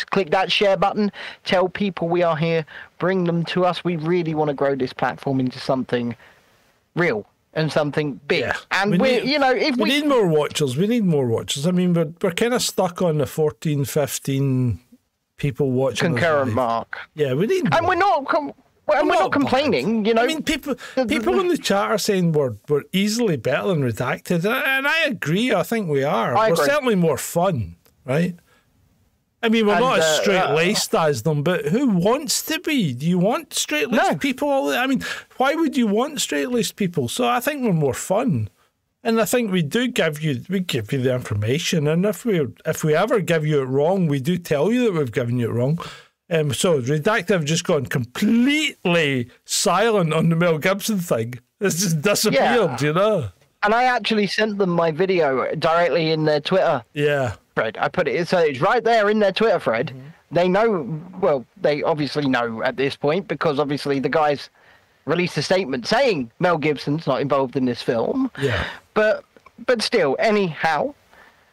Click that share button. Tell people we are here. Bring them to us. We really want to grow this platform into something real and something big.
Yeah.
And
We
we,
need-
you know, if
we,
we
need more watchers. We need more watchers. I mean, we're, we're kind of stuck on the 14, 15 people watching.
concurrent
live.
mark.
Yeah, we need.
And
more.
we're not com- Well,
I'm
we're not
bad.
complaining, you know.
I mean, people people in the chat are saying we're we're easily better than redacted, and I, agree. I think we are.
I
we're
agree.
certainly more fun, right? I mean, we're
And,
not as
uh,
straight laced as them, but who wants to be? Do you want straight laced
No.
people? All the, I mean, why would you want straight laced people? So I think we're more fun, and I think we do give you we give you the information, and if we if we ever give you it wrong, we do tell you that we've given you it wrong. Um, so redacted have just gone completely silent on the Mel Gibson thing. It's just disappeared,
Yeah.
you know.
and I actually sent them my video directly in their Twitter
Yeah,
thread. I put it so it's right there in their Twitter thread. They know. Well, they obviously know at this point because obviously the guys released a statement saying Mel Gibson's not involved in this film.
yeah.
But but still, anyhow,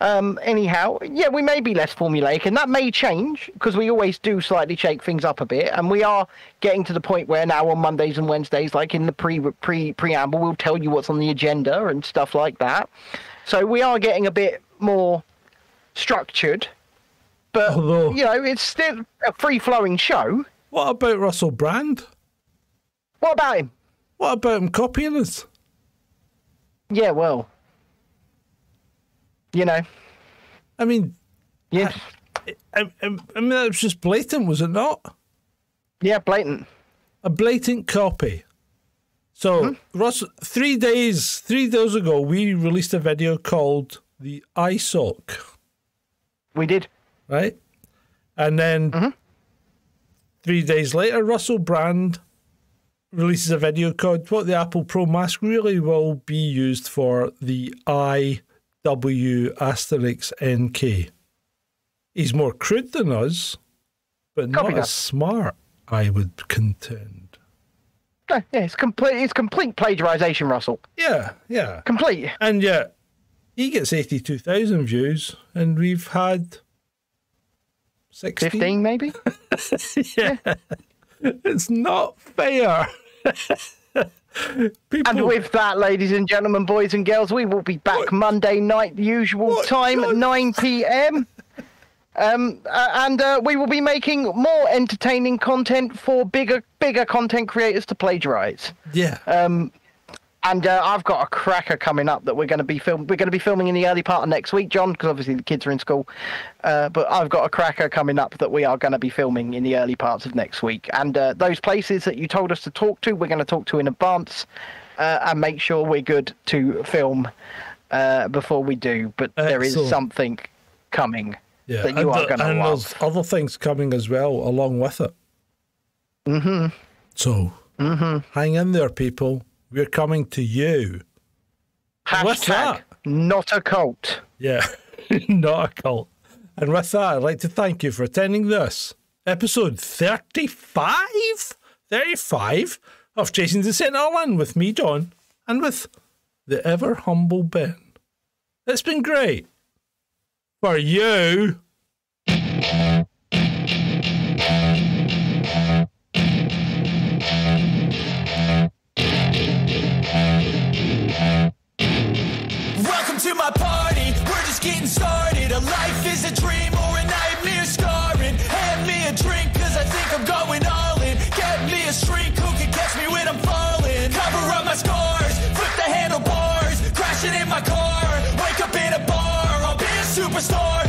um, anyhow, yeah, we may be less formulaic, and that may change because we always do slightly shake things up a bit, and we are getting to the point where now on Mondays and Wednesdays, like in the pre pre preamble, we'll tell you what's on the agenda and stuff like that. So we are getting a bit more structured, but
Although-
you know, it's still a free flowing show.
What about Russell Brand?
What about him?
What about him copying us?
Yeah, well, you know,
I mean,
yeah,
I, I, I mean that was just blatant, was it not?
yeah, blatant.
A blatant copy. So, hmm? Russ, three days, three days ago, we released a video called the ISOC.
We did.
right? And then mm-hmm. three days later, Russell Brand releases a video called What the Apple Pro Mask Really Will Be Used for the IW Asterix NK. He's more crude than us, but
Copy
not
that.
as smart, I would contend.
No, yeah, it's complete. It's complete plagiarization, Russell.
Yeah, yeah.
Complete.
And yet, he gets 82,000 views, and we've had 16.
Fifteen, maybe. Yeah.
It's not fair. People,
and with that, ladies and gentlemen, boys and girls, we will be back Monday night, the usual
What?
time,
What?
nine p.m. Um, uh, and uh, we will be making more entertaining content for bigger, bigger content creators to plagiarize.
yeah,
And uh, I've got a cracker coming up that we're going to be film. We're going to be filming in the early part of next week, John, because obviously the kids are in school. Uh, but I've got a cracker coming up that we are going to be filming in the early parts of next week. And uh, those places that you told us to talk to, we're going to talk to in advance uh, and make sure we're good to film uh, before we do. But there is something coming
yeah.
that you
and
are going to
and
love.
there's other things coming as well along with it. Mm-hmm. So, hang in there, people. We're coming to you. What's that?
not a cult.
Yeah, not a cult. And with that, I'd like to thank you for attending this episode 35? 35 of Chasing Dissent Alan with me, John, and with the ever humble Ben. It's been great. For you.
To my party, we're just getting started. A life is a dream or a nightmare scarring. Hand me a drink, cause I think I'm going all in. Get me a shrink who can catch me when I'm falling. Cover up my scars, flip the handlebars, crashing in my car. Wake up in a bar, I'll be a superstar.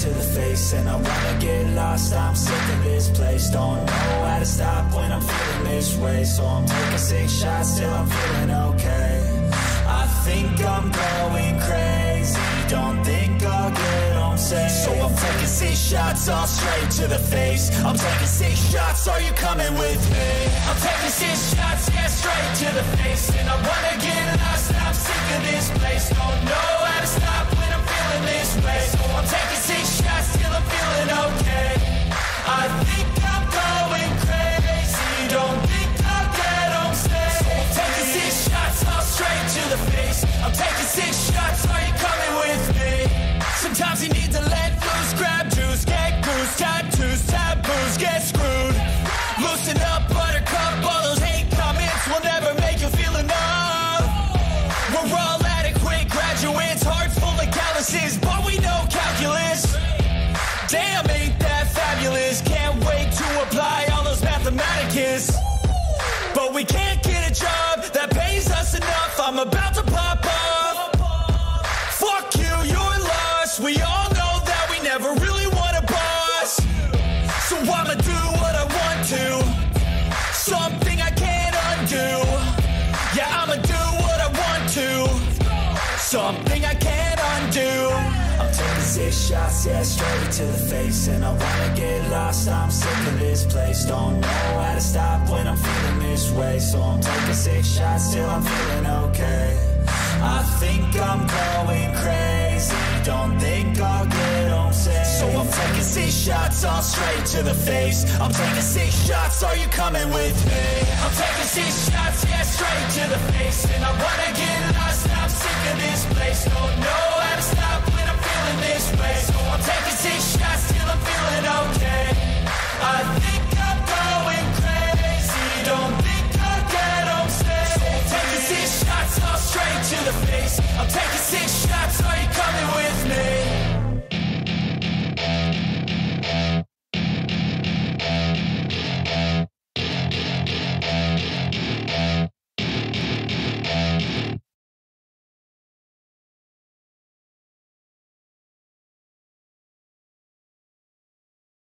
To the face. And I wanna get lost, I'm sick of this place. Don't know how to stop when I'm feeling this way. So I'm taking six shots till I'm feeling okay. I think I'm going crazy. Don't think I'll get home safe. So I'm taking six shots all straight to the face. I'm taking six shots, are you coming with me? I'm taking six shots, yeah, straight to the face. And I wanna get lost, I'm sick of this place. Don't know how to stop this way. So I'm taking six shots till I'm feeling okay. I think I'm going crazy. Don't think I'll get home safe. So I'm taking six shots all straight to the face. I'm taking six shots, are you coming with me? Sometimes you need to let loose, grab juice, get goose, tattoos, shots, yeah, straight to the face. And I wanna get lost, I'm sick of this place. Don't know how to stop when I'm feeling this way. So I'm taking six shots till I'm feeling okay. I think I'm going crazy. Don't think I'll get home safe. So I'm taking six shots, all straight to the face. I'm taking six shots, are you coming with me? I'm taking six shots, yeah, straight to the face. And I wanna get lost, I'm sick of this place. Don't know how to stop this. I'm taking six shots till I'm feeling okay. I think I'm going crazy. Don't think I'll on taking six shots all straight to the face. I'm taking six shots. Are you coming with me?